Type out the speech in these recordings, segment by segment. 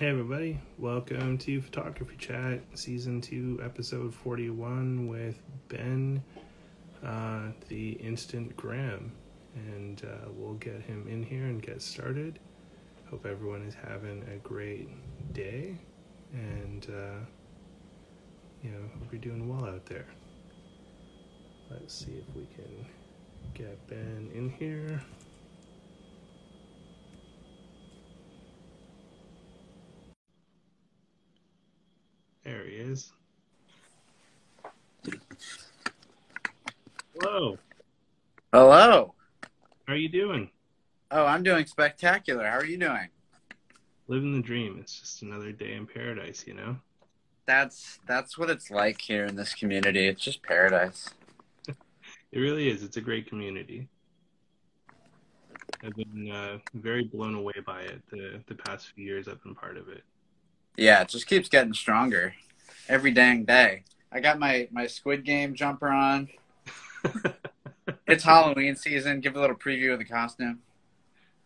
Hey everybody, welcome to Photography Chat, Season 2, Episode 41 with Ben, uh, the Instant Graham. And uh, we'll get him in here and get started. Hope everyone is having a great day and, uh, you know, hope you're doing well out there. Let's see if we can get Ben in here. There he is. Hello. Hello. How are you doing? Oh, I'm doing spectacular. How are you doing? Living the dream. It's just another day in paradise, you know? That's that's what it's like here in this community. It's just paradise. It really is. It's a great community. I've been uh, very blown away by it the, the past few years I've been part of it. Yeah, it just keeps getting stronger every dang day. I got my my Squid Game jumper on. It's Halloween season. Give a little preview of the costume.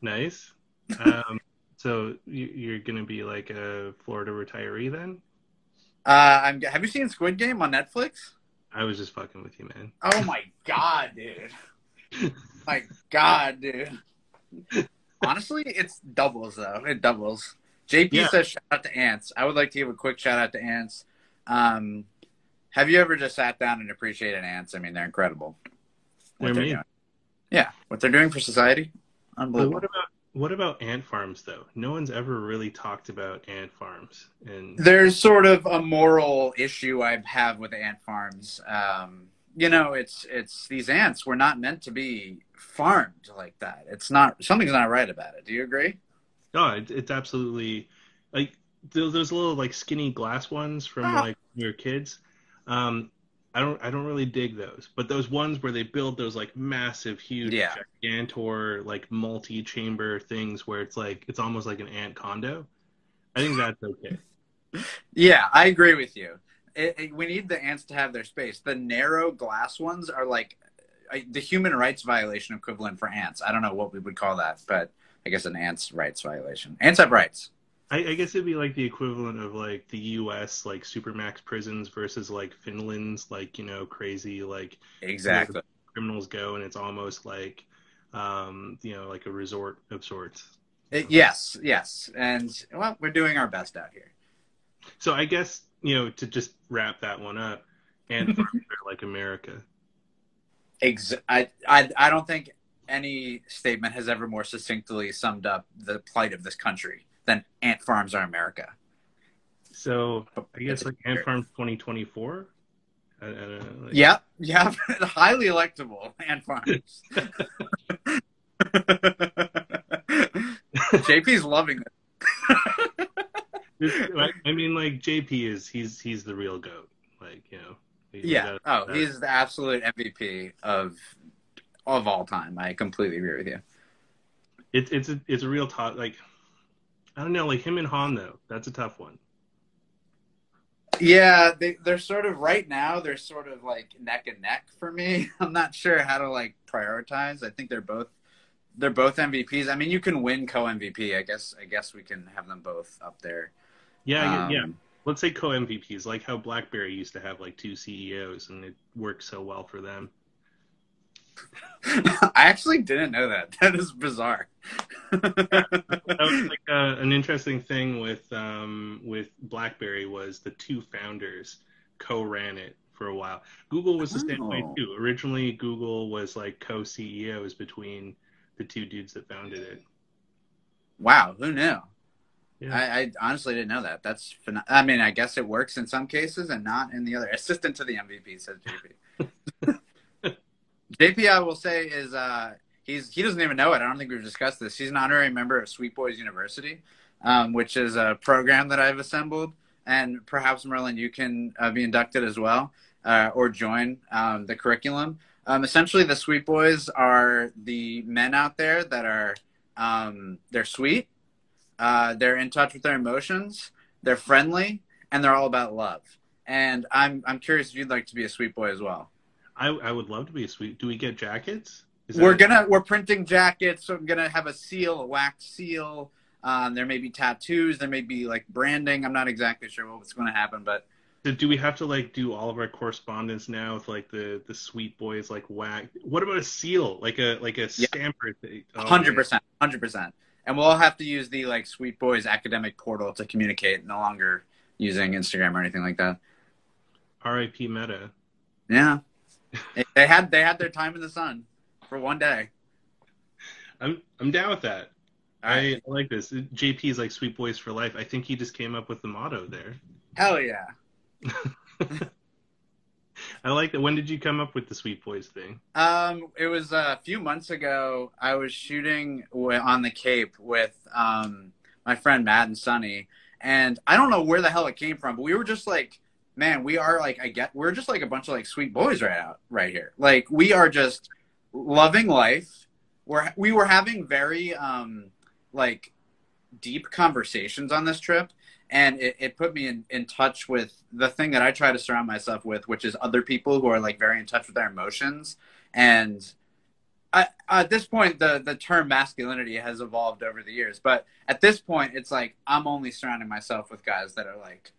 nice. Um, so you, you're going to be like a Florida retiree then? Uh, I'm. Have you seen Squid Game on Netflix? I was just fucking with you, man. Oh my god, dude! my god, dude! Honestly, it's doubles though. It doubles. JP Yeah. says shout out to Ants. I would like to give a quick shout out to Ants. Um, have you ever just sat down and appreciated Ants? I mean, they're incredible. What They're they're me. doing. Yeah, what they're doing for society, unbelievable. what about what about ant farms though? No one's ever really talked about ant farms, and There's sort of a moral issue I have with ant farms. Um, you know, it's it's these ants were not meant to be farmed like that. It's not something's not right about it. Do you agree? no, it, it's absolutely like those, those little like skinny glass ones from Ah. like were kids. Um, I don't I don't really dig those, but those ones where they build those like massive, huge, Yeah. gigantor like multi-chamber things where it's like it's almost like an ant condo. I think that's okay. Yeah, I agree with you. It, it- we need the ants to have their space. The narrow glass ones are like I, the human rights violation equivalent for ants. I don't know what we would call that, but I guess an ants rights violation. Ants have rights. I, I guess it'd be like the equivalent of like the U.S. like supermax prisons versus like Finland's like you know crazy like Exactly. criminals go, and it's almost like um, you know like a resort of sorts. It- yes, yes, and well, we're doing our best out here. So I guess you know to just wrap that one up, and like America. Ex- I, I, I don't think any statement has ever more succinctly summed up the plight of this country than ant farms are America. So I guess like Ant Farms 2024. I, I don't know, like, Yeah, yeah, highly electable ant farms. JP's loving it. I mean, like JP is he's he's the real goat. Like you know. Yeah. gotta- Oh, he's the absolute MVP of of all time. I completely agree with you. It's it's a, it's a real talk. Like I don't know, like him and Han though. That's a tough one. Yeah, they they're sort of right now. They're sort of like neck and neck for me. I'm not sure how to like prioritize. I think they're both they're both MVPs. I mean, you can win co MVP. I guess I guess we can have them both up there. Yeah, Um, yeah. Let's say co MVPs, like how BlackBerry used to have like two CEOs, and it worked so well for them. I actually didn't know that. That is bizarre. That was like uh, an interesting thing with um, with BlackBerry was the two founders co-ran it for a while. Google was the same way Oh. too. Originally, Google was like co-CEOs between the two dudes that founded it. wow, who knew? Yeah. I, I honestly didn't know that. That's phen- I mean, I guess it works in some cases and not in the other. Assistant to the MVP says JP. JP, I will say is uh, he's he doesn't even know it. I don't think we've discussed this. He's an honorary member of Sweet Boys University, um, which is a program that I've assembled, and perhaps Merlin, you can uh, be inducted as well uh, or join um, the curriculum. Um, essentially, the Sweet Boys are the men out there that are um, they're sweet, uh, they're in touch with their emotions, they're friendly, and they're all about love. And I'm I'm curious if you'd like to be a sweet boy as well. I, I would love to be a sweet. Do we get jackets? Is We're gonna we're printing jackets. So I'm gonna have a seal, a wax seal. Um, there may be tattoos. There may be like branding. I'm not exactly sure what's going to happen, but So do we have to like do all of our correspondence now with like the the sweet boys like whack? What about a seal? Like a like a Yeah. stamper thing? Oh, hundred percent, hundred percent. And we'll all have to use the like Sweet Boys academic portal to communicate, no longer using Instagram or anything like that. R.I.P. Meta. Yeah, They- had they had their time in the sun for one day. I'm I'm down with that. I. I like this. JP is like sweet boys for life. I think he just came up with the motto there. Hell yeah. I like that. When did you come up with the sweet boys thing? Um, it was a few months ago. I was shooting on the Cape with um my friend Matt and Sunny, and I don't know where the hell it came from, but we were just like, man, we are like I get we're just like a bunch of like sweet boys right out right here. Like we are just loving life. We're we were having very um like deep conversations on this trip and it, it put me in, in touch with the thing that I try to surround myself with, which is other people who are like very in touch with their emotions. And I, at this point, the the term masculinity has evolved over the years, but at this point, it's like I'm only surrounding myself with guys that are like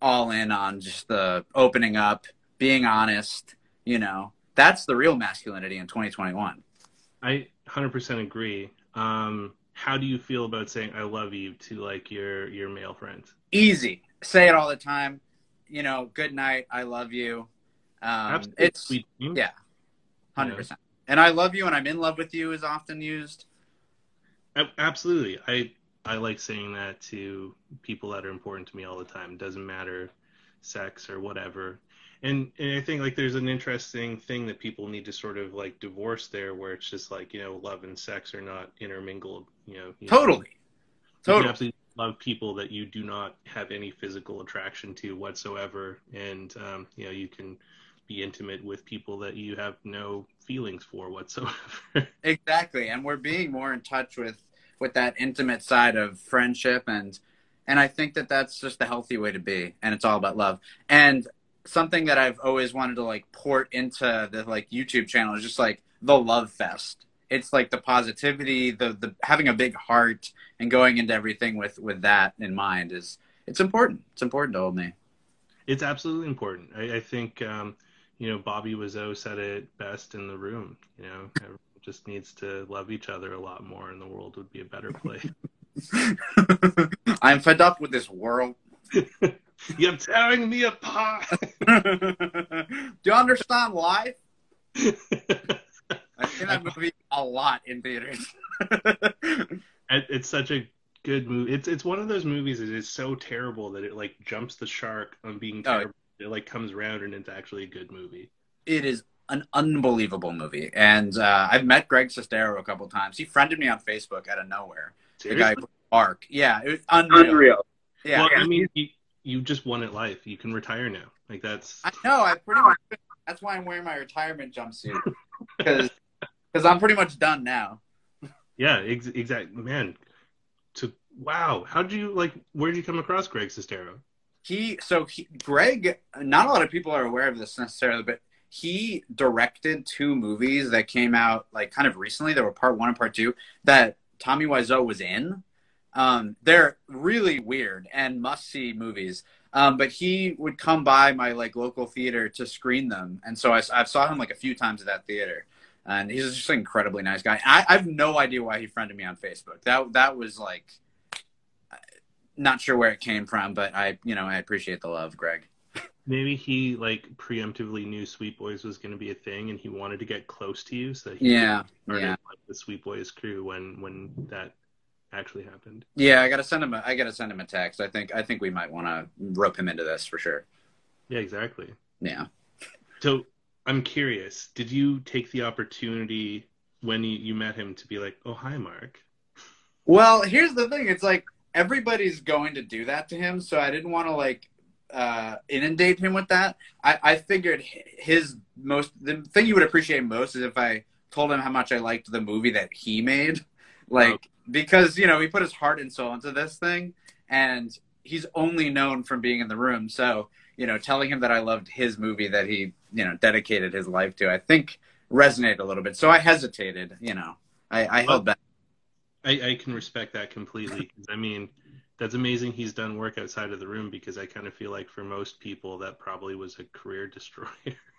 all in on just the opening up, being honest. You know, that's the real masculinity in 2021. I 100% agree. Um, how do you feel about saying "I love you" to like your your male friends? Easy, say it all the time. You know, good night, I love you. Um, it's Sweet yeah. Hundred percent. And I love you and I'm in love with you is often used. Absolutely. I I like saying that to people that are important to me all the time. It doesn't matter sex or whatever. And and I think like there's an interesting thing that people need to sort of like divorce there where it's just like, you know, love and sex are not intermingled, you know. You Totally. You Totally. can absolutely love people that you do not have any physical attraction to whatsoever and um, you know, you can be intimate with people that you have no feelings for whatsoever. Exactly. And we're being more in touch with with that intimate side of friendship and and I think that that's just the healthy way to be and it's all about love. And something that I've always wanted to like port into the like YouTube channel is just like the love fest. It's like the positivity, the the having a big heart and going into everything with with that in mind is it's important. It's important to old me. It's absolutely important. I, I think, um, you know, Bobby Wiseau said it best in the room. You know, just needs to love each other a lot more, and the world would be a better place. I'm fed up with this world. You're tearing me apart. Do you understand life? I've seen that movie a lot in theaters. It's such a good movie. It's it's one of those movies that is so terrible that it like jumps the shark on being Oh. terrible. It like comes around and it's actually a good movie. it is an unbelievable movie, and uh, I've met Greg Sestero a couple times. He friended me on Facebook out of nowhere. The guy Seriously? Arc, yeah, it was unreal. Unreal. Yeah, Well, I mean, you, you just won at life. You can retire now. Like that's I know. I pretty much. That's why I'm wearing my retirement jumpsuit because I'm pretty much done now. yeah, ex- exactly. Man, to wow, how did you like? Where did you come across Greg Sestero? he so he, Greg. Not a lot of people are aware of this necessarily, but he directed two movies that came out like kind of recently. There were part one and part two that Tommy Wiseau was in. Um, they're really weird and must see movies. Um, but he would come by my like local theater to screen them, and so I, I saw him like a few times at that theater. And he's just an incredibly nice guy. I, I have no idea why he friended me on Facebook. That that was like not sure where it came from, but I, you know, I appreciate the love, Greg. Maybe he like preemptively knew Sweet Boys was going to be a thing, and he wanted to get close to you, so that he Yeah, started yeah. like, the Sweet Boys crew when when that actually happened. Yeah, I gotta send him. A, I gotta send him a text. I think. I think we might want to rope him into this for sure. Yeah, exactly. Yeah. So I'm curious, did you take the opportunity when you, you met him to be like, "Oh, hi, Mark"? Well, here's the thing. It's like everybody's going to do that to him, so I didn't want to like uh, inundate him with that. I, I figured his most the thing you would appreciate most is if I told him how much I liked the movie that he made, like Oh. because you know he put his heart and soul into this thing, and he's only known from being in the room. So you know, telling him that I loved his movie that he you know dedicated his life to, I think resonated a little bit. So I hesitated. You know, I, I held back. I, I can respect that completely. I mean, that's amazing he's done work outside of the room because I kind of feel like for most people that probably was a career destroyer.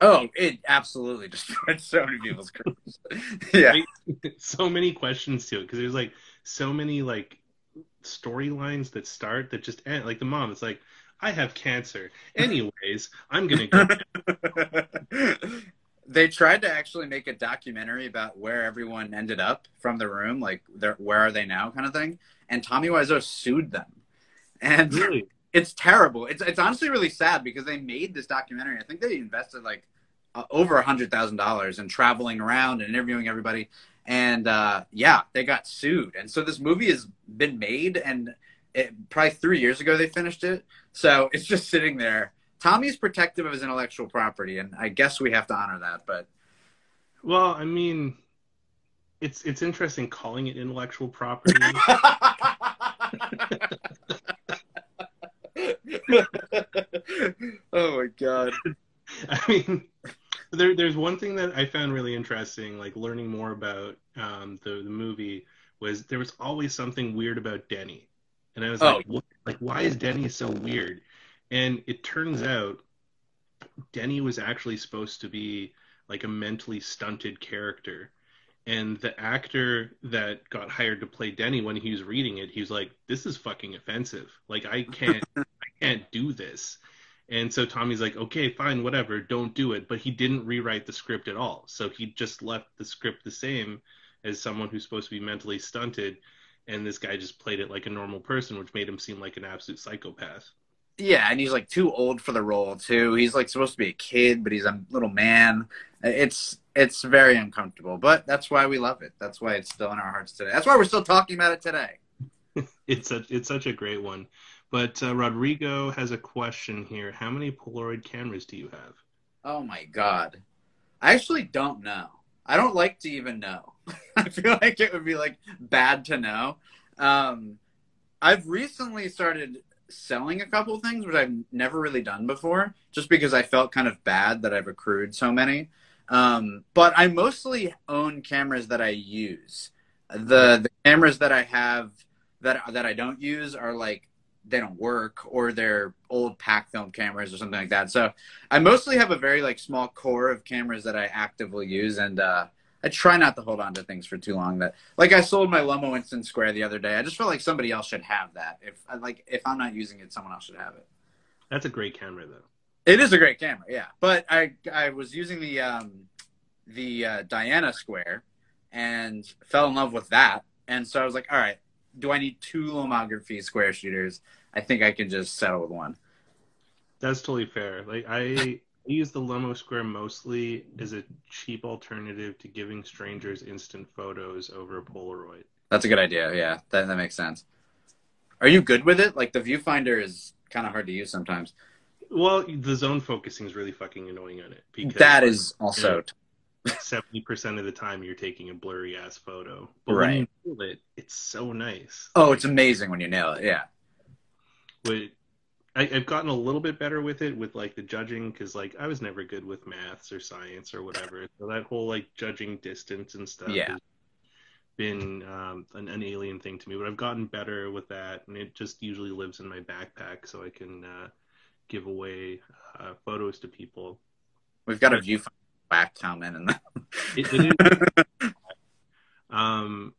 Oh, it absolutely destroyed so many people's careers. yeah. so many questions to it because there's like so many like storylines that start that just end. Like the mom, it's like, I have cancer. Anyways, I'm gonna go. they tried to actually make a documentary about where everyone ended up from the room, like where are they now, kind of thing. And Tommy Wiseau sued them, and really? it's terrible. It's it's honestly really sad because they made this documentary. I think they invested like uh, over a hundred thousand dollars in traveling around and interviewing everybody. And uh, yeah, they got sued. And so this movie has been made, and it, probably three years ago they finished it. So it's just sitting there. Tommy's protective of his intellectual property, and I guess we have to honor that. But well, I mean, it's it's interesting calling it intellectual property. oh my god. I mean, there, there's one thing that I found really interesting, like learning more about um, the the movie, was there was always something weird about Denny, and I was oh. like, what, like why is Denny so weird? And it turns out Denny was actually supposed to be like a mentally stunted character. And the actor that got hired to play Denny, when he was reading it, he was like, "This is fucking offensive. Like, I can't, I can't do this." And so Tommy's like, okay, fine, whatever, don't do it. But he didn't rewrite the script at all. So he just left the script the same as someone who's supposed to be mentally stunted. And this guy just played it like a normal person, which made him seem like an absolute psychopath. Yeah, and he's like too old for the role too. He's like supposed to be a kid, but he's a little man. It's it's very uncomfortable, but that's why we love it. That's why it's still in our hearts today. That's why we're still talking about it today. it's such it's such a great one. But uh, Rodrigo has a question here. How many Polaroid cameras do you have? Oh my god, I actually don't know. I don't like to even know. I feel like it would be like bad to know. Um, I've recently started selling a couple things, which I've never really done before, just because I felt kind of bad that I've accrued so many. Um, but I mostly own cameras that I use. The the cameras that I have that that I don't use are like they don't work or they're old pack film cameras or something like that. So I mostly have a very like small core of cameras that I actively use and uh, I try not to hold on to things for too long that like I sold my Lomo Instant Square the other day. I just felt like somebody else should have that. If like if I'm not using it, someone else should have it. That's a great camera though. It is a great camera, yeah. But I I was using the um the uh, Diana Square and fell in love with that. And so I was like, all right, do I need two lomography square shooters? I think I can just settle with one. That's totally fair. Like I use the Lomo Square mostly as a cheap alternative to giving strangers instant photos over a Polaroid. That's a good idea. Yeah, that that makes sense. Are you good with it? Like the viewfinder is kind of hard to use sometimes. Well, the zone focusing is really fucking annoying on it because that is also seventy percent of the time you're taking a blurry ass photo. But right. when you nail it, it's so nice. Oh, it's amazing when you nail it. Yeah. But I, have gotten a little bit better with it with like the judging because like I was never good with maths or science or whatever. So that whole like judging distance and stuff. Yeah. Been um, an, an, alien thing to me, but I've gotten better with that, and it just usually lives in my backpack, so I can uh, give away uh, photos to people. We've got a view back comment in that. it, it is, um,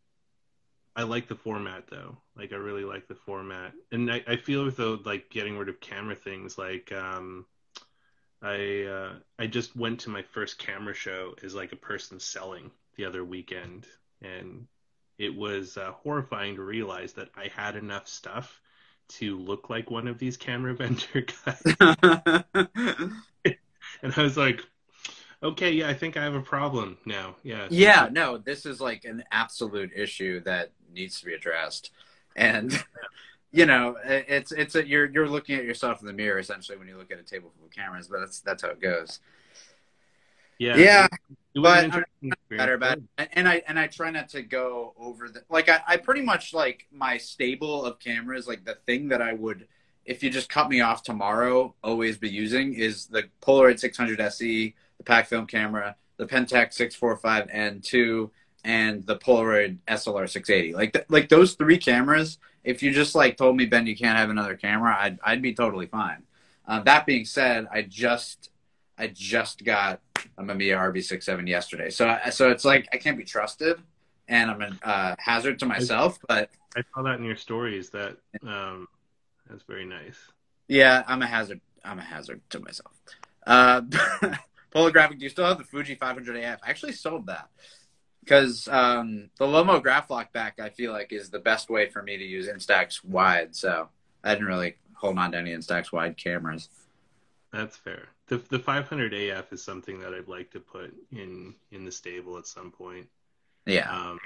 I like the format though. Like I really like the format, and I, I feel though like getting rid of camera things. Like um, I uh, I just went to my first camera show as like a person selling the other weekend, and it was uh, horrifying to realize that I had enough stuff to look like one of these camera vendor guys. and I was like, okay, yeah, I think I have a problem now. Yeah. Yeah, no, this is like an absolute issue that needs to be addressed. And you know, it's it's a, you're you're looking at yourself in the mirror essentially when you look at a table full of cameras, but that's that's how it goes. Yeah, yeah, but I'm better about it. and I and I try not to go over the like I, I pretty much like my stable of cameras like the thing that I would if you just cut me off tomorrow always be using is the Polaroid 600 SE, the pack film camera, the Pentax 645 N2, and the Polaroid SLR 680. Like th- like those three cameras. If you just like told me Ben, you can't have another camera, I'd I'd be totally fine. Uh, that being said, I just I just got a Mamiya RB67 yesterday, so so it's like I can't be trusted, and I'm a uh, hazard to myself. But I saw that in your stories. That um, that's very nice. yeah, I'm a hazard. I'm a hazard to myself. Uh, Polographic, do you still have the Fuji 500 AF? I actually sold that because um, the Lomograflok back, I feel like, is the best way for me to use Instax wide. So I didn't really hold on to any Instax wide cameras. That's fair. The the 500 AF is something that I'd like to put in in the stable at some point. Yeah, Um,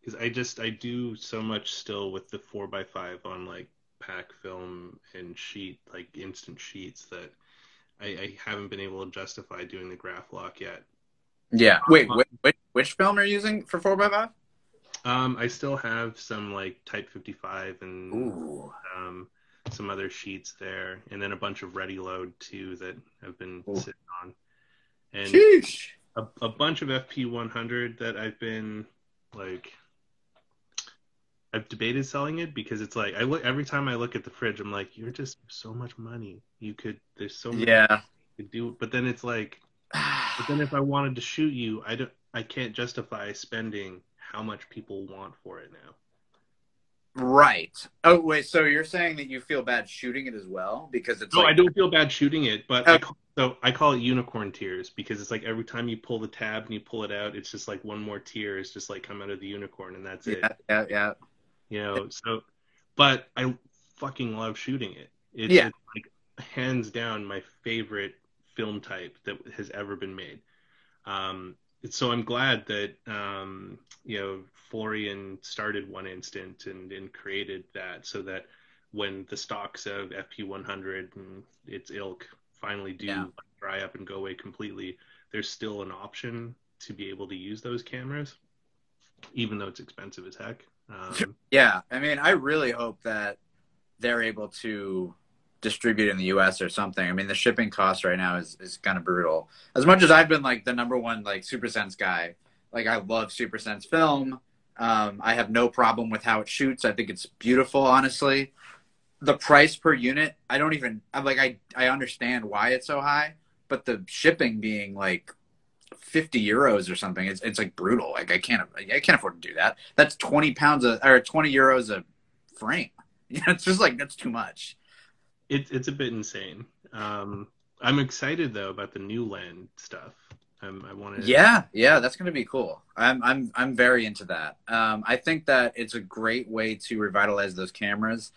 because I just I do so much still with the four x five on like pack film and sheet like instant sheets that I, I haven't been able to justify doing the Graflok yet. yeah. Wait, which, which, which film are you using for 4x5? Um, I still have some like Type 55 and Ooh. um, some other sheets there, and then a bunch of Ready Load too that have been Ooh. sitting on, and Sheesh. a, a bunch of FP 100 that I've been like. I've debated selling it because it's like I look every time I look at the fridge, I'm like, you're just so much money. You could there's so much Yeah. you could do, but then it's like, but then if I wanted to shoot you, I don't, I can't justify spending how much people want for it now. right. Oh, wait. So you're saying that you feel bad shooting it as well because it's No, like I don't feel bad shooting it, but Oh. I call, so I call it unicorn tears because it's like every time you pull the tab and you pull it out, it's just like one more tear is just like come out of the unicorn and that's it. yeah, yeah, yeah. You know, so but I fucking love shooting it. It's, Yeah. it's like hands down my favorite film type that has ever been made. Um, so I'm glad that um, you know Florian started One Instant and, and created that so that when the stocks of FP100 and its ilk finally do Yeah. dry up and go away completely, there's still an option to be able to use those cameras, even though it's expensive as heck. Um, Yeah, I mean, I really hope that they're able to distribute in the U.S. or something. I mean, the shipping cost right now is is kind of brutal. As much as I've been like the number one like Supersense guy, like I love Supersense film. Um, I have no problem with how it shoots. I think it's beautiful, honestly. The price per unit, I don't even. I'm like, I I understand why it's so high, but the shipping being like 50 euros or something. It's, it's like brutal. Like I can't, I can't afford to do that. That's 20 pounds a, or 20 euros a frame. You know, it's just like, that's too much. It's it's a bit insane. Um, I'm excited though about the new land stuff. Um, I want to. Yeah. Yeah. That's going to be cool. I'm, I'm, I'm very into that. Um, I think that it's a great way to revitalize those cameras.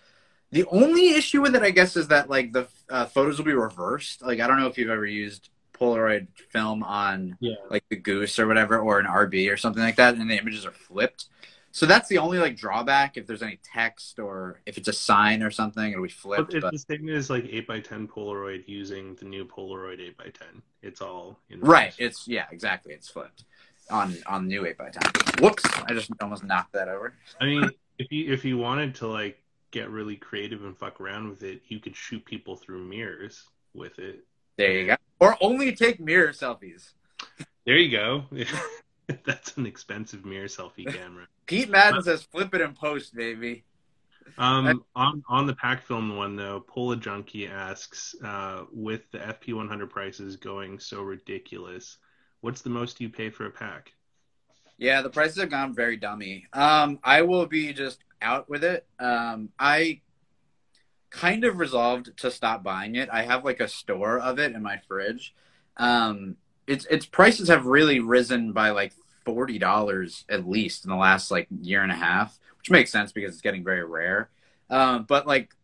The only issue with it, I guess, is that like the uh, photos will be reversed. Like, I don't know if you've ever used Polaroid film on Yeah. like the Goose or whatever, or an RB or something like that, and the images are flipped. So that's the only like drawback. If there's any text or if it's a sign or something, it'll be But flipped. it's But the same as like eight x ten Polaroid using the new Polaroid eight x ten. It's all in right, it's yeah, exactly. It's flipped on on new eight by ten. Whoops! I just almost knocked that over. I mean, if you if you wanted to like get really creative and fuck around with it, you could shoot people through mirrors with it. There you go. Or only take mirror selfies. There you go. That's an expensive mirror selfie camera. Pete Madden says, "Flip it and post, baby." Um, on on the pack film one though, Pola Junkie asks, uh, with the FP 100 prices going so ridiculous, what's the most you pay for a pack? Yeah, the prices have gone very dummy. Um, I will be just out with it. Um, I kind of resolved to stop buying it. I have like a store of it in my fridge. Um, its its prices have really risen by like forty dollars at least in the last like year and a half, which makes sense because it's getting very rare. Um, but like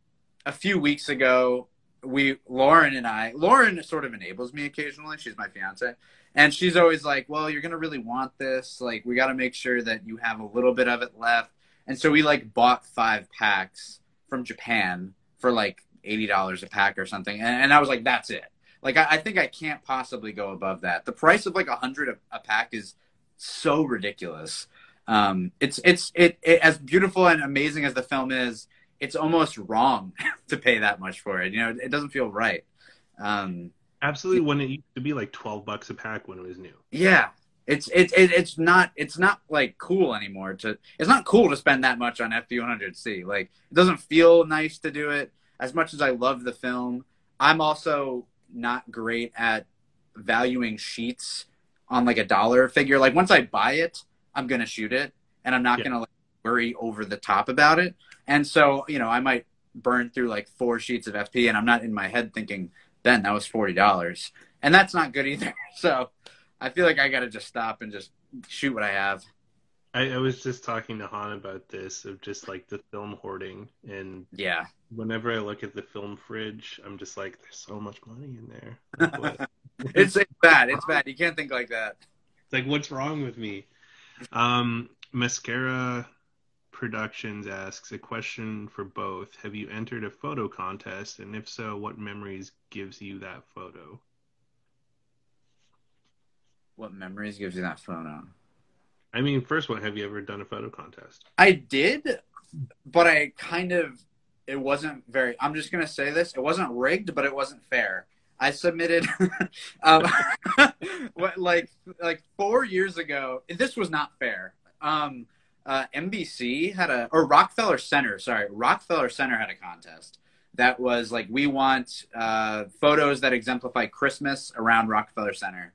a few weeks ago, we Lauren and I, Lauren sort of enables me occasionally. She's my fiance. And she's always like, "Well, you're gonna really want this. Like, we got to make sure that you have a little bit of it left." And so we like bought five packs from Japan for like eighty dollars a pack or something. And, and I was like, "That's it." Like, I, I think I can't possibly go above that. The price of like a hundred a, pack is so ridiculous. Um, it's it's it, it as beautiful and amazing as the film is. It's almost wrong to pay that much for it. You know, it doesn't feel right. Um, Absolutely, when it used to be like 12 bucks a pack when it was new. Yeah, It's it's it, it's not it's not like cool anymore to it's not cool to spend that much on FP100C. Like it doesn't feel nice to do it as much as I love the film. I'm also not great at valuing sheets on like a dollar figure. Like once I buy it, I'm gonna shoot it, and I'm not Yeah. gonna like worry over the top about it. And so you know, I might burn through like four sheets of FP, and I'm not in my head thinking, Ben, that was forty dollars, and that's not good either. So I feel like I gotta just stop and just shoot what I have. I, I was just talking to Han about this of just like the film hoarding, and Yeah, whenever I look at the film fridge, I'm just like, there's so much money in there. It's, it's bad. It's bad. You can't think like that. It's like, what's wrong with me? Um, Mascara Productions asks a question for both. Have you entered a photo contest? And if so, what memories gives you that photo? What memories gives you that photo? I mean, first one, have you ever done a photo contest? I did, but I kind of it wasn't very. I'm just gonna say this: it wasn't rigged, but it wasn't fair. I submitted, um, what, like like four years ago. This was not fair. Um, uh, NBC had a or Rockefeller Center. Sorry, Rockefeller Center had a contest that was like we want uh, photos that exemplify Christmas around Rockefeller Center,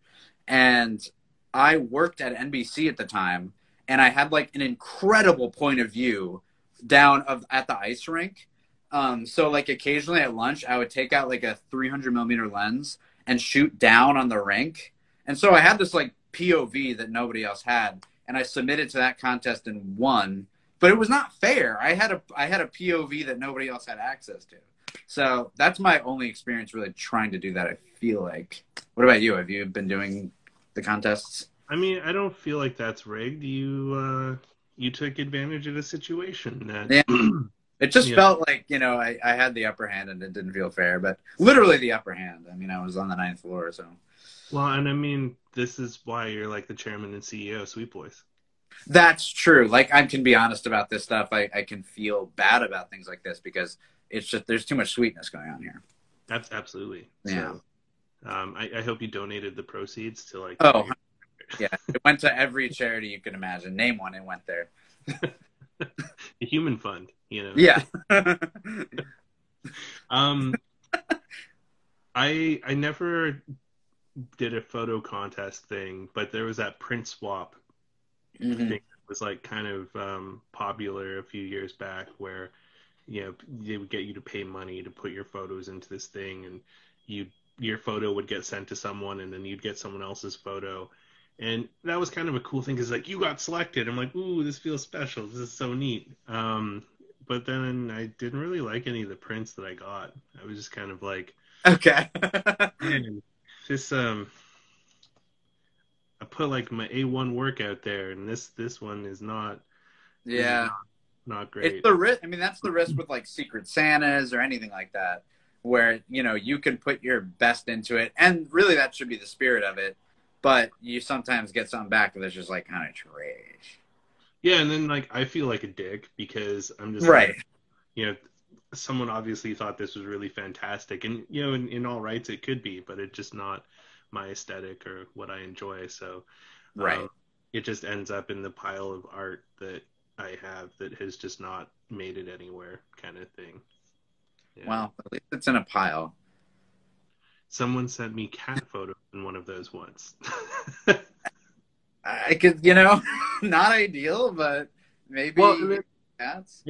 and I worked at NBC at the time, and I had like an incredible point of view down of at the ice rink. Um, so like occasionally at lunch, I would take out like a 300 millimeter lens and shoot down on the rink, and so I had this like POV that nobody else had, and I submitted to that contest and won. But it was not fair. I had a I had a POV that nobody else had access to. So that's my only experience really trying to do that. I feel like. What about you? Have you been doing the contests? I mean, I don't feel like that's rigged. You uh, you took advantage of a situation that Yeah. It just Yeah. felt like you know I, I had the upper hand and it didn't feel fair, but literally the upper hand. I mean, I was on the ninth floor, so well, and I mean, this is why you're like the chairman and CEO of Sweet Boys. that's true. Like I can be honest about this stuff. I, I can feel bad about things like this because it's just there's too much sweetness going on here. That's absolutely. Yeah. So, um, I, I hope you donated the proceeds to like. Oh, Yeah, it went to every charity you can imagine. Name one, it went there. the human fund. You know. Yeah. Um, I I never did a photo contest thing, but there was that print swap Mhm. thing that was like kind of um, popular a few years back, where you know they would get you to pay money to put your photos into this thing, and you your photo would get sent to someone, and then you'd get someone else's photo. And that was kind of a cool thing because like you got selected. I'm like, ooh, this feels special. This is so neat. Um, but then I didn't really like any of the prints that I got. I was just kind of like, Okay. man, this um, I put like my A1 work out there, and this this one is not yeah. not great. It's the risk. I mean, that's the risk with like Secret Santas or anything like that, where you know you can put your best into it, and really that should be the spirit of it. But you sometimes get something back that's just like kind of trash. Yeah, and then like I feel like a dick because I'm just Right. like, you know, someone obviously thought this was really fantastic, and you know, in, in all rights it could be, but it's just not my aesthetic or what I enjoy. So, Right. um, it just ends up in the pile of art that I have that has just not made it anywhere, kind of thing. Yeah. Well, at least it's in a pile. someone sent me cat photos in one of those once. I could, you know, not ideal, but maybe Well, and then- cats.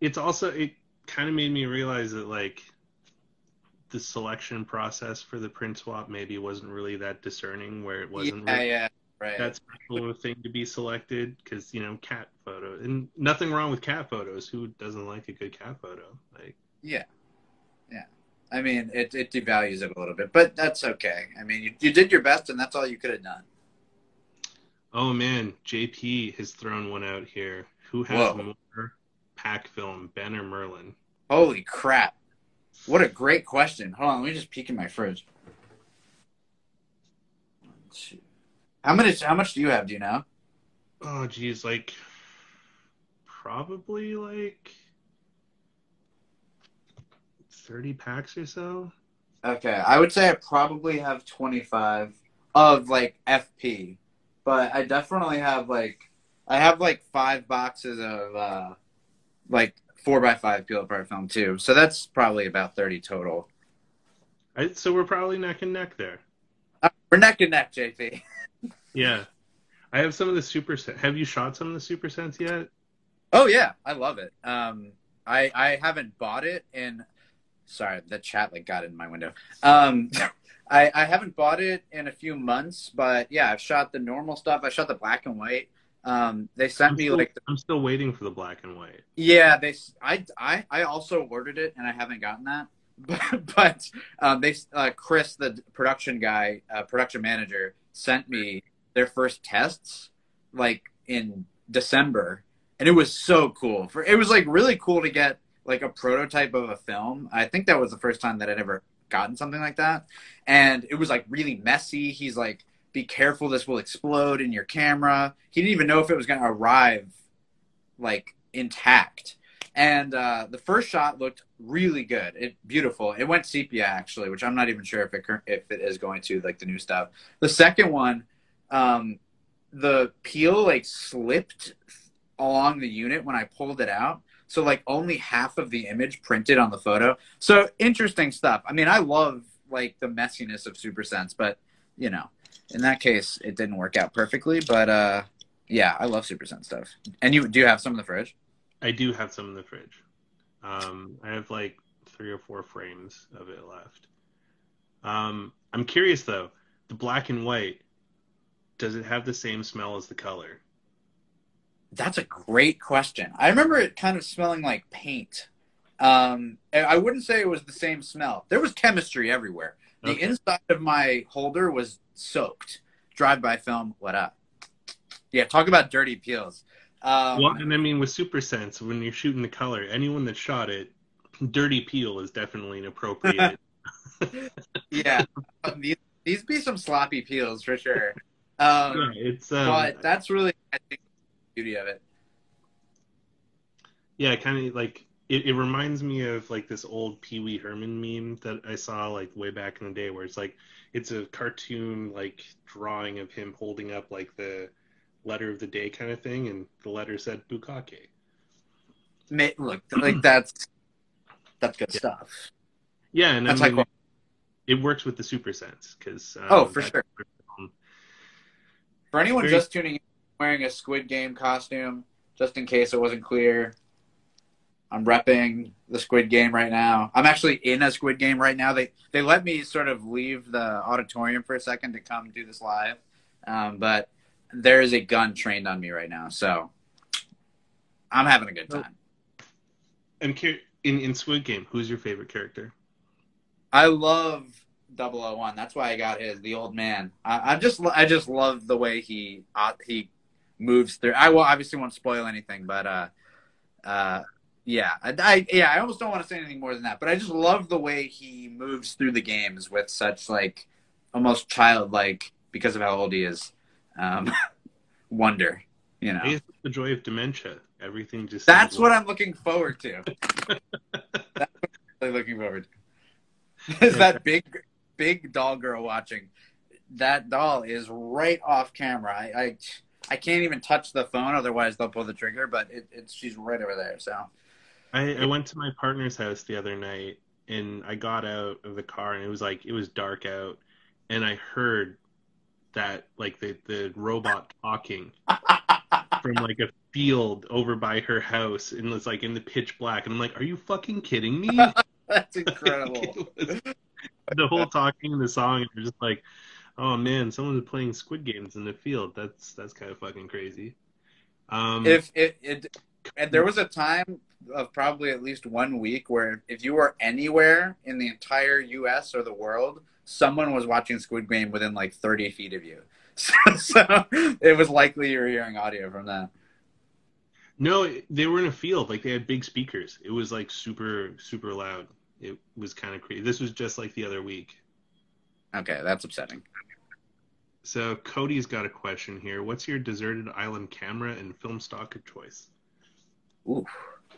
it's also it kind of made me realize that like the selection process for the print swap maybe wasn't really that discerning where it wasn't yeah, really yeah, right. that special of a thing to be selected because you know cat photo and nothing wrong with cat photos who doesn't like a good cat photo like Yeah. I mean, it, it devalues it a little bit, but that's okay. I mean, you, you did your best, and that's all you could have done. oh man jp has thrown one out here who has Whoa. more pack film ben or merlin Holy crap. What a great question. Hold on, let me just peek in my fridge. How many how much do you have, do you know? oh geez like probably like 30 packs or so Okay. I would say I probably have twenty five of like FP. but I definitely have like I have like five boxes of uh like four by five peel apart film too. So that's probably about thirty total. I, so we're probably neck and neck there. Uh, we're neck and neck, JP. Yeah, I have some of the super. Have you shot some of the super sense yet? Oh yeah, I love it. Um, I I haven't bought it in. Sorry, the chat like got in my window. Um, I I haven't bought it in a few months, but yeah, I've shot the normal stuff. I shot the black and white. Um, they sent I'm me still, like the, I'm still waiting for the black and white. yeah they I I I also ordered it and I haven't gotten that. But, but um, they uh, Chris the production guy uh, production manager sent me their first tests like in December and it was so cool. For it was like really cool to get like a prototype of a film. I think that was the first time that I'd ever gotten something like that, and it was like really messy. He's like, "Be careful, this will explode in your camera." He didn't even know if it was going to arrive like intact. And uh, the first shot looked really good. It beautiful. It went sepia actually, which I'm not even sure if it if it is going to like the new stuff. The second one, um, the peel like slipped along the unit when I pulled it out. So like only half of the image printed on the photo. So interesting stuff. I mean, I love like the messiness of Supersense, but you know, in that case, it didn't work out perfectly. But uh, yeah, I love Supersense stuff. And you do you have some in the fridge? I do have some in the fridge. Um, I have like three or four frames of it left. Um, I'm curious though, the black and white, does it have the same smell as the color? That's a great question. I remember it kind of smelling like paint. Um, I wouldn't say it was the same smell. There was chemistry everywhere. The Okay. inside of my holder was soaked. Drive-by film, what up? Yeah, talk about dirty peels. Um, well, and I mean with Supersense, when you're shooting the color, anyone that shot it, dirty peel is definitely an appropriate. yeah, um, these, these be some sloppy peels for sure. Um, Yeah, it's um, but that's really, I think, beauty of it. yeah, kind of like it, it reminds me of like this old Pee Wee Herman meme that I saw like way back in the day, where it's like it's a cartoon like drawing of him holding up like the letter of the day kind of thing, and the letter said Bukake. Ma- Look, like that's that's good Yeah. stuff. Yeah, and That's I mean, quality. it works with the Supersense because uh, Oh, for sure. Um, for anyone Very- just tuning in, wearing a Squid Game costume, just in case it wasn't clear, I'm repping the Squid Game right now. I'm actually in a Squid Game right now. They they let me sort of leave the auditorium for a second to come do this live, um, but there is a gun trained on me right now, so I'm having a good time. And Kier- in in Squid Game, who's your favorite character? I love 001. That's why I got his the old man. I, I just I just love the way he uh, he moves through. I will obviously won't spoil anything, but uh, uh, yeah, I, I yeah I almost don't want to say anything more than that. But I just love the way he moves through the games with such like almost childlike because of how old he is. Um, wonder, you know. I guess it's the joy of dementia. Everything just That's what I'm looking forward to. That's what I'm really looking forward to. Is that big, big doll girl watching? That doll is right off camera. I, I, I can't even touch the phone, otherwise they'll pull the trigger. But it, it's she's right over there. So I, I went to my partner's house the other night and I got out of the car and it was like it was dark out and I heard that like the, the robot talking from like a field over by her house and it's like in the pitch black and I'm like, Are you fucking kidding me? that's incredible. It was- the whole talking in the song and you're just like, Oh man, someone's playing squid games in the field. That's that's kind of fucking crazy. Um if it, it, and there was a time of probably at least one week where if you were anywhere in the entire U.S. or the world, someone was watching Squid Game within like 30 feet of you. So, so it was likely you were hearing audio from that. No, they were in a field. Like they had big speakers. It was like super, super loud. It was kind of crazy. This was just like the other week. Okay, that's upsetting. So Cody's got a question here. What's your deserted island camera and film stock of choice? Ooh,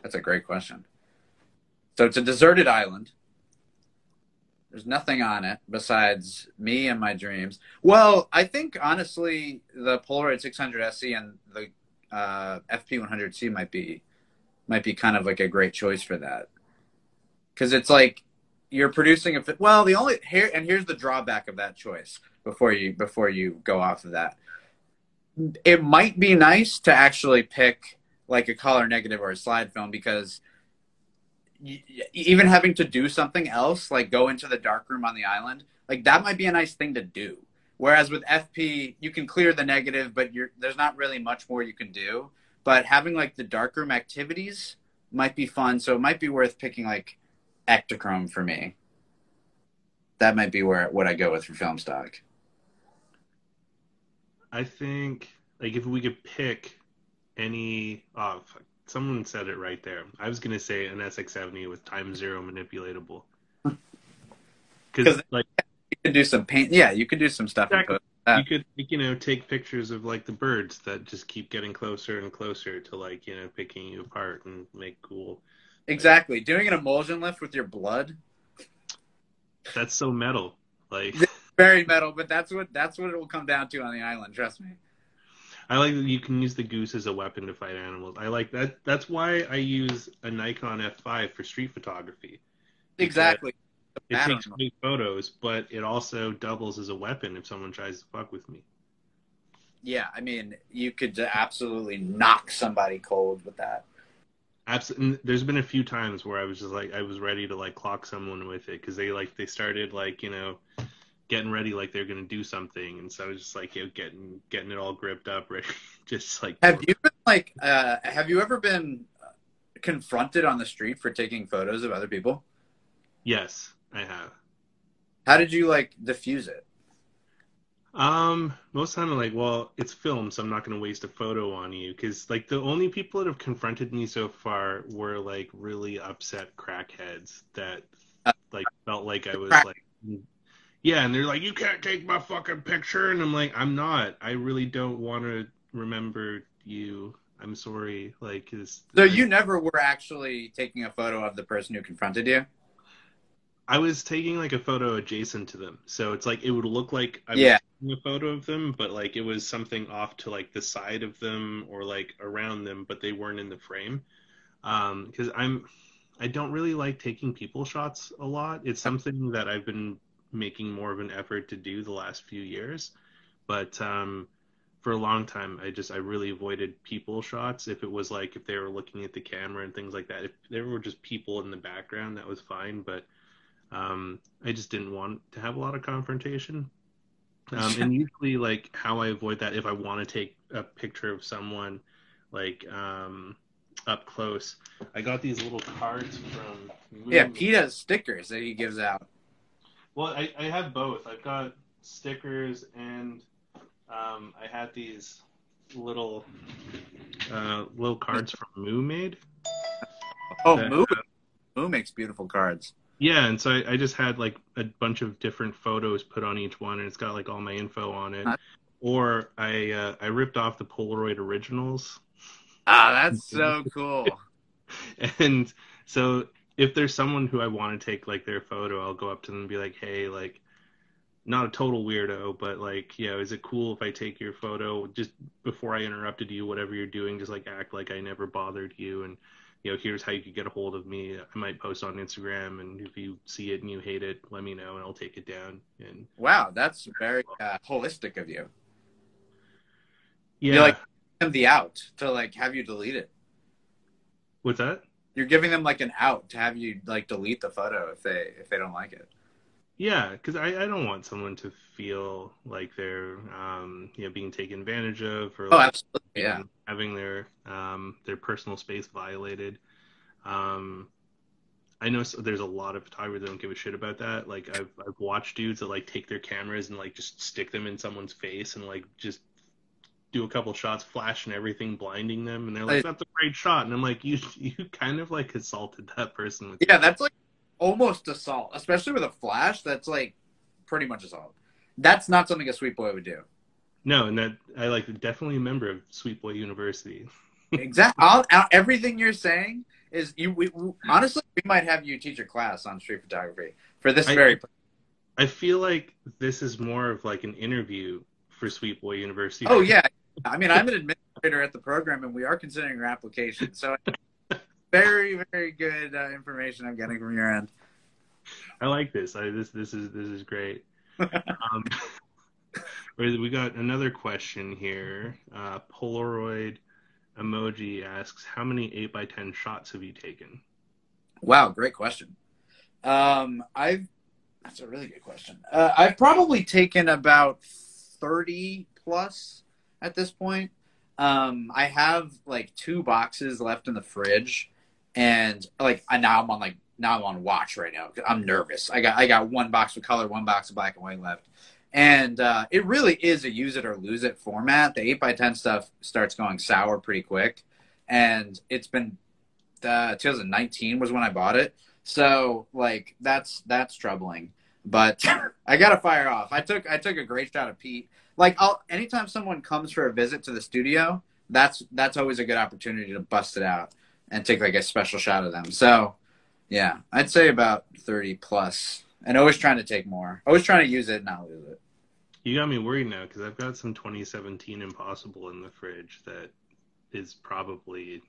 that's a great question. So it's a deserted island. There's nothing on it besides me and my dreams. Well, I think honestly, the Polaroid 600 SE and the uh, FP 100C might be might be kind of like a great choice for that because it's like you're producing a well the only here and here's the drawback of that choice before you before you go off of that. It might be nice to actually pick like a color negative or a slide film because even having to do something else like go into the dark room on the island like that might be a nice thing to do. Whereas with fp you can clear the negative but you're there's not really much more you can do. But having like the darkroom activities might be fun so it might be worth picking like Ektachrome for me that might be where what i go with for film stock i think like if we could pick any oh someone said it right there i was going to say an sx70 with time zero manipulatable because like you could do some paint yeah you could do some stuff exactly that. You could, you know, take pictures of like the birds that just keep getting closer and closer to like, you know, picking you apart and make cool. Exactly. Doing an emulsion lift with your blood. That's so metal. Like very metal, but that's what that's what it will come down to on the island. Trust me. I like that you can use the goose as a weapon to fight animals. I like that. That's why I use a Nikon F5 for street photography. Exactly it takes great photos, but it also doubles as a weapon if someone tries to fuck with me. Yeah, I mean, you could absolutely knock somebody cold with that. Absolutely. There's been a few times where I was just like, I was ready to like clock someone with it because they like they started like you know getting ready like they're gonna do something, and so I was just like you know getting getting it all gripped up, ready, just like. Have you been like? Uh, have you ever been confronted on the street for taking photos of other people? Yes. I have. How did you like diffuse it? Um, most of the time I'm like, well, it's film, so I'm not going to waste a photo on you. Because like the only people that have confronted me so far were like really upset crackheads that uh, like felt like I was like, yeah, and they're like, you can't take my fucking picture, and I'm like, I'm not. I really don't want to remember you. I'm sorry. Like, is so you never were actually taking a photo of the person who confronted you? I was taking like a photo adjacent to them, so it's like it would look like I was taking a photo of them, but like it was something off to like the side of them or like around them, but they weren't in the frame. Because um, I'm, I don't really like taking people shots a lot. It's something that I've been making more of an effort to do the last few years, but um, for a long time, I just I really avoided people shots. If it was like if they were looking at the camera and things like that, if there were just people in the background, that was fine, but um, I just didn't want to have a lot of confrontation. Um, and usually, like how I avoid that, if I want to take a picture of someone, like um, up close, I got these little cards from. Yeah, Pete has stickers that he gives out. Well, I, I have both. I've got stickers and um, I had these little uh, little cards from Moo made. Oh, Moo! Moo makes beautiful cards. Yeah, and so I, I, just had like a bunch of different photos put on each one, and it's got like all my info on it. Huh? Or I uh, I ripped off the Polaroid originals. Ah, that's so cool. and so if there's someone who I want to take like their photo, I'll go up to them and be like, "Hey, like, not a total weirdo, but like, you know, is it cool if I take your photo just before I interrupted you, whatever you're doing, just like act like I never bothered you and." You know, here's how you could get a hold of me. I might post on Instagram, and if you see it and you hate it, let me know, and I'll take it down. And wow, that's very uh, holistic of you. Yeah, You're like them the out to like have you delete it. What's that? You're giving them like an out to have you like delete the photo if they if they don't like it. Yeah, because I, I don't want someone to feel like they're um, you know being taken advantage of or oh, like absolutely. yeah having their um, their personal space violated. Um, I know there's a lot of photographers that don't give a shit about that. Like I've I've watched dudes that like take their cameras and like just stick them in someone's face and like just do a couple shots, flash and everything, blinding them, and they're like, "That's a great shot," and I'm like, "You you kind of like assaulted that person." With yeah, that's like almost assault, especially with a flash. That's like pretty much assault. That's not something a sweet boy would do. No, and that I like definitely a member of Sweet Boy University. exactly. everything you're saying is you. We, we, honestly, we might have you teach a class on street photography for this I, very. I feel like this is more of like an interview for Sweet Boy University. Oh yeah, I mean I'm an administrator at the program, and we are considering your application. So very very good uh, information I'm getting from your end. I like this. I, this this is this is great. um, we got another question here. Uh, Polaroid emoji asks, "How many eight by ten shots have you taken?" Wow, great question. Um, I've that's a really good question. Uh, I've probably taken about thirty plus at this point. Um, I have like two boxes left in the fridge, and like now I'm on like now I'm on watch right now. I'm nervous. I got I got one box of color, one box of black and white left, and uh, it really is a use it or lose it format. The eight by ten stuff starts going sour pretty quick, and it's been uh, 2019 was when I bought it. So like that's that's troubling. But I gotta fire off. I took I took a great shot of Pete. Like I'll anytime someone comes for a visit to the studio, that's that's always a good opportunity to bust it out and take like a special shot of them. So yeah, I'd say about 30 plus, and always trying to take more. Always trying to use it, not lose it. You got me worried now because I've got some 2017 Impossible in the fridge that is probably.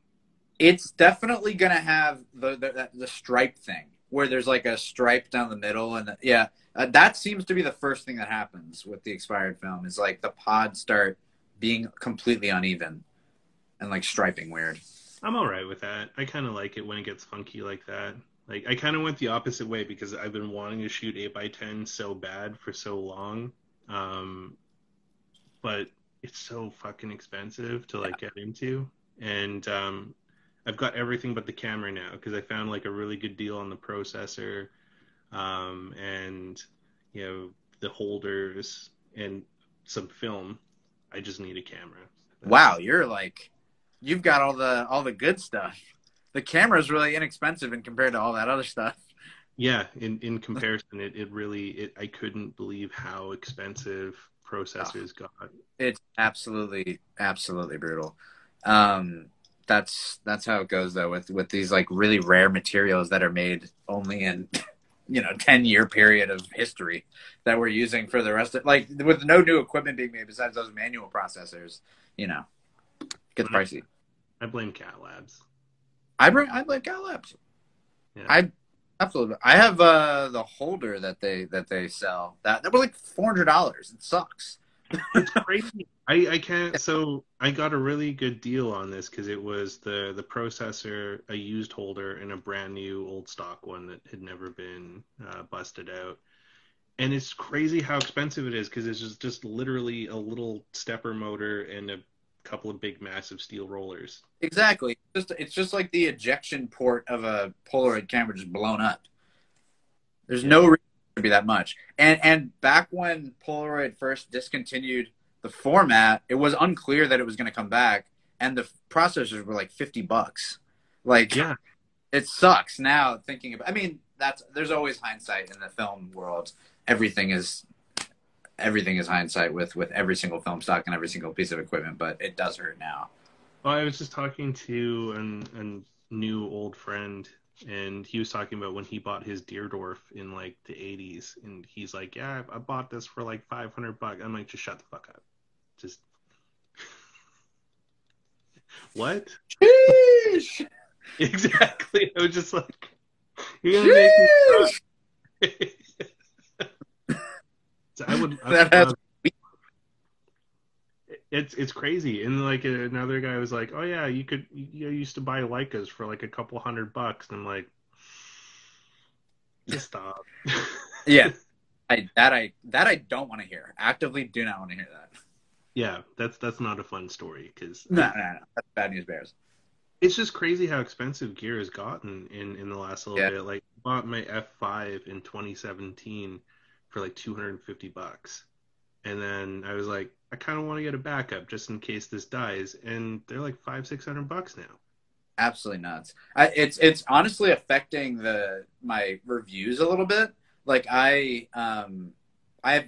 It's definitely gonna have the the, the stripe thing where there's like a stripe down the middle, and yeah, uh, that seems to be the first thing that happens with the expired film. Is like the pods start being completely uneven and like striping weird. I'm all right with that. I kind of like it when it gets funky like that. Like I kind of went the opposite way because I've been wanting to shoot eight by ten so bad for so long, um, but it's so fucking expensive to like get into, and um, I've got everything but the camera now because I found like a really good deal on the processor, um, and you know the holders and some film. I just need a camera. Wow, you're like you've got all the all the good stuff. The camera is really inexpensive in compared to all that other stuff. Yeah, in in comparison, it, it really it I couldn't believe how expensive processors oh, got. It's absolutely absolutely brutal. Um, that's that's how it goes though with with these like really rare materials that are made only in you know 10 year period of history that we're using for the rest of like with no new equipment being made besides those manual processors you know gets pricey I blame CatLABS. I bring I blame CatLABS. Yeah. I absolutely. I have uh, the holder that they that they sell. That that was like four hundred dollars. It sucks. it's crazy. I, I can't. So I got a really good deal on this because it was the the processor, a used holder, and a brand new old stock one that had never been uh, busted out. And it's crazy how expensive it is because it's just just literally a little stepper motor and a couple of big massive steel rollers. Exactly. It's just, it's just like the ejection port of a Polaroid camera just blown up. There's yeah. no reason to be that much. And and back when Polaroid first discontinued the format, it was unclear that it was going to come back, and the processors were like fifty bucks. Like, yeah, it sucks now thinking about. I mean, that's there's always hindsight in the film world. Everything is everything is hindsight with with every single film stock and every single piece of equipment, but it does hurt now. Well, I was just talking to an, a new old friend, and he was talking about when he bought his Deardorff in like the '80s, and he's like, "Yeah, I, I bought this for like 500 bucks." I'm like, "Just shut the fuck up, just." what? Sheesh. exactly. I was just like, "You're gonna Sheesh. make me." I would. I that has. Uh, it's it's crazy, and like another guy was like, "Oh yeah, you could you used to buy Leicas for like a couple hundred bucks," and I'm like, just stop. yeah, I that I that I don't want to hear. Actively, do not want to hear that. Yeah, that's that's not a fun story because no, no, no, that's bad news bears. It's just crazy how expensive gear has gotten in in the last little yeah. bit. Like, bought my F5 in 2017 for like 250 bucks. And then I was like, I kind of want to get a backup just in case this dies. And they're like five, six hundred bucks now. Absolutely nuts. I, it's it's honestly affecting the my reviews a little bit. Like I um I have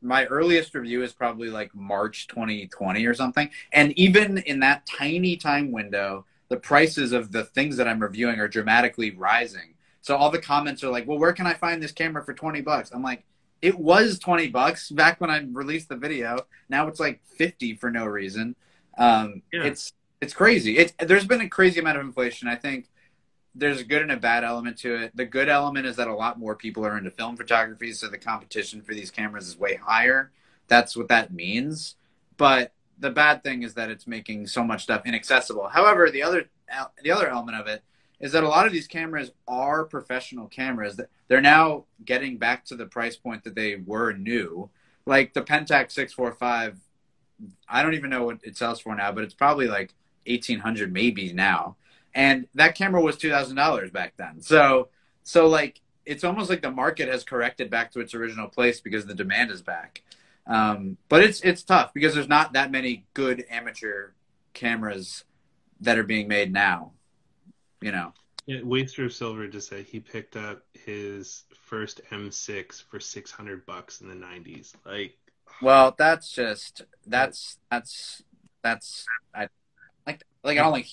my earliest review is probably like March 2020 or something. And even in that tiny time window, the prices of the things that I'm reviewing are dramatically rising. So all the comments are like, "Well, where can I find this camera for 20 bucks?" I'm like, it was 20 bucks back when I released the video. Now it's like 50 for no reason. Um, Yeah. It's it's crazy. It's there's been a crazy amount of inflation. I think there's a good and a bad element to it. The good element is that a lot more people are into film photography, so the competition for these cameras is way higher. That's what that means. But the bad thing is that it's making so much stuff inaccessible. However, the other the other element of it is that a lot of these cameras are professional cameras. They're now getting back to the price point that they were new. Like the Pentax 645, I don't even know what it sells for now, but it's probably like 1800 maybe now. And that camera was $2000 back then. So so like it's almost like the market has corrected back to its original place because the demand is back. Um, but it's it's tough because there's not that many good amateur cameras that are being made now. You know. Yeah, Waster of Silver just said he picked up his first M6 for 600 bucks in the 90s. Like, Well, that's just that's that's that's I like like I don't like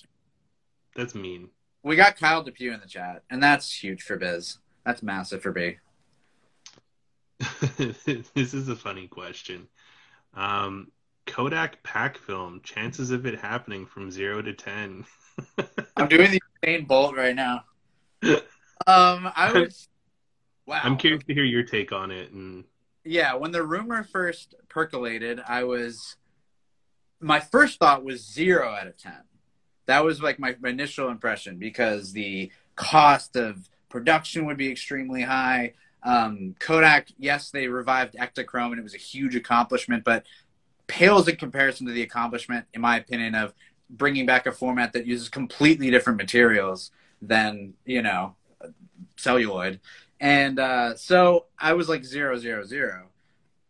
that's mean. we got Kyle Depew in the chat, and that's huge for Biz. That's massive for B. this is a funny question. Um, Kodak pack film, chances of it happening from 0 to 10. I'm doing the Usain Bolt right now. Um, I was wow. I'm curious to hear your take on it. And Yeah, when the rumor first percolated, I was my first thought was zero out of ten. That was like my, my initial impression because the cost of production would be extremely high. Um, Kodak, yes, they revived Ektachrome and it was a huge accomplishment, but pales in comparison to the accomplishment, in my opinion, of bringing back a format that uses completely different materials than you know celluloid. And uh, so I was like zero zero zero.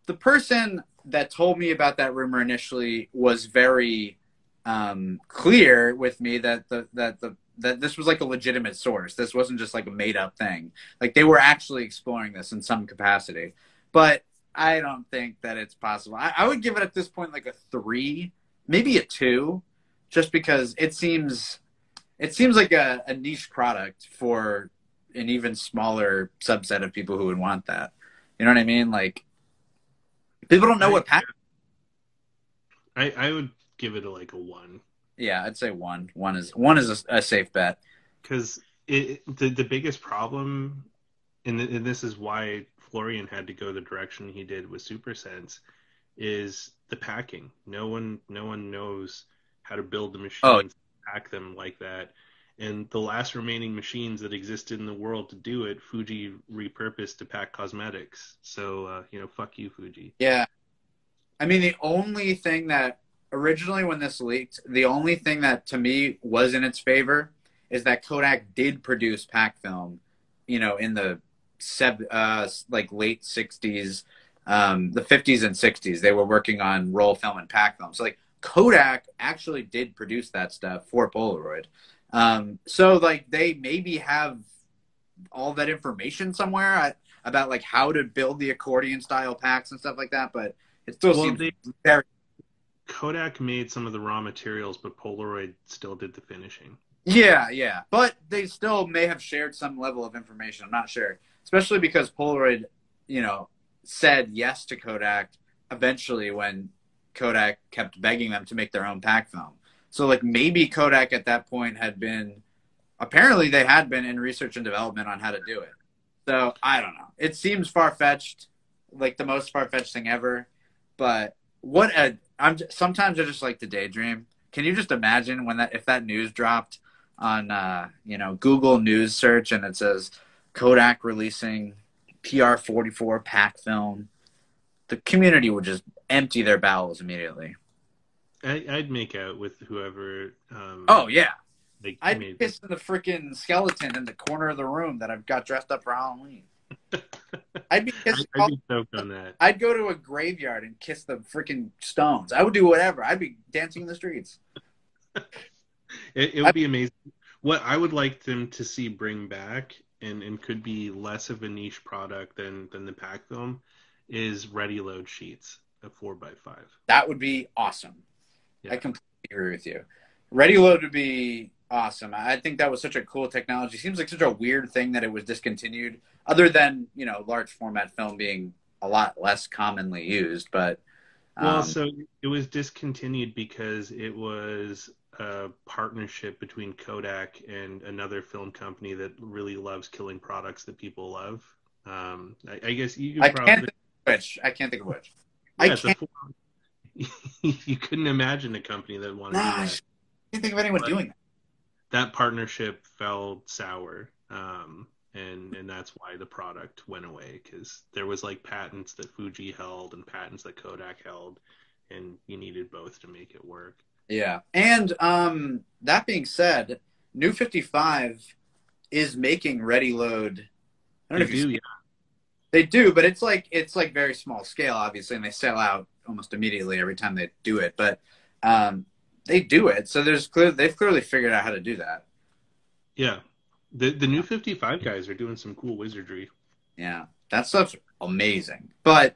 The person that told me about that rumor initially was very um, clear with me that the that the that this was like a legitimate source. This wasn't just like a made up thing. Like they were actually exploring this in some capacity. But I don't think that it's possible. I, I would give it at this point like a three, maybe a two, just because it seems it seems like a, a niche product for an even smaller subset of people who would want that. You know what I mean? Like people don't know what pack. I, I would give it a, like a 1. Yeah, I'd say one. One is one is a, a safe bet. because it the the biggest problem, and, th- and this is why Florian had to go the direction he did with Supersense, is the packing. No one no one knows how to build the machines, Oh. pack them like that. And the last remaining machines that existed in the world to do it, Fuji repurposed to pack cosmetics. So uh, you know, fuck you, Fuji. Yeah. I mean, the only thing that originally when this leaked, the only thing that to me was in its favor is that Kodak did produce pack film, you know, in the uh, like late 60s, um, the 50s and 60s. They were working on roll film and pack film. So, like, Kodak actually did produce that stuff for Polaroid. Um, so, like, they maybe have all that information somewhere uh, about like how to build the accordion style packs and stuff like that, but it still Well, seems they- very Kodak made some of the raw materials, but Polaroid still did the finishing. Yeah, yeah. But they still may have shared some level of information. I'm not sure. Especially because Polaroid, you know, said yes to Kodak eventually when Kodak kept begging them to make their own pack film. So like maybe Kodak at that point had been apparently they had been in research and development on how to do it. So I don't know. It seems far fetched, like the most far fetched thing ever. But what a I'm j- sometimes I just like to daydream. Can you just imagine when that if that news dropped on uh, you know Google News search and it says Kodak releasing PR44 pack film, the community would just empty their bowels immediately. I, I'd make out with whoever. Um, Oh yeah, they I'd made. kiss the freaking skeleton in the corner of the room that I've got dressed up for Halloween. I'd be I'd. I'd be stoked on that. I'd go to a graveyard and kiss the freaking stones. I would do whatever. I'd be dancing in the streets. It, it would be amazing. What I would like them to see bring back, and, and could be less of a niche product than than the pack film, is ready load sheets, a four by five. That would be awesome. Yeah. I completely agree with you. Ready load would be awesome. I think that was such a cool technology. Seems like such a weird thing that it was discontinued, other than you know large format film being a lot less commonly used. But um, well, so it was discontinued because it was a partnership between Kodak and another film company that really loves killing products that people love. Um, I, I, guess you I probably... can't think of which. I can't think of which. Yeah, I can't... you couldn't imagine a company that wanted nah, to do that. I can't think of anyone but doing that. That partnership fell sour. Um, and and that's why the product went away because there was like patents that Fuji held and patents that Kodak held, and you needed both to make it work. Yeah, and um, that being said, New Fifty Five is making Ready Load. I don't they know if do, yeah. They do, but it's like it's like very small scale, obviously, and they sell out almost immediately every time they do it. But um, they do it, so there's clear they've clearly figured out how to do that. Yeah, the the new 55 guys are doing some cool wizardry. Yeah, that stuff's amazing. But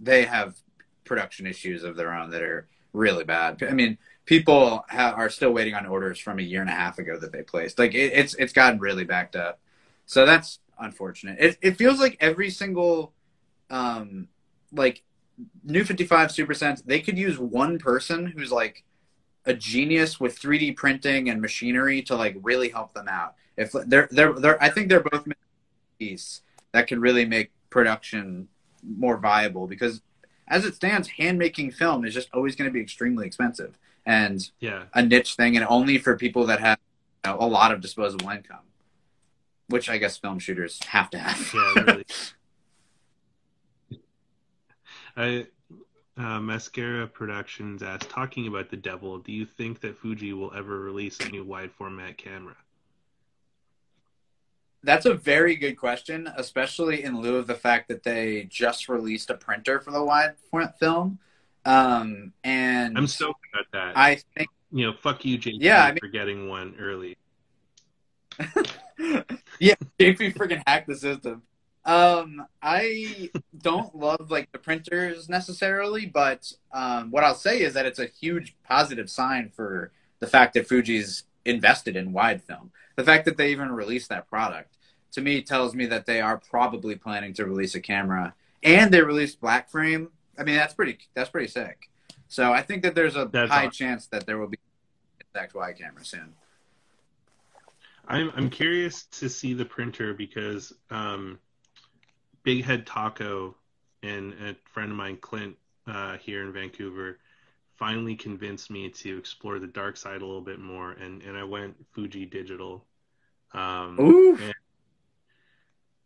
they have production issues of their own that are really bad. I mean, people ha- are still waiting on orders from a year and a half ago that they placed. Like it, it's it's gotten really backed up. So that's unfortunate. It it feels like every single um like new 55 Supersense they could use one person who's like a genius with 3D printing and machinery to like really help them out. If they're they're they're I think they're both piece that could really make production more viable because as it stands, hand making film is just always going to be extremely expensive and yeah. a niche thing, and only for people that have you know, a lot of disposable income, which I guess film shooters have to have. yeah, really. I uh, Mascara Productions asked, talking about the devil, do you think that Fuji will ever release a new wide format camera? That's a very good question, especially in lieu of the fact that they just released a printer for the wide format film. Um, and I'm so at that. I think you know, fuck you, JP, yeah, I mean, for getting one early. yeah, JP freaking hacked the system. Um, I don't love like the printers necessarily, but um, what I'll say is that it's a huge positive sign for the fact that Fuji's invested in wide film. The fact that they even released that product to me tells me that they are probably planning to release a camera, and they released black frame. I mean, that's pretty that's pretty sick. So I think that there's a that's high awesome. chance that there will be exact wide camera soon. I'm I'm curious to see the printer because um, Big Head Taco and a friend of mine, Clint, uh, here in Vancouver, finally convinced me to explore the dark side a little bit more, and and I went Fuji Digital. Um, Ooh.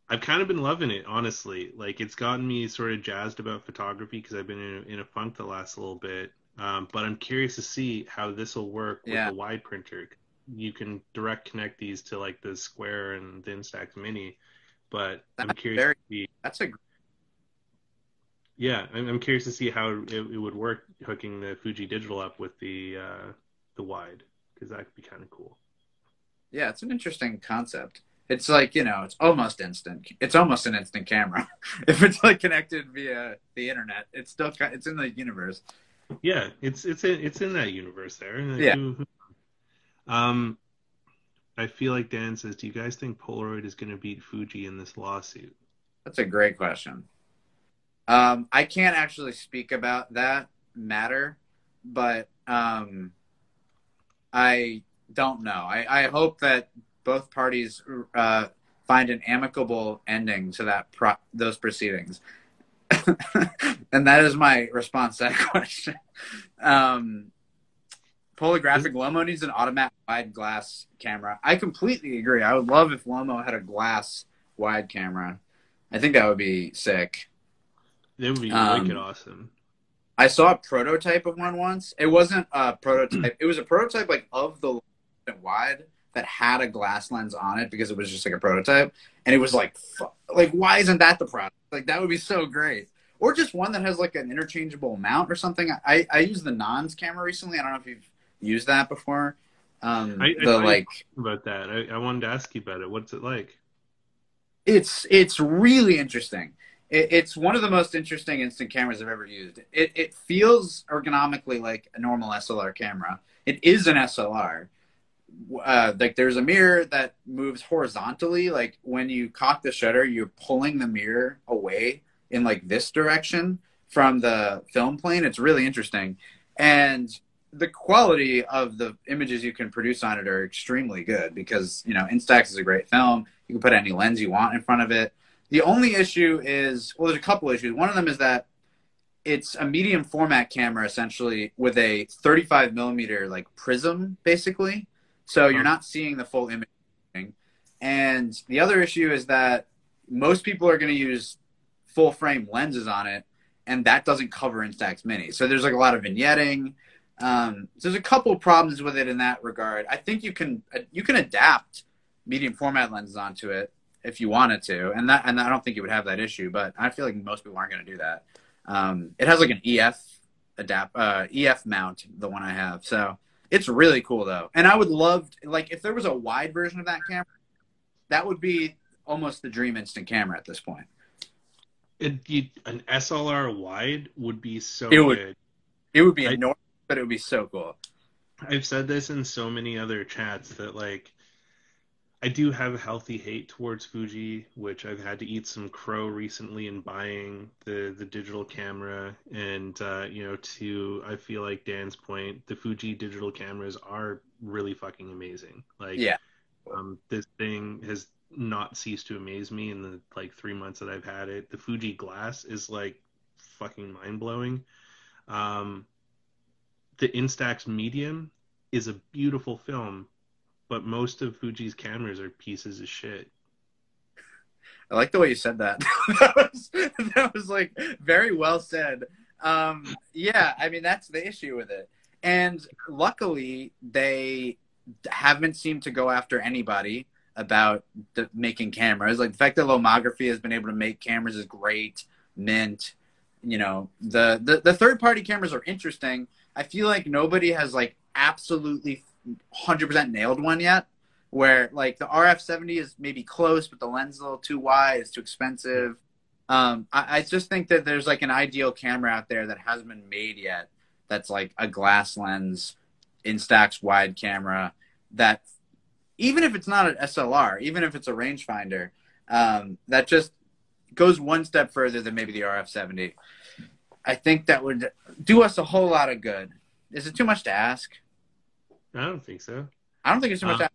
I've kind of been loving it, honestly. Like it's gotten me sort of jazzed about photography because I've been in a, in a funk the last little bit. Um, but I'm curious to see how this will work with yeah. the wide printer. You can direct connect these to like the Square and the Instax Mini, but that's I'm curious. Very, see, that's a. Yeah, I'm, I'm curious to see how it, it, would work hooking the Fuji Digital up with the uh, the wide because that could be kind of cool. Yeah, it's an interesting concept. It's like you know, it's almost instant. It's almost an instant camera. if it's like connected via the internet, it's still it's in the universe. Yeah, it's it's in, it's in that universe there. Yeah. Um, I feel like Dan says, do you guys think Polaroid is going to beat Fuji in this lawsuit? That's a great question. Um, I can't actually speak about that matter, but um, I don't know. I, I hope that both parties uh, find an amicable ending to that pro- those proceedings. and that is my response to that question. Um, Polographic Lomo needs an automatic wide glass camera. I completely agree. I would love if Lomo had a glass wide camera. I think that would be sick. That would be um, wicked awesome. I saw a prototype of one once. It wasn't a prototype. it was a prototype like of the wide that had a glass lens on it because it was just like a prototype, and it was like, like why isn't that the product? Like that would be so great. Or just one that has like an interchangeable mount or something. I I used the Nons camera recently. I don't know if you've used that before. Um, I, the I, like about that. I, I wanted to ask you about it. What's it like? It's it's really interesting. It, it's one of the most interesting instant cameras I've ever used. It it feels ergonomically like a normal SLR camera. It is an SLR. Uh, like there's a mirror that moves horizontally. Like when you cock the shutter, you're pulling the mirror away in like this direction from the film plane. It's really interesting, and the quality of the images you can produce on it are extremely good because you know Instax is a great film. You can put any lens you want in front of it. The only issue is well, there's a couple issues. One of them is that it's a medium format camera essentially with a 35 millimeter like prism basically, so you're uh-huh. not seeing the full image. And the other issue is that most people are going to use full frame lenses on it, and that doesn't cover Instax Mini. So there's like a lot of vignetting. Um, so there's a couple problems with it in that regard. I think you can you can adapt medium format lenses onto it if you wanted to, and that and I don't think you would have that issue. But I feel like most people aren't going to do that. Um, it has like an EF adapt uh, EF mount, the one I have. So it's really cool though, and I would love like if there was a wide version of that camera, that would be almost the dream instant camera at this point. It, you, an SLR wide would be so It would- good. It would be I- enormous, but it would be so cool. I've said this in so many other chats that like I do have a healthy hate towards Fuji, which I've had to eat some crow recently in buying the the digital camera and uh, you know to I feel like Dan's point, the Fuji digital cameras are really fucking amazing. Like Yeah. um this thing has not ceased to amaze me in the like 3 months that I've had it. The Fuji glass is like fucking mind-blowing. Um the Instax Medium is a beautiful film, but most of Fuji's cameras are pieces of shit. I like the way you said that. that was that was like very well said. Um, yeah, I mean that's the issue with it. And luckily, they haven't seemed to go after anybody about the, making cameras. Like the fact that Lomography has been able to make cameras is great. Mint, you know, the the, the third party cameras are interesting. I feel like nobody has like absolutely hundred percent nailed one yet where like the RF seventy is maybe close, but the lens is a little too wide, it's too expensive. Um, I, I just think that there's like an ideal camera out there that hasn't been made yet. That's like a glass lens, Instax wide camera that even if it's not an SLR, even if it's a rangefinder, um, that just goes one step further than maybe the RF seventy. I think that would do us a whole lot of good. Is it too much to ask? I don't think so. I don't think it's too much. Uh, to ask.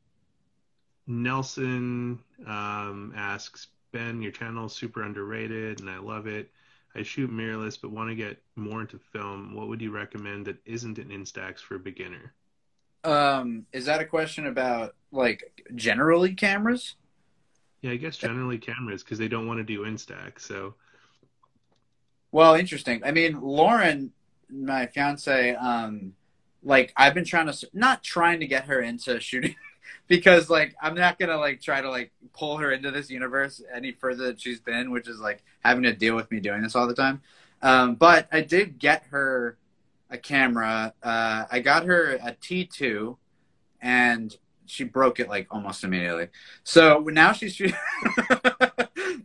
Nelson um, asks Ben, your channel is super underrated, and I love it. I shoot mirrorless, but want to get more into film. What would you recommend that isn't an Instax for a beginner? Um, is that a question about like generally cameras? Yeah, I guess generally cameras because they don't want to do Instax. So Well, interesting. I mean, Lauren, my fiance, um, like I've been trying to not trying to get her into shooting because like I'm not gonna like try to like pull her into this universe any further than she's been, which is like having to deal with me doing this all the time. Um, but I did get her a camera. Uh, I got her a T2, and she broke it like almost immediately. So now she's shooting.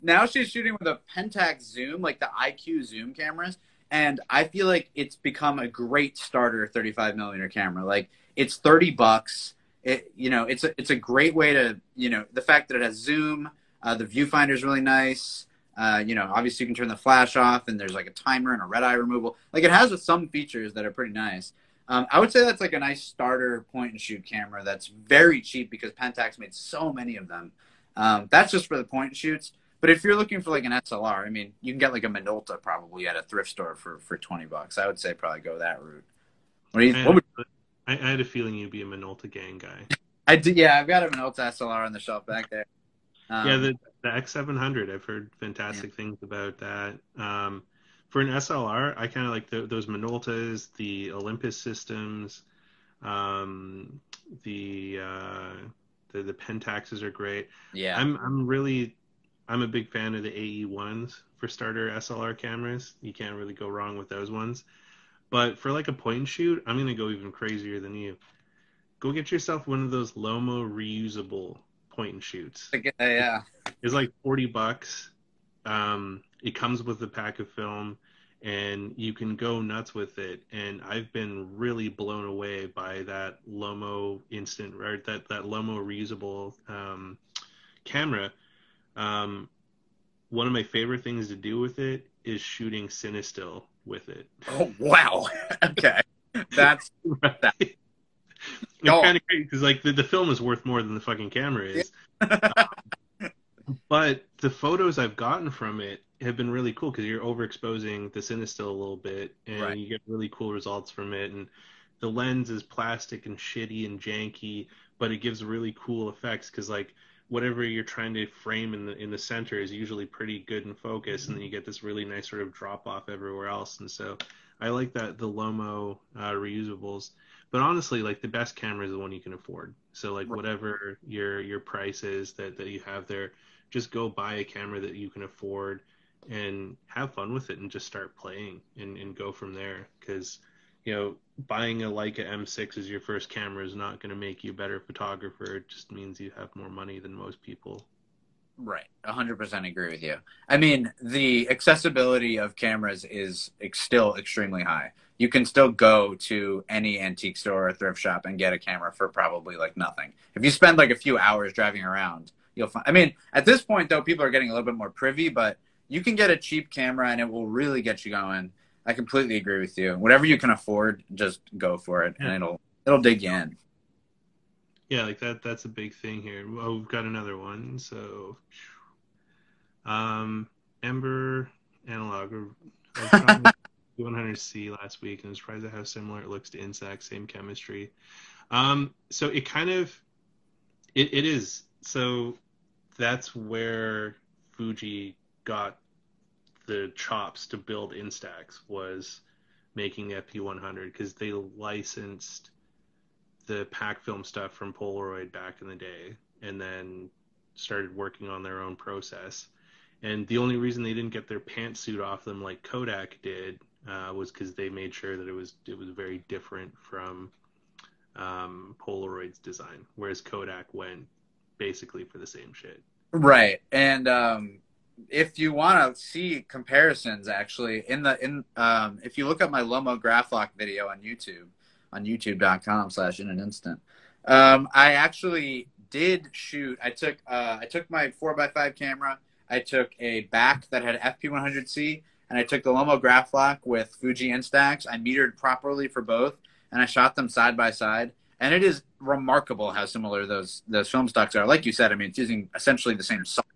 now she's shooting with a Pentax zoom, like the IQ zoom cameras, and I feel like it's become a great starter 35 millimeter camera. Like it's 30 bucks. It you know it's a it's a great way to you know the fact that it has zoom. Uh, the viewfinder is really nice. Uh, you know, obviously you can turn the flash off, and there's like a timer and a red eye removal. Like it has some features that are pretty nice. Um, I would say that's like a nice starter point and shoot camera that's very cheap because Pentax made so many of them. Um, that's just for the point and shoots. But if you're looking for like an SLR, I mean, you can get like a Minolta probably at a thrift store for, for 20 bucks. I would say probably go that route. What do you, I, what would, I, I had a feeling you'd be a Minolta gang guy. I did, yeah, I've got a Minolta SLR on the shelf back there. Um, yeah, the the X700. I've heard fantastic things about that. Um, for an SLR, I kind of like the, those Minoltas, the Olympus systems, um, the, uh, the the Pentaxes are great. yeah. I'm I'm really I'm a big fan of the AE ones for starter SLR cameras. You can't really go wrong with those ones. But for like a point and shoot, I'm gonna go even crazier than you. Go get yourself one of those Lomo reusable point and shoots. yeah. It's like forty bucks. Um, it comes with a pack of film, and you can go nuts with it. And I've been really blown away by that Lomo instant right? that that Lomo reusable um, camera. Um, one of my favorite things to do with it is shooting Cinestill with it. Oh wow. okay. That's Right. That- Go kind of crazy because like the, the film is worth more than the fucking camera is. But the photos I've gotten from it have been really cool because you're overexposing the Cinestill a little bit, and Right. you get really cool results from it. And the lens is plastic and shitty and janky, but it gives really cool effects because like whatever you're trying to frame in the in the center is usually pretty good in focus, and then you get this really nice sort of drop off everywhere else. And so I like that the Lomo uh, reusables. But honestly, like the best camera is the one you can afford. So like Right. whatever your your price is that that you have there, just go buy a camera that you can afford and have fun with it and just start playing and, and go from there because you know buying a leica m6 as your first camera is not going to make you a better photographer it just means you have more money than most people Right, hundred percent agree with you. I mean, the accessibility of cameras is ex- still extremely high. You can still go to any antique store or thrift shop and get a camera for probably like nothing. If you spend like a few hours driving around, you'll find. I mean, at this point though, people are getting a little bit more privy, but you can get a cheap camera and it will really get you going. I completely agree with you. Whatever you can afford, just go for it, and Yeah. it'll it'll dig you in. yeah like that that's a big thing here oh we've got another one so um ember analog I was 100C last week and was surprised at how similar it looks to Instax, same chemistry. Um, so it kind of, it, it is. So that's where Fuji got the chops to build Instax was making the FP100 because they licensed the pack film stuff from Polaroid back in the day and then started working on their own process. And the only reason they didn't get their pantsuit off them like Kodak did uh, was because they made sure that it was it was very different from um, Polaroid's design, whereas Kodak went basically for the same shit. Right. And um, if you want to see comparisons, actually, in the in um, if you look up my Lomograflok video on YouTube, on YouTube.com slash in an instant, um, I actually did shoot. I took uh, I took my four x five camera. I took a back that had FP100C, and I took the Lomograflok with Fuji Instax. I metered properly for both, and I shot them side by side. And it is remarkable how similar those those film stocks are. Like you said, I mean, it's using essentially the same software.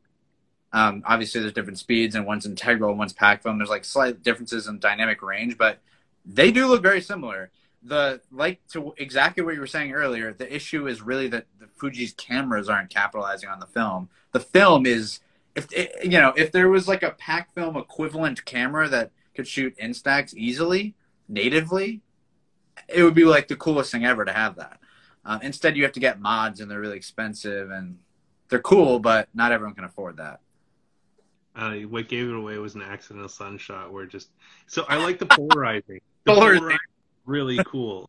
Um, obviously, there's different speeds, and one's integral, and one's pack film. There's like slight differences in dynamic range, but they do look very similar. The like to exactly what you were saying earlier. The issue is really that the Fuji's cameras aren't capitalizing on the film. The film is, if you know, if there was like a pack film equivalent camera that could shoot Instax easily natively, it would be like the coolest thing ever to have that. Uh, instead, you have to get mods, and they're really expensive, and they're cool, but not everyone can afford that. Uh, what gave it away was an accidental sunshot where just so I like the polarizing. The Polarizing. polarizing really cool.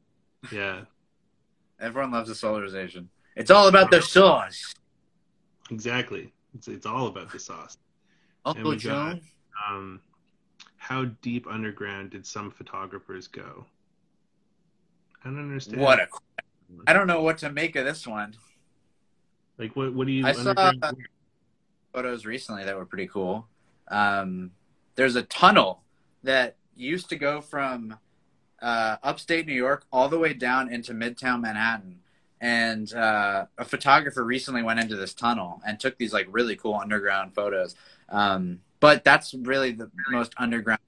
Yeah, Everyone loves the solarization. It's all about the sauce. exactly. It's it's all about the sauce. Uncle got- Joe. Um, how deep underground did some photographers go? I don't understand. What a. I don't know what to make of this one. like what? What do you? I saw- Photos recently that were pretty cool. Um, there's a tunnel that used to go from uh, upstate New York all the way down into Midtown Manhattan. And uh, a photographer recently went into this tunnel and took these like really cool underground photos. Um, but that's really the most underground.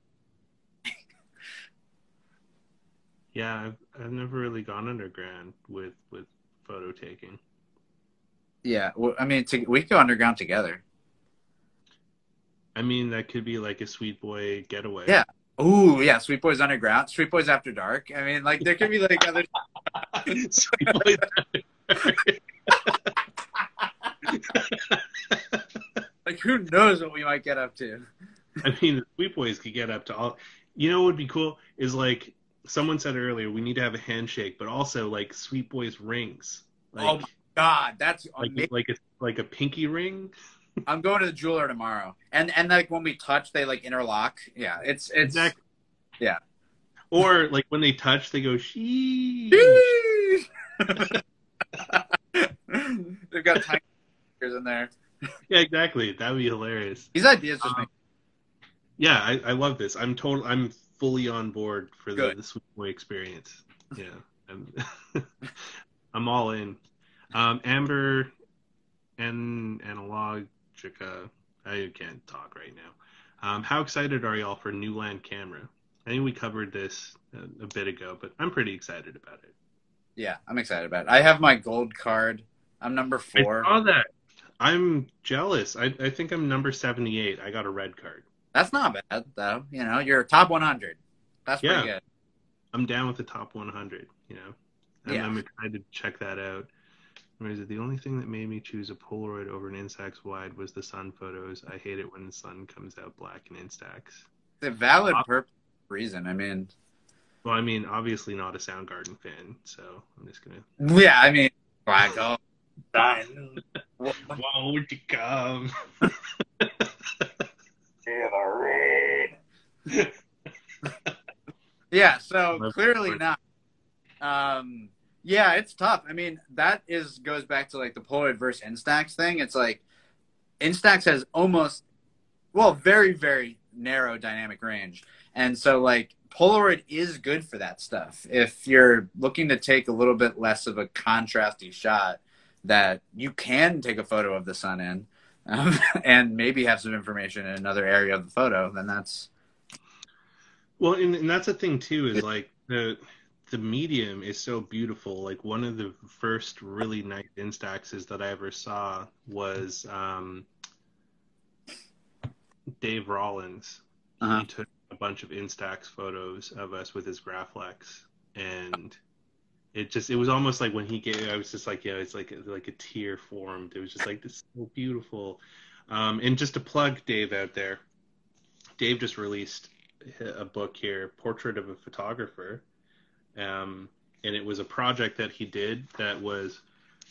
Yeah, I've, I've never really gone underground with with photo taking. Yeah, well, I mean, to, we could go underground together. I mean, that could be like a sweet boy getaway. Yeah. Oh yeah, Sweet Boys Underground, Sweet Boys After Dark. I mean, like there could be like other. sweet boy. Like who knows what we might get up to? I mean, the Sweet Boys could get up to all. You know what would be cool is like someone said earlier, we need to have a handshake, but also like Sweet Boys rings, like oh my god, that's like amazing. like a like a pinky ring. I'm going to the jeweler tomorrow, and and like when we touch, they like interlock. Yeah, it's it's. Exactly. Yeah. Or like when they touch, they go she. They've got tiny fingers in there. yeah, exactly. That would be hilarious. These ideas just Um, make Yeah, I, I love this. I'm total. I'm fully on board for the, the Sweet Boy experience. Yeah, I'm, I'm all in. Um, Amber and Analogica. I can't talk right now. Um, how excited are y'all for Newland camera? I think we covered this a, a bit ago, but I'm pretty excited about it. yeah, I'm excited about it. I have my gold card. I'm number four. I saw that. I'm jealous. I, I think I'm number 78. I got a red card. That's not bad though. You know, you're top 100. That's pretty Yeah. good. I'm down with the top 100. You know, I'm, Yeah. I'm excited to check that out. Where is it? The only thing that made me choose a Polaroid over an Instax wide was the sun photos. I hate it when the sun comes out black in Instax. It's a valid Uh, purpose reason. I mean, Well, I mean, obviously not a Soundgarden fan, so I'm just gonna. yeah, I mean, black. Oh, dying. Won't you come? Yeah, so clearly not. Um, yeah, it's tough. I mean, that is goes back to like the Polaroid versus Instax thing. It's like Instax has almost, well, very very narrow dynamic range, and so like Polaroid is good for that stuff. If you're looking to take a little bit less of a contrasty shot, that you can take a photo of the sun in, um, and maybe have some information in another area of the photo, then that's Well, and, and that's the thing too is like the the medium is so beautiful. Like one of the first really nice Instaxes that I ever saw was um, Dave Rollins. Uh-huh. He took a bunch of Instax photos of us with his Graflex, and it just it was almost like when he gave. I was just like, yeah, it's like like a tear formed. It was just like this is so beautiful. Um, and just to plug Dave out there, Dave just released a book here, Portrait of a Photographer. Um, and it was a project that he did that was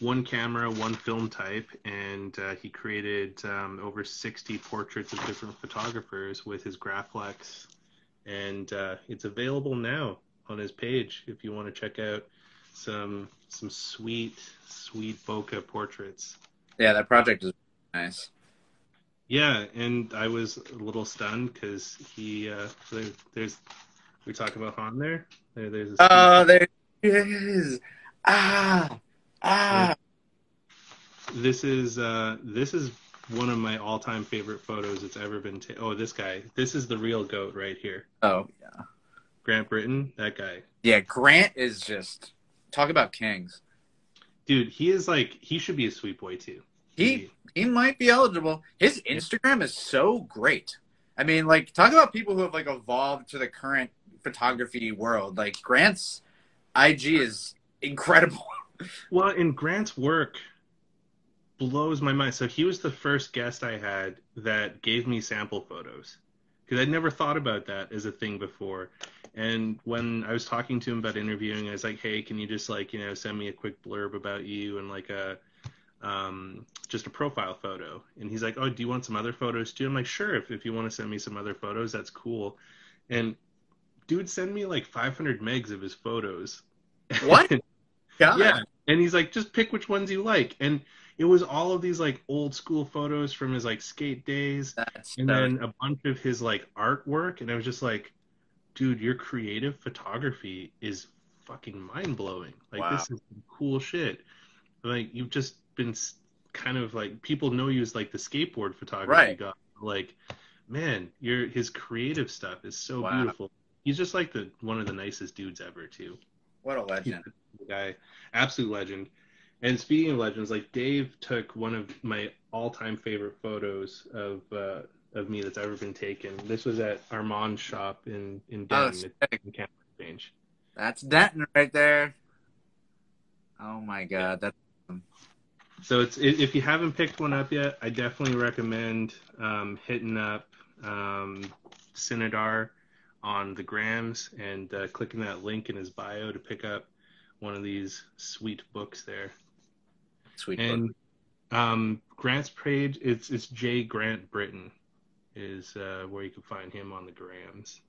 one camera, one film type, and uh, he created um, over 60 portraits of different photographers with his Graflex. And uh, it's available now on his page if you want to check out some some sweet, sweet bokeh portraits. yeah, that project is nice. Yeah, and I was a little stunned because he uh, there, there's we talk about Han there. there there's a Oh, there it is. Ah, ah. this is uh, this is one of my all-time favorite photos that's ever been taken. Oh, this guy. This is the real goat right here. Oh, yeah. Grant Brittain, that guy. Yeah, Grant is just talk about kings. Dude, he is like he should be a sweet boy too. He he might be eligible. His Instagram is so great. I mean, like talk about people who have like evolved to the current photography world. Like Grant's IG is incredible. Well, and Grant's work blows my mind. So he was the first guest I had that gave me sample photos because I'd never thought about that as a thing before. And when I was talking to him about interviewing, I was like, "Hey, can you just like you know send me a quick blurb about you and like a um, just a profile photo?" And he's like, "Oh, do you want some other photos too?" I'm like, "Sure, if if you want to send me some other photos, that's cool." And dude, send me like 500 megs of his photos. What? God. Yeah. And he's like, just pick which ones you like. And it was all of these like old school photos from his like skate days That's and then a bunch of his like artwork. And I was just like, dude, your creative photography is fucking mind blowing. Like, Wow. this is cool shit. Like, you've just been kind of like, people know you as like the skateboard photography Right. guy. Like, man, your his creative stuff is so Wow. beautiful. He's just like the one of the nicest dudes ever, too what a legend. the guy, absolute legend. And speaking of legends, like Dave took one of my all-time favorite photos of uh, of me that's ever been taken. This was at Armand's shop in in Oh, Denton, sick. in Camp Exchange. That's Denton right there. Oh my god, that's So it's if you haven't picked one up yet, I definitely recommend um, hitting up um, Synodar on the grams and uh, clicking that link in his bio to pick up one of these sweet books there. sweet. book. And um, Grant's page, it's it's J Grant Brittain, is uh, where you can find him on the grams.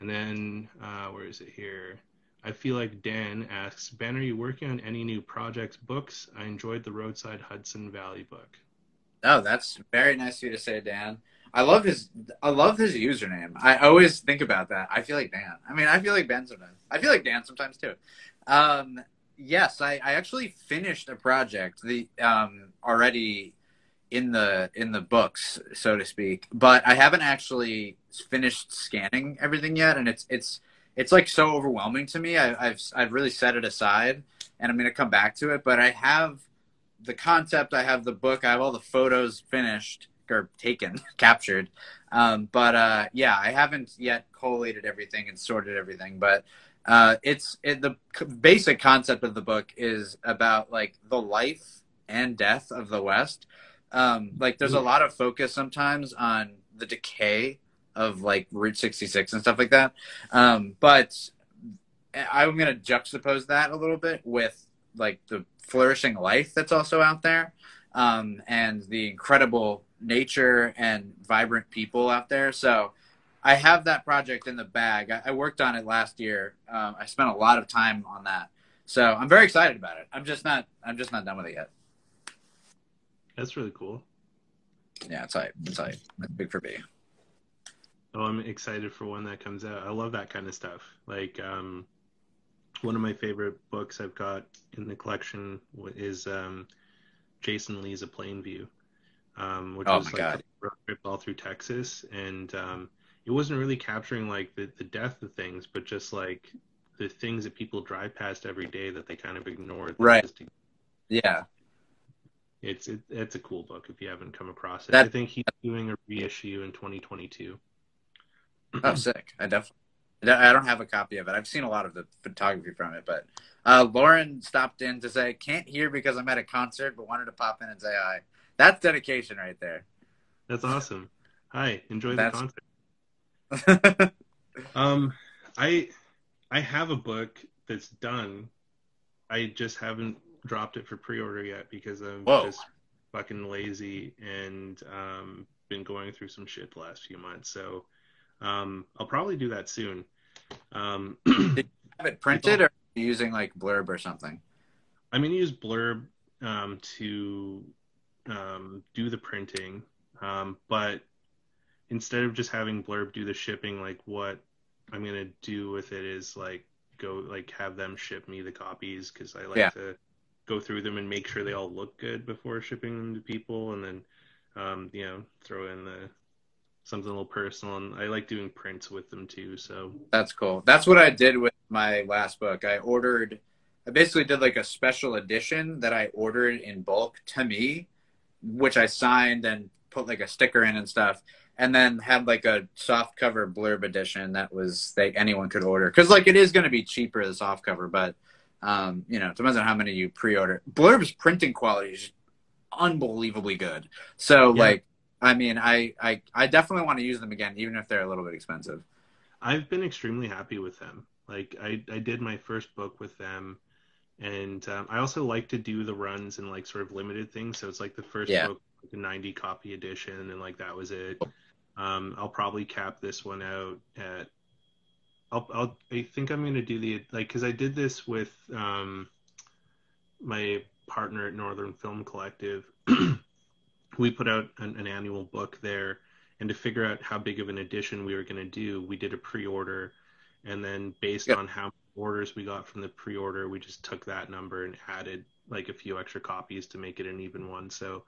And then uh, where is it here? I feel like Dan asks, Ben, are you working on any new projects, books? I enjoyed the Roadside Hudson Valley book. Oh, that's very nice of you to say, Dan. I love his I love his username. I always think about that. I feel like Dan. I mean, I feel like Ben sometimes. I feel like Dan sometimes too. Um, yes, I, I actually finished a project the um, already in the in the books, so to speak. But I haven't actually finished scanning everything yet, and it's it's it's like so overwhelming to me. I, I've I've really set it aside, and I'm gonna come back to it. But I have the concept. I have the book. I have all the photos finished or taken, captured. Um, but uh, yeah, I haven't yet collated everything and sorted everything. But uh, it's it, the basic concept of the book is about like the life and death of the West. Um, like there's a lot of focus sometimes on the decay of like Route 66 and stuff like that. Um, but I'm going to juxtapose that a little bit with like the flourishing life that's also out there um, and the incredible nature and vibrant people out there. So I have that project in the bag. I, I worked on it last year. Um, I spent a lot of time on that. So I'm very excited about it. I'm just not. I'm just not done with it yet. That's really cool. Yeah, it's like it's like it's big for me. Oh, I'm excited for when that comes out. I love that kind of stuff. Like, um, one of my favorite books I've got in the collection is um, Jason Lee's A Plain View, um, which oh was like God. a road trip all through Texas, and um, it wasn't really capturing like the, the death of things, but just like the things that people drive past every day that they kind of ignore. Right. just- Yeah, It's it, it's a cool book if you haven't come across it. I think he's doing a reissue in 2022. Oh, sick! I definitely. I don't have a copy of it. I've seen a lot of the photography from it, but uh, Lauren stopped in to say, "Can't hear because I'm at a concert, but wanted to pop in and say hi." That's dedication right there. That's awesome. Hi, enjoy the concert. Um, I I have a book that's done. I just haven't dropped it for pre-order yet because I'm Whoa. just fucking lazy and um been going through some shit the last few months. So um I'll probably do that soon. Um have it printed, or using like blurb or something? I'm gonna use Blurb um, to um, do the printing, um, but instead of just having Blurb do the shipping, like what I'm gonna do with it is like go like have them ship me the copies because I like Yeah. to go through them and make sure they all look good before shipping them to people, and then um, you know throw in the something a little personal. And I like doing prints with them too. So That's cool. That's what I did with my last book. I ordered, I basically did like a special edition that I ordered in bulk to me, which I signed and put like a sticker in and stuff, and then had like a soft cover blurb edition that was like anyone could order because like it is going to be cheaper the soft cover, but um, you know, it depends on how many you pre-order. Blurb's printing quality is unbelievably good. So Yeah. like, I mean, I, I I definitely want to use them again, even if they're a little bit expensive. I've been extremely happy with them. Like I, I did my first book with them, and um, I also like to do the runs and like sort of limited things. So it's like the first Yeah. book, like a 90 copy edition, and like that was it. Um, I'll probably cap this one out at. I'll, I'll I think I'm gonna do the like because I did this with um, my partner at Northern Film Collective. we put out an, an annual book there and to figure out how big of an edition we were going to do, we did a pre-order, and then based Yep. on how many orders we got from the pre-order, we just took that number and added like a few extra copies to make it an even one. So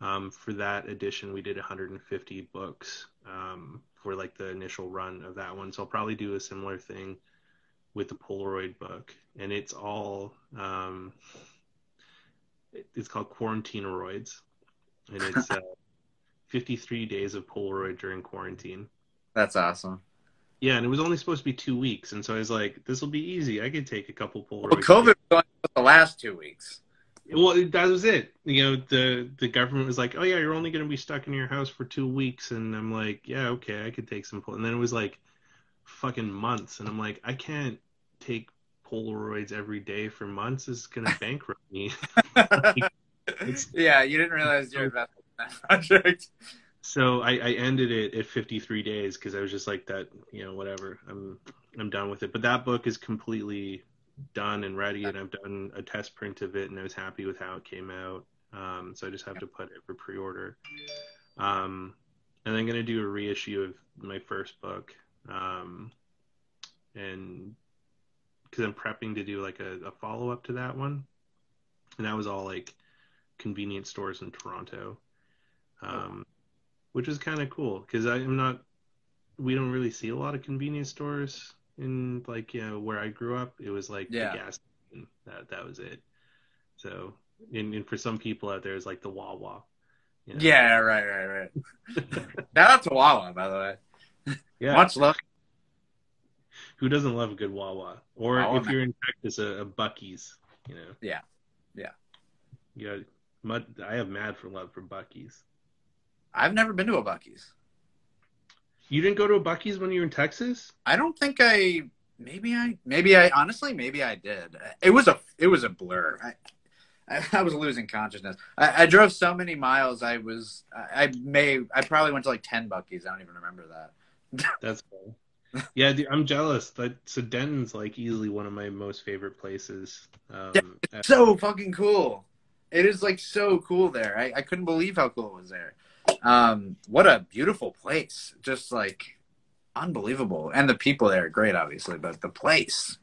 um, for that edition, we did 150 books um, for like the initial run of that one. So I'll probably do a similar thing with the Polaroid book, and it's all um, it's called Quarantineroids, and it's uh, 53 days of Polaroid during quarantine. That's awesome. Yeah, and it was only supposed to be two weeks, and so I was like, "This will be easy. I could take a couple Polaroids." Well, COVID was going for the last two weeks. Well, that was it. You know, the the government was like, "Oh yeah, you're only going to be stuck in your house for two weeks," and I'm like, "Yeah, okay, I could take some." Pol-. And then it was like, fucking months, and I'm like, I can't take Polaroids every day for months. This is going to bankrupt me. It's- yeah, you didn't realize you were invested in that project. So I, I ended it at 53 days because I was just like that, you know, whatever. I'm I'm done with it. But that book is completely done and ready, and I've done a test print of it, and I was happy with how it came out. um, so I just have to put it for pre-order. Um, and I'm gonna do a reissue of my first book, um, and because I'm prepping to do like a, a follow up to that one, and that was all like convenience stores in Toronto, um, which is kind of cool because I'm not. We don't really see a lot of convenience stores in like you know where I grew up. It was like Yeah. the gas station. That that was it. So and, and for some people out there, it's like the Wawa. you know? Yeah, right, right, right. Shout out to Wawa, by the way. yeah. Much love. Who doesn't love a good Wawa? Or Wawa, if you're in Texas, a, a Buc-ee's. You know. Yeah. Yeah. Yeah. Mud, I have mad for love for Buc-ee's. I've never been to a Buc-ee's. You didn't go to a Buc-ee's when you were in Texas? I don't think I. Maybe I. Maybe I. Honestly, maybe I did. It was a. It was a blur. I. I, I was losing consciousness. I, I drove so many miles. I was. I, may. I probably went to like ten Buc-ee's. I don't even remember that. That's cool. Yeah, dude, I'm jealous. That so Denton's like easily one of my most favorite places. Um, so fucking cool. It is like so cool there. I, I couldn't believe how cool it was there. Um, what a beautiful place. Just like unbelievable. And the people there are great, obviously, but the place.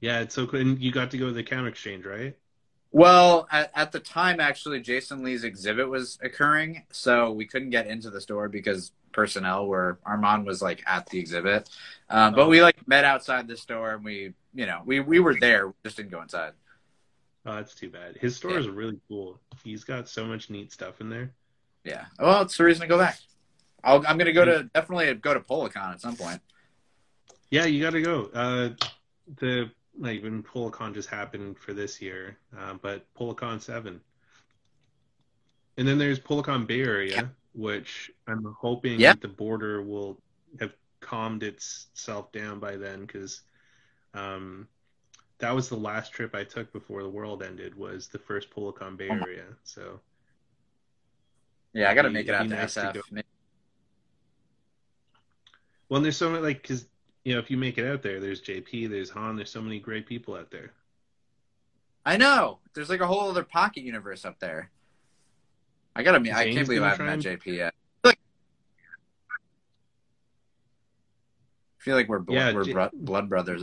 yeah, it's so cool. And you got to go to the counter exchange, right? Well, at, at the time, actually, Jason Lee's exhibit was occurring, so we couldn't get into the store because personnel were Armand was like at the exhibit. Um, but we like met outside the store, and we, you know, we we were there, we just didn't go inside. Oh, that's too bad. His store Yeah. is really cool. He's got so much neat stuff in there. Yeah. Well, it's the reason to go back. I'll, I'm gonna go to definitely go to Polacon at some point. Yeah, you got to go. Uh, the like when Polacon just happened for this year, uh, but Polacon seven, and then there's Polacon Bay Area, Yeah. which I'm hoping Yeah. the border will have calmed itself down by then, because um, that was the last trip I took before the world ended. Was the first Polacon Bay Area, so Yeah, I got to make it out to nice to go. well, and there's so many like because you know if you make it out there, there's JP, there's Han, there's so many great people out there. I know. There's like a whole other pocket universe up there. I gotta meet. I can't believe I haven't met JP yet. I feel like we're blood, Yeah, we're J- bro- blood brothers.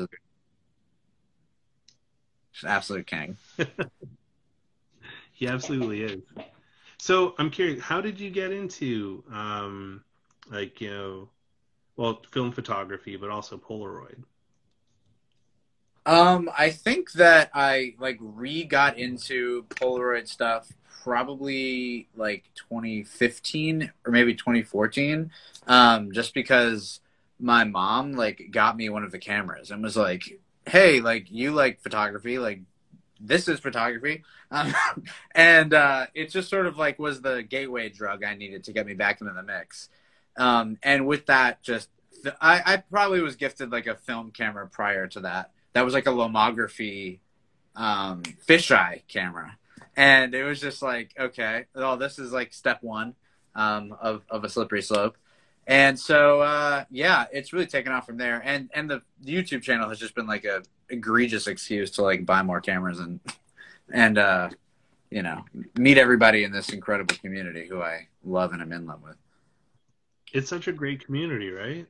Just absolute king. He absolutely is. So I'm curious, how did you get into um like, you know, well, film photography, but also Polaroid? Um, I think that I like re got into Polaroid stuff probably like 2015 or maybe 2014. Um, just because my mom like got me one of the cameras and was like, "Hey, like you like photography, like this is photography," um, and uh, it just sort of like was the gateway drug I needed to get me back into the mix. Um, and with that, just th- I, I probably was gifted like a film camera prior to that. That was like a lomography um, fisheye camera, and it was just like, okay, oh, this is like step one um, of of a slippery slope. And so, uh, yeah, it's really taken off from there. And and the YouTube channel has just been like a egregious excuse to like buy more cameras and and uh, you know meet everybody in this incredible community who I love and I'm in love with. It's such a great community, right?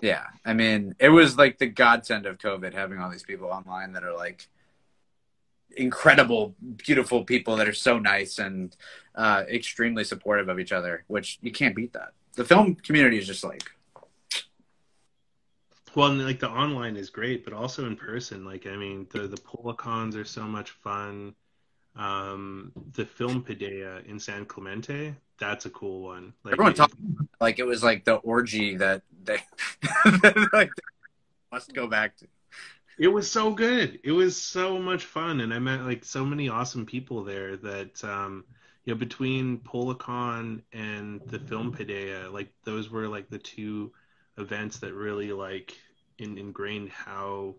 Yeah, I mean, it was like the godsend of COVID having all these people online that are like incredible, beautiful people that are so nice and uh, extremely supportive of each other, which you can't beat that. The film community is just like, Well, and like the online is great, but also in person. Like, I mean, the the Polacons are so much fun. Um, the Film Pidea in San Clemente, that's a cool one. Like, everyone it- talked like it was like the orgy that they like must go back to. It was so good. It was so much fun, and I met like so many awesome people there. That um, you know, between Polacon and the Film Pidea, like those were like the two events that really like in, ingrained how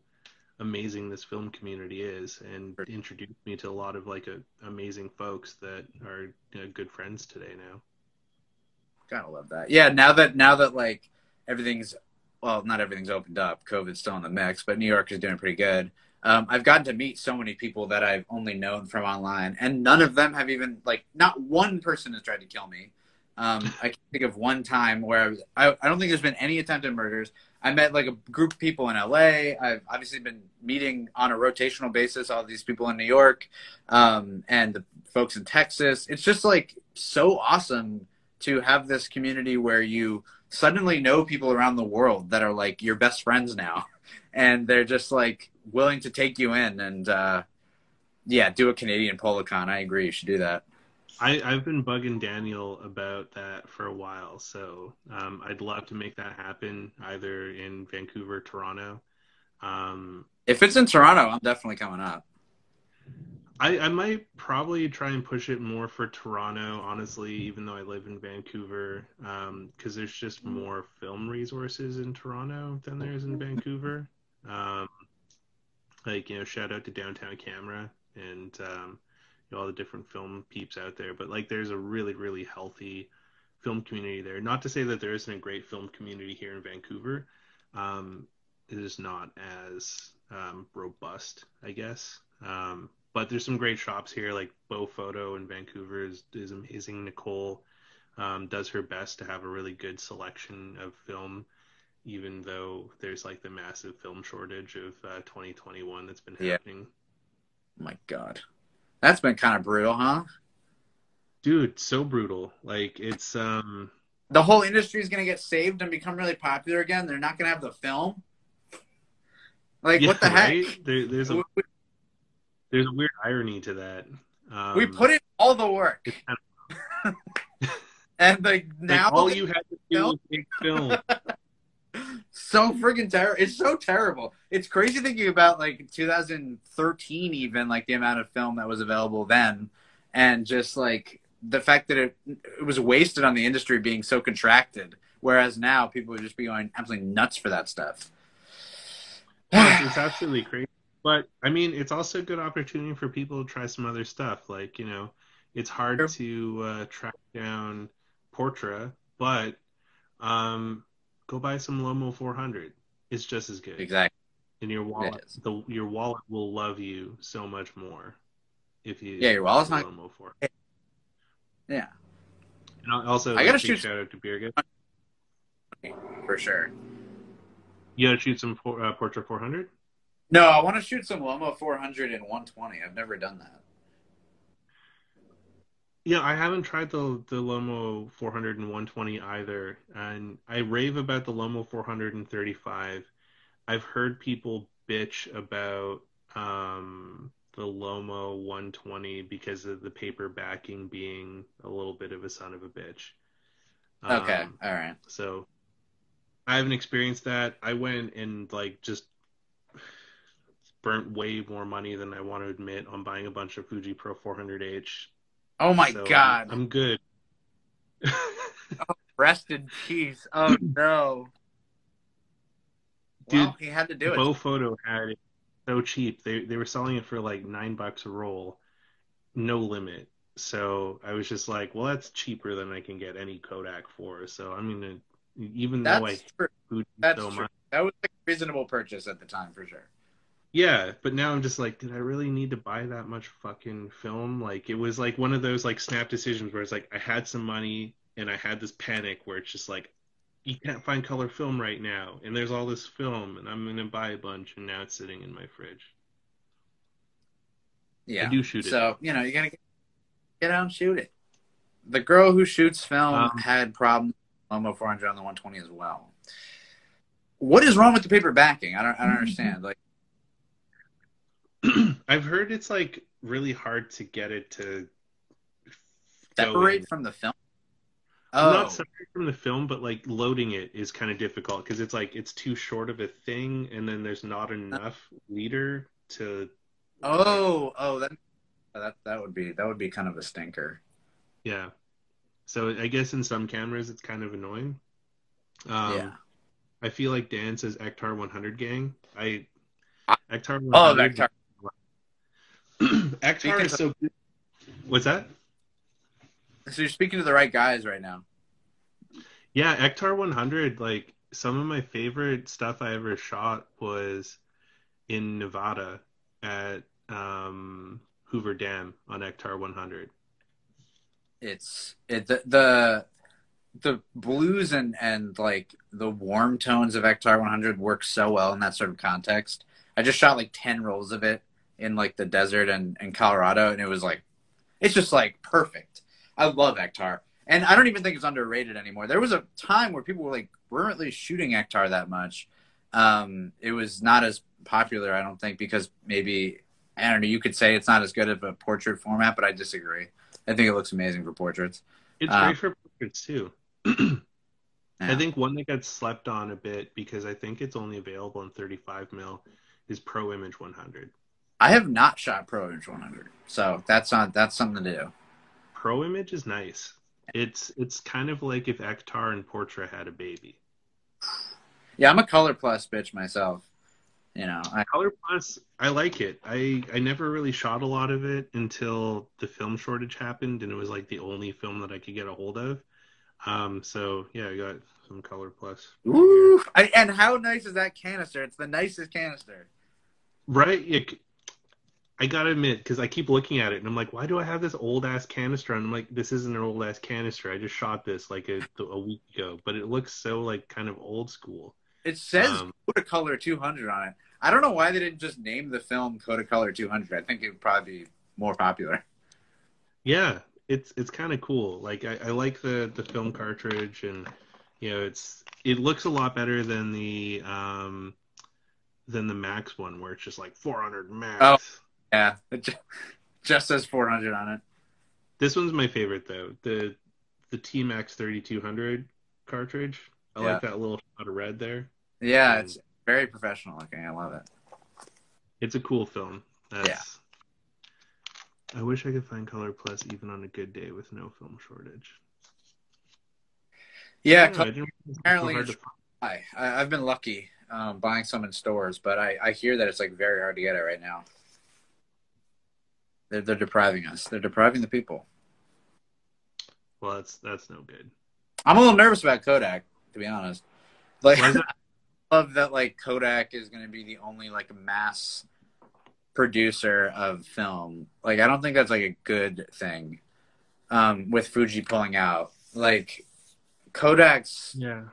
amazing this film community is, and introduced me to a lot of like a, amazing folks that are you know, good friends today now. Gotta love that. Yeah, now that now that like everything's well, not everything's opened up. COVID's still in the mix, but New York is doing pretty good. Um, I've gotten to meet so many people that I've only known from online, and none of them have even like not one person has tried to kill me. Um, I can think of one time where I, was, I, I don't think there's been any attempted murders. I met like a group of people in LA. I've obviously been meeting on a rotational basis all these people in New York um, and the folks in Texas. It's just like so awesome to have this community where you suddenly know people around the world that are like your best friends now, and they're just like willing to take you in and uh, yeah, do a Canadian Polacon. I agree. You should do that. I, I've been bugging Daniel about that for a while, so um, I'd love to make that happen either in Vancouver, Toronto. Um, if it's in Toronto, I'm definitely coming up. I, I might probably try and push it more for Toronto, honestly, even though I live in Vancouver, because um, there's just more film resources in Toronto than there is in Vancouver. Um, like, you know, shout out to Downtown Camera and um, you know, all the different film peeps out there. But, like, there's a really, really healthy film community there. Not to say that there isn't a great film community here in Vancouver. Um, it is not as um, robust, I guess. Um, but there's some great shops here, like Beau Photo in Vancouver is, is amazing. Nicole um, does her best to have a really good selection of film, even though there's like the massive film shortage of uh, 2021 that's been happening. Yeah. my God, that's been kind of brutal, huh? Dude, so brutal. Like it's um the whole industry is gonna get saved and become really popular again. They're not gonna have the film. Like yeah, what the heck? There, there's a there's a weird irony to that. Um, we put in all the work, kind of... and like now like all you had to do was make film. so freaking terrible! It's so terrible. It's crazy thinking about like 2013, even like the amount of film that was available then, and just like the fact that it it was wasted on the industry being so contracted. Whereas now people would just be going absolutely nuts for that stuff. it's absolutely crazy. But I mean, it's also a good opportunity for people to try some other stuff. Like you know, it's hard to uh, track down Portra, but um, go buy some Lomo 400. It's just as good. Exactly. And your wallet, the your wallet will love you so much more if you. Yeah, your wallet's not. Lomo 4. Yeah. And also, I gotta shoot. Shout out to Beer For sure. You gotta shoot some uh, Portra 400. No, I want to shoot some Lomo 400 and 120. I've never done that. Yeah, I haven't tried the the Lomo 400 and 120 either, and I rave about the Lomo 435. I've heard people bitch about um, the Lomo 120 because of the paper backing being a little bit of a son of a bitch. Okay, um, all right. So I haven't experienced that. I went and like just burnt way more money than I want to admit on buying a bunch of Fuji Pro 400H. Oh my so god! I'm, I'm good. oh, rest in peace. Oh no. Dude, well, he had to do it. Beau Photo had it so cheap. They they were selling it for like nine bucks a roll, no limit. So I was just like, well, that's cheaper than I can get any Kodak for. So I'm gonna, even that's though I true. That's so true. much, that was a reasonable purchase at the time for sure. Yeah, but now I'm just like, did I really need to buy that much fucking film? Like, it was like one of those like snap decisions where it's like I had some money and I had this panic where it's just like, you can't find color film right now, and there's all this film, and I'm gonna buy a bunch, and now it's sitting in my fridge. Yeah, I do shoot it. So you know, you gotta get out and shoot it. The girl who shoots film um, had problems with Lomo 400 on the 120 as well. What is wrong with the paper backing? I don't, I don't understand. Like I've heard it's like really hard to get it to separate from the film. Oh. Not separate from the film, but like loading it is kind of difficult because it's like it's too short of a thing, and then there's not enough leader to. Oh, oh, that that that would be that would be kind of a stinker. Yeah, so I guess in some cameras it's kind of annoying. Um, yeah, I feel like Dan says Ektar 100 gang. I Ektar 100 oh Ektar Ektar is so good. What's that? So you're speaking to the right guys right now. Yeah, Ektar 100. Like some of my favorite stuff I ever shot was in Nevada, at um, Hoover Dam on Ektar 100. It's it the the, the blues and and like the warm tones of Ektar 100 work so well in that sort of context. I just shot like 10 rolls of it in like the desert and, and Colorado, and it was like, it's just like perfect. I love Ektar. And I don't even think it's underrated anymore. There was a time where people were like weren't really shooting Ektar that much. Um, it was not as popular, I don't think, because maybe I don't know. You could say it's not as good of a portrait format, but I disagree. I think it looks amazing for portraits. It's Um, great for portraits too. I think one that gets slept on a bit because I think it's only available in 35 mil is Pro Image 100. I have not shot Pro Image 100, so that's not that's something to do. Pro Image is nice. It's it's kind of like if Ektar and Portra had a baby. Yeah, I'm a color plus bitch myself. You know, I, Color Plus, I like it. I I never really shot a lot of it until the film shortage happened, and it was like the only film that I could get a hold of. Um, so yeah, I got some Color Plus. Ooh, I, and how nice is that canister? It's the nicest canister. Right? Yeah, c- I gotta admit, because I keep looking at it and I'm like, why do I have this old ass canister? And I'm like, this isn't an old ass canister. I just shot this like a, a week ago, but it looks so like kind of old school. It says Um, Kodacolor 200 on it. I don't know why they didn't just name the film Kodacolor 200. I think it would probably be more popular. Yeah, it's it's kind of cool. Like I, I like the the film cartridge, and you know, it's it looks a lot better than the um than the Max one, where it's just like 400 Max. Oh. Yeah, it just says 400 on it. This one's my favorite though. The the T Max 3200 cartridge. I Yeah. like that little shot of red there. Yeah, Um, it's very professional looking. I love it. It's a cool film. That's, I wish I could find Color Plus even on a good day with no film shortage. Yeah, know, I didn't realize it was so apparently hard to it's- I, I I've been lucky um, buying some in stores, but I, I hear that it's like very hard to get it right now. They're they're depriving us. They're depriving the people. Well, that's that's no good. I'm a little nervous about Kodak, to be honest. Like, Why is that? I love that like Kodak is going to be the only like mass producer of film. Like, I don't think that's like a good thing. Um, with Fuji pulling out, like Kodak's Yeah.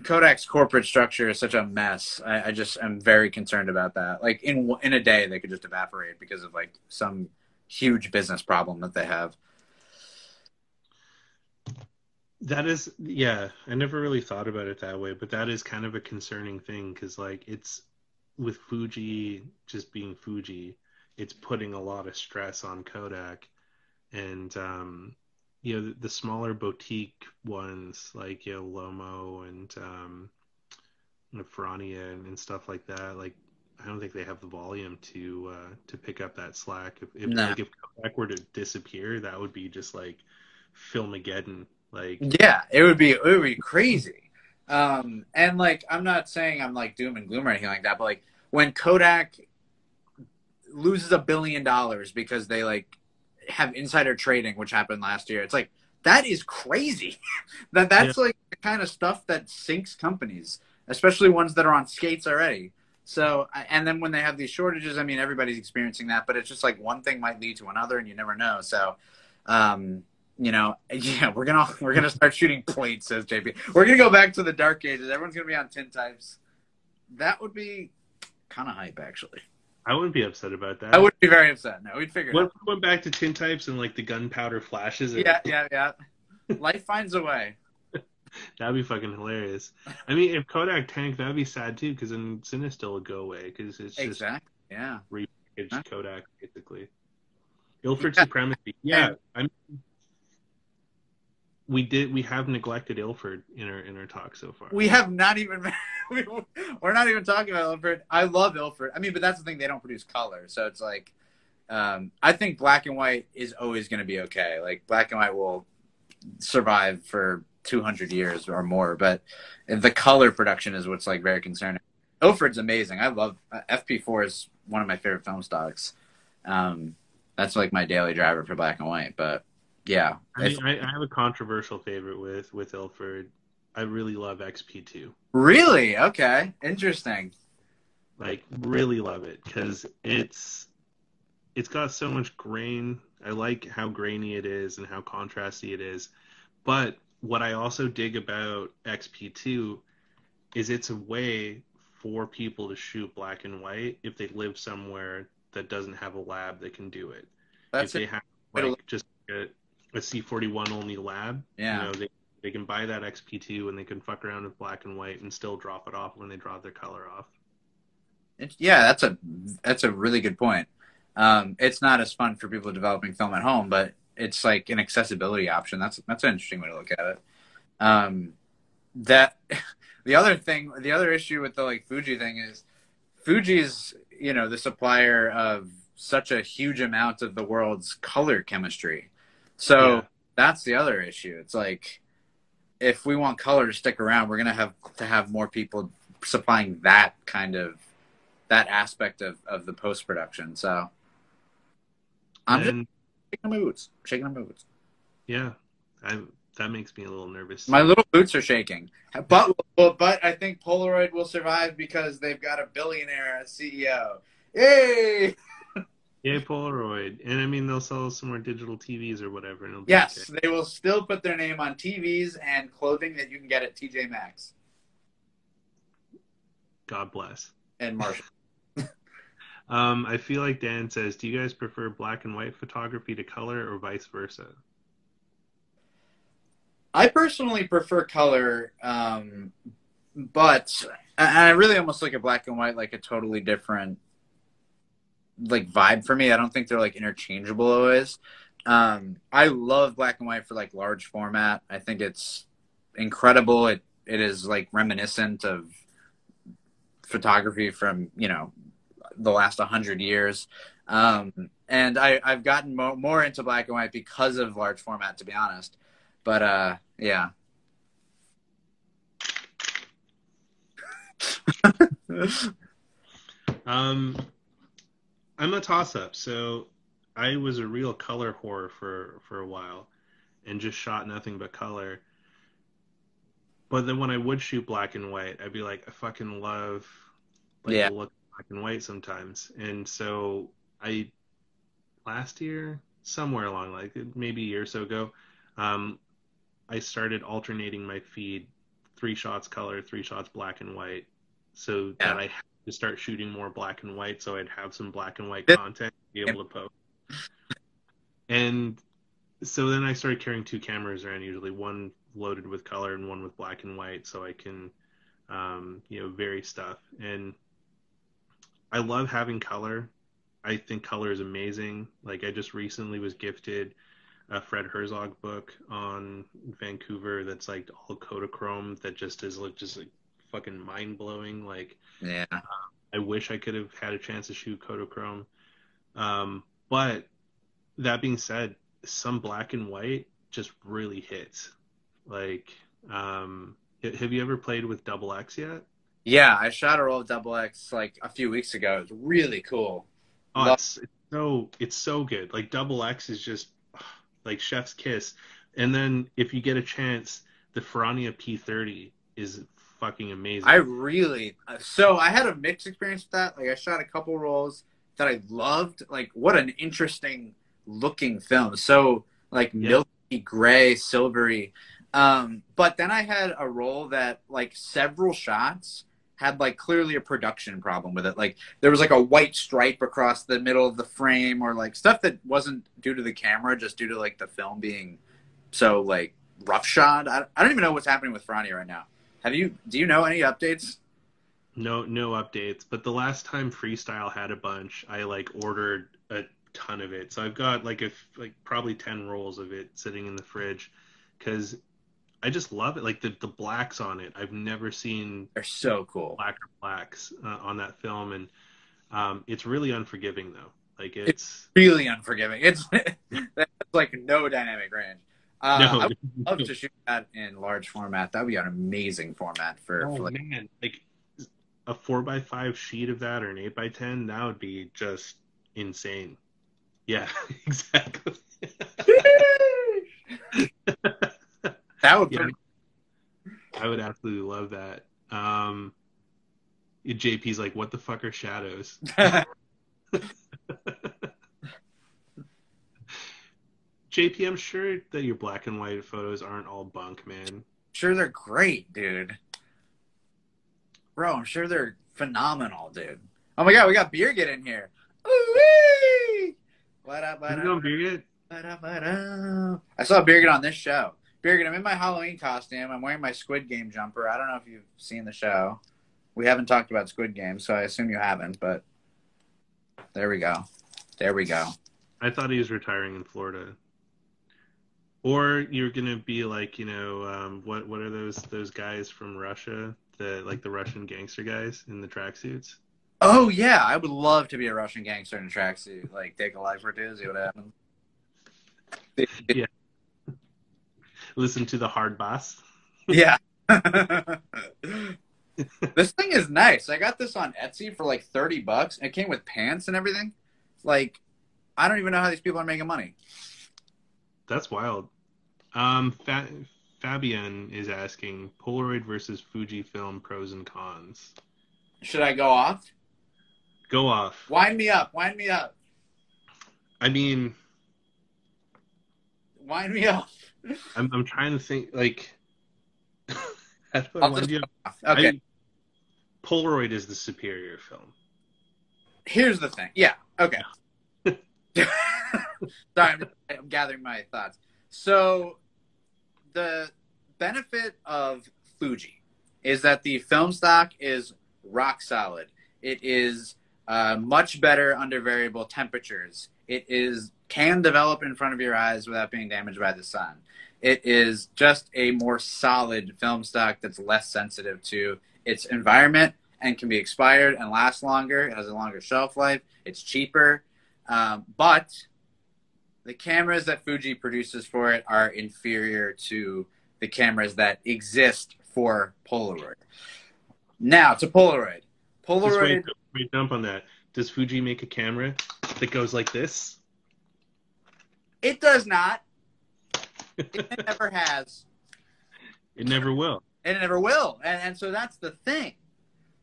Kodak's corporate structure is such a mess. I, I just am very concerned about that. Like in in a day, they could just evaporate because of like some huge business problem that they have. That is, yeah, I never really thought about it that way, but that is kind of a concerning thing because, like, it's with Fuji just being Fuji, it's putting a lot of stress on Kodak. And, um, you know, the, the smaller boutique ones like, you know, Lomo and, um, Ferrania and, and stuff like that, like, I don't think they have the volume to uh, to pick up that slack. If if, No. like, if Kodak were to disappear, that would be just like Filmageddon. Like Yeah, it would be it would be crazy. Um, and like I'm not saying I'm like doom and gloom or anything like that, but like when Kodak loses a billion dollars because they like have insider trading, which happened last year, it's like that is crazy. that that's like the kind of stuff that sinks companies, especially ones that are on skates already. So, and then when they have these shortages, I mean, everybody's experiencing that, but it's just like one thing might lead to another, and you never know. So, um, you know, yeah, we're gonna we're gonna start shooting plates, says JP. We're gonna go back to the dark ages. Everyone's gonna be on tin types. That would be kind of hype, actually. I wouldn't be upset about that. I wouldn't be very upset. No, we'd figure it What out. if we went back to tin types and like the gunpowder flashes? Yeah, yeah, yeah. Life finds a way. That'd be fucking hilarious. I mean, if Kodak tanked, that'd be sad too, because then Cinestill would go away, because it's just Exactly. Yeah. it's Huh? Kodak basically. Ilford Yeah. supremacy. Yeah, I mean, we did. We have neglected Ilford in our in our talk so far. We have not even. we- We're not even talking about Ilford. I love Ilford. I mean, but that's the thing; they don't produce color, so it's like. Um, I think black and white is always going to be okay. Like black and white will survive for 200 years or more, but the color production is what's like very concerning. Ilford's amazing. I love uh, FP4 is one of my favorite film stocks. Um, that's like my daily driver for black and white. But yeah, I, mean, I, I have a controversial favorite with with Ilford. I really love XP2. really okay, interesting. Like really love it because it's it's got so much grain. I like how grainy it is and how contrasty it is. But what I also dig about XP2 is it's a way for people to shoot black and white if they live somewhere that doesn't have a lab that can do it. That's if they it. have like just a, a C41 only lab, Yeah. you know, they they can buy that XP2 and they can fuck around with black and white and still drop it off when they drop their color off. It- yeah, that's a that's a really good point. Um, it's not as fun for people developing film at home, but it's like an accessibility option. That's that's an interesting way to look at it. Um, that the other thing, the other issue with the like Fuji thing is Fuji's you know the supplier of such a huge amount of the world's color chemistry. So Yeah. that's the other issue. It's like if we want color to stick around, we're gonna have to have more people supplying that kind of that aspect of, of the post production. So I'm just and shaking my boots, shaking my boots. yeah, I that makes me a little nervous. My little boots are shaking, but but I think Polaroid will survive because they've got a billionaire as CEO. Yay! Yeah, Polaroid, and I mean they'll sell some more digital TVs or whatever. And Yes, okay. they will still put their name on TVs and clothing that you can get at TJ Maxx God bless. and Marshall. Um, I feel like Dan says, do you guys prefer black and white photography to color or vice versa? I personally prefer color, um, but I really almost look at black and white like a totally different like vibe for me. I don't think they're like interchangeable always. Um, I love black and white for like large format. I think it's incredible. It it is like reminiscent of photography from you know the last 100 years um, and I, i've gotten mo- more into black and white because of large format to be honest but uh yeah Um, I'm a toss up. So I was a real color whore for for a while, and just shot nothing but color. But then when I would shoot black and white, I'd be like, I fucking love like Yeah. the look black and white sometimes. And so I last year, somewhere along like maybe a year or so ago, um, I started alternating my feed, three shots color, three shots black and white, so Yeah. that I had to start shooting more black and white, so I'd have some black and white content to be able to post. And so then I started carrying two cameras around, usually one loaded with color and one with black and white, so I can, um, you know, vary stuff. And I love having color. I think color is amazing. Like I just recently was gifted a Fred Herzog book on Vancouver that's like all Kodachrome that just is like just like fucking mind blowing. Like yeah I wish I could have had a chance to shoot Kodachrome. Um, but that being said, some black and white just really hits. Like, um, have you ever played with Double X yet? yeah i shot a roll of double x like a few weeks ago it was really cool Oh, Love- it's, it's so it's so good. Like Double X is just like Chef's kiss. And then if you get a chance, the Ferrania P30 is fucking amazing. i really so i had a mixed experience with that. Like i shot a couple rolls that i loved. Like what an interesting looking film. So like Yeah. milky gray silvery. Um but then i had a roll that like several shots had like clearly a production problem with it. Like there was like a white stripe across the middle of the frame or like stuff that wasn't due to the camera just due to like the film being so like roughshod. I, I don't even know what's happening with Franny right now have you do you know any updates No, no updates. But the last time Freestyle had a bunch, I like ordered a ton of it. So I've got like a like probably ten rolls of it sitting in the fridge because I just love it. Like the the blacks on it, I've never seen they're so cool blacker blacks uh, on that film, and um, it's really unforgiving though. Like it's really unforgiving it's that's like no dynamic range uh, no, i would love to shoot that in large format that would be an amazing format for, oh for like man, like a four by five sheet of that or an eight by ten, that would be just insane. Yeah, exactly. that would Yeah. pretty I would absolutely love that. Um, JP's like, what the fuck are shadows? JP, I'm sure that your black and white photos aren't all bunk, man. sure, they're great, dude. Bro, I'm sure they're phenomenal, dude. Oh my god, we got Birgit in here. Ooh-wee! What up, what You up? know, Birgit? What up, what up? I saw Birgit on this show. Birgit, I'm in my Halloween costume. I'm wearing my Squid Game jumper. I don't know if you've seen the show. We haven't talked about Squid Game, so I assume you haven't, but there we go. There we go. I thought he was retiring in Florida. Or you're gonna be like, you know, um, what what are those those guys from Russia, the like the Russian gangster guys in the tracksuits? Oh yeah, I would love to be a Russian gangster in a tracksuit. Like take a life or two, see what happens. Yeah. Listen to the hard bass. Yeah. this thing is nice. I got this on Etsy for like 30 bucks. It came with pants and everything. Like, I don't even know how these people are making money. That's wild. Um, Fa- Fabian is asking Polaroid versus Fujifilm pros and cons. Should I go off? Go off. Wind me up. Wind me up. I mean, Wind me up. I'm I'm trying to think like. how do I I'll wind just- you up? Okay. I- Polaroid is the superior film. Here's the thing. Yeah. Okay. Sorry, I'm, I'm gathering my thoughts. So, the benefit of Fuji is that the film stock is rock solid. It is uh, much better under variable temperatures. It is can develop in front of your eyes without being damaged by the sun. It is just a more solid film stock that's less sensitive to its environment and can be expired and last longer. It has a longer shelf life. It's cheaper. Um, but the cameras that Fuji produces for it are inferior to the cameras that exist for Polaroid. Now to Polaroid. Just Polaroid. wait, wait, jump on that. Does Fuji make a camera that goes like this? It does not. It never has. It never will. and it never will. And, and so that's the thing.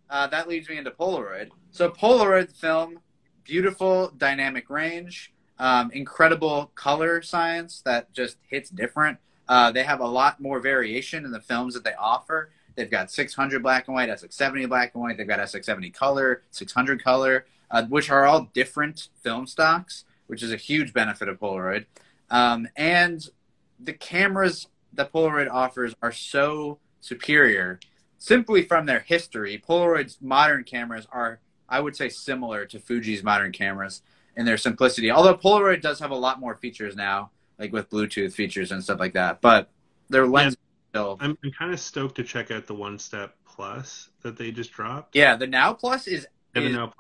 Uh, that leads me into Polaroid. So Polaroid film, beautiful dynamic range, um, incredible color science that just hits different. Uh, they have a lot more variation in the films that they offer. They've got 600 black and white, SX70 black and white. They've got SX70 color, 600 color, uh, which are all different film stocks, which is a huge benefit of Polaroid. Um, and the cameras that Polaroid offers are so superior simply from their history. Polaroid's modern cameras are, I would say, similar to Fuji's modern cameras in their simplicity. Although Polaroid does have a lot more features now, like with Bluetooth features and stuff like that. But their lens still. I'm, I'm kind of stoked to check out the One Step Plus that they just dropped. Yeah, the Now Plus is is know.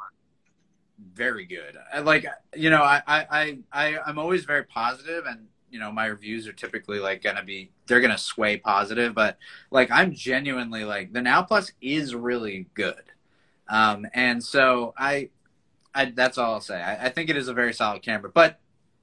very good. I, like you know, I, I, I, I I'm always very positive and you know, my reviews are typically like gonna be they're gonna sway positive, but like I'm genuinely like the Now Plus is really good. Um and so I I that's all I'll say. I, I think it is a very solid camera. But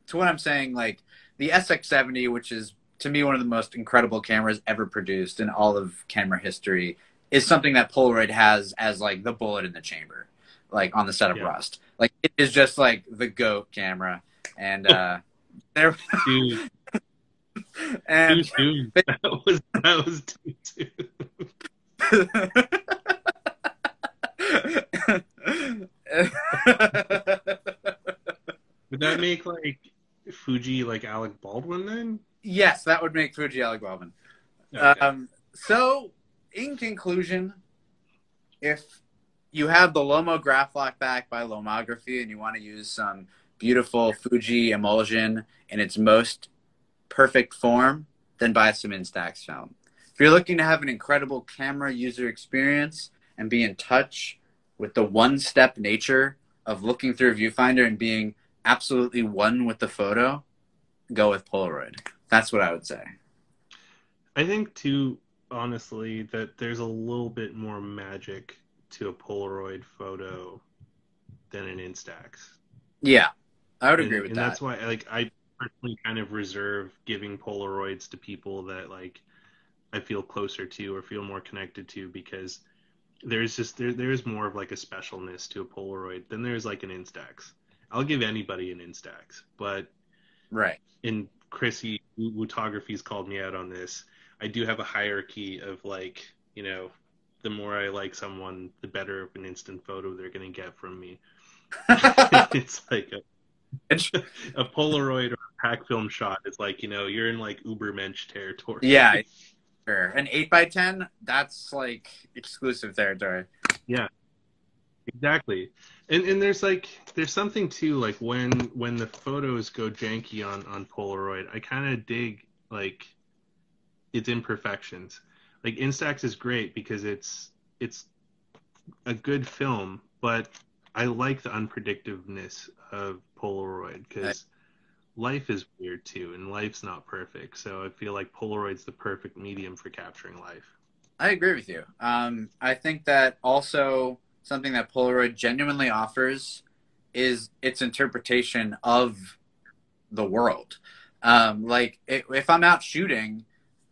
to what I'm saying, like the SX70, which is to me one of the most incredible cameras ever produced in all of camera history, is something that Polaroid has as like the bullet in the chamber, like on the set of Yeah. Rust. Like it is just like the goat camera, and uh, there and too soon. That was that was too soon. Would that make like Fuji like Alec Baldwin then? yes, that would make Fuji Alec Baldwin. Okay. Um, so, in conclusion, if you have the Lomograflok back by Lomography and you want to use some beautiful Fuji emulsion in its most perfect form, then buy some Instax film. If you're looking to have an incredible camera user experience and be in touch with the one-step nature of looking through a viewfinder and being absolutely one with the photo, go with Polaroid. That's what I would say. I think too, honestly, that there's a little bit more magic to a Polaroid photo than an Instax. Yeah, I would and, agree with and that. that's why like I personally kind of reserve giving Polaroids to people that like I feel closer to or feel more connected to because there's just there there's more of like a specialness to a Polaroid than there's like an Instax. I'll give anybody an Instax, but right. In Chrissy Wootography's called me out on this. I do have a hierarchy of like, you know, the more I like someone, the better of an instant photo they're gonna get from me. it's like a, a Polaroid or a pack film shot is like, you know, you're in like Ubermensch territory. Yeah. Sure. An eight by ten, that's like exclusive territory. Yeah. Exactly. And and there's like there's something too like when when the photos go janky on on Polaroid, I kind of dig like its imperfections. Like Instax is great because it's it's a good film, but I like the unpredictiveness of Polaroid because life is weird too, and life's not perfect. So I feel like Polaroid's the perfect medium for capturing life. I agree with you. Um, I think that also something that Polaroid genuinely offers is its interpretation of the world. Um, like it, if I'm out shooting,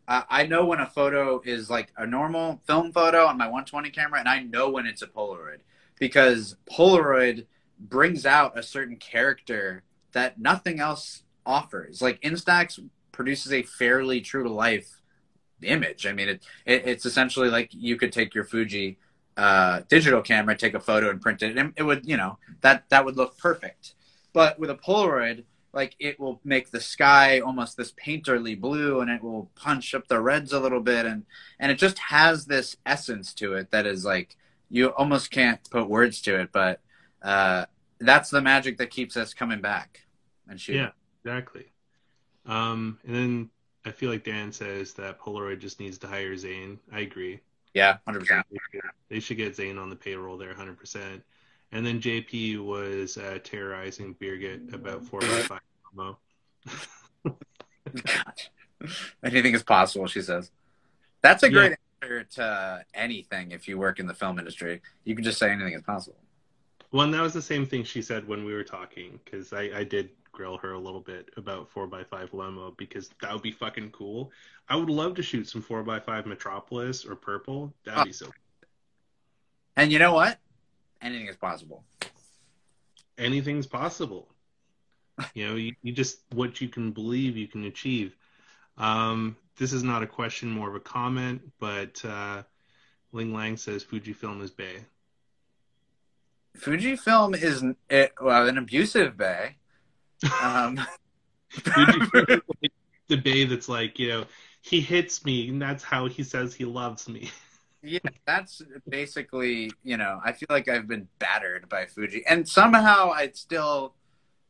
I, I know when a photo is like a normal film photo on my 120 camera, and I know when it's a Polaroid because Polaroid brings out a certain character that nothing else offers. Like Instax produces a fairly true to life image. I mean, it, it, it's essentially like you could take your Fuji uh, digital camera, take a photo and print it, and it would, you know, that that would look perfect. But with a Polaroid, like it will make the sky almost this painterly blue, and it will punch up the reds a little bit, and and it just has this essence to it that is like you almost can't put words to it, but uh, that's the magic that keeps us coming back and shooting. Yeah, exactly. Um, and then I feel like Dan says that Polaroid just needs to hire Zane. I agree. Yeah, hundred percent. They should get Zane on the payroll there, hundred percent. And then JP was uh, terrorizing Birgit about four by five promo. Anything is possible, she says. That's a great yeah. answer to anything. If you work in the film industry, you can just say anything is possible. Well, and that was the same thing she said when we were talking because I, I did grill her a little bit about 4x5 Lomo because that would be fucking cool. I would love to shoot some 4x5 Metropolis or Purple. That'd oh. be so And you know what? Anything is possible. Anything's possible. you know, you, you just, what you can believe, you can achieve. Um, this is not a question, more of a comment, but uh, Ling Lang says Fujifilm is Bay. Fujifilm is it, well an abusive bay. Um, the bay that's like you know he hits me and that's how he says he loves me. Yeah, that's basically you know I feel like I've been battered by Fuji and somehow I still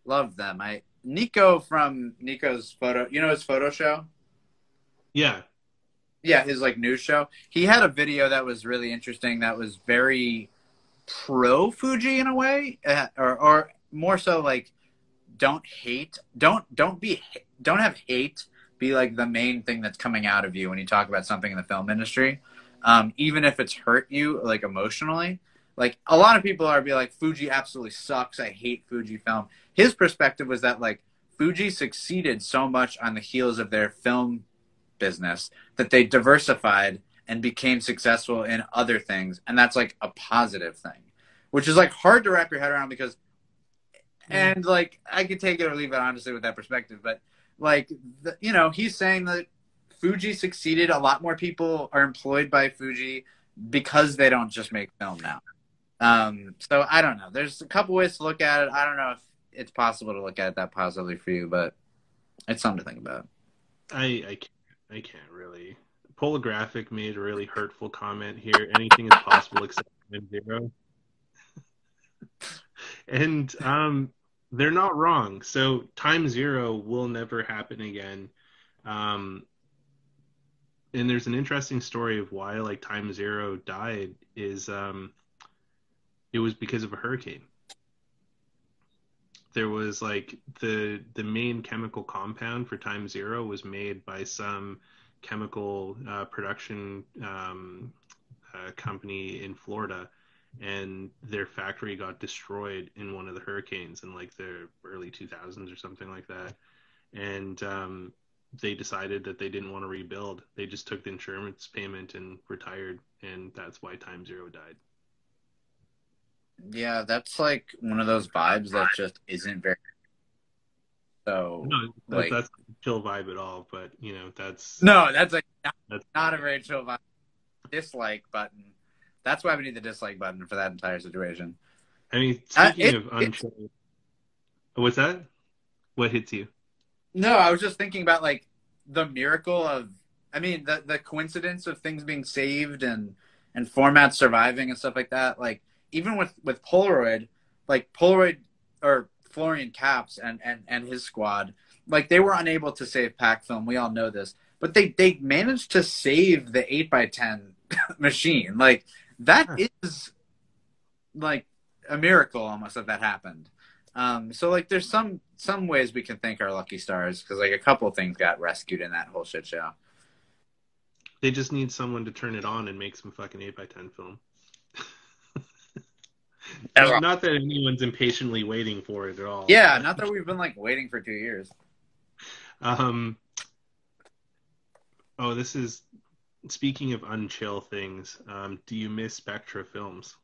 love them. I Nico from Nico's photo, you know his photo show. Yeah. Yeah, his like news show. He had a video that was really interesting. That was very pro Fuji in a way, uh, or or more so like don't hate, don't don't be don't have hate be like the main thing that's coming out of you when you talk about something in the film industry, um, even if it's hurt you like emotionally. Like a lot of people are be like Fuji absolutely sucks. I hate Fuji film. His perspective was that like Fuji succeeded so much on the heels of their film business that they diversified and became successful in other things and that's like a positive thing which is like hard to wrap your head around because and like i could take it or leave it honestly with that perspective. But like the, you know he's saying that fuji succeeded. A lot more people are employed by fuji because they don't just make film now. Um, so i don't know. There's a couple ways to look at it. I don't know if it's possible to look at it that positively for you but it's something to think about. I i can't, I can't really. Polographic made a really hurtful comment here. Anything is possible except zero. and um, they're not wrong. So time zero will never happen again. Um, and there's an interesting story of why like time zero died is um, it was because of a hurricane. There was like the the main chemical compound for time zero was made by some chemical uh, production um, uh, company in Florida, and their factory got destroyed in one of the hurricanes in like the early 2000s or something like that. And um, they decided that they didn't want to rebuild. They just took the insurance payment and retired, and that's why Time Zero died. Yeah, that's like one of those vibes that just isn't very. So No, that, like that's a chill vibe at all. But you know, that's no, that's like not, that's not a very chill vibe. Dislike button. That's why we need the dislike button for that entire situation. I mean, Uh, speaking it- of unchill, what's that? What hits you? No, I was just thinking about like the miracle of I mean the the coincidence of things being saved and and formats surviving and stuff like that. Like even with with Polaroid, like Polaroid or Florian Kaps and and and his squad, like they were unable to save pack film. We all know this, but they they managed to save the eight x ten machine. Like that is like a miracle almost that that happened. Um, so like, there's some some ways we can thank our lucky stars because like a couple things got rescued in that whole shit show. They just need someone to turn it on and make some fucking eight by ten film. Ever. Not that anyone's impatiently waiting for it at all. Yeah, not that we've been like waiting for two years. Um. Oh, this is speaking of unchill things. Um, do you miss Spectra films?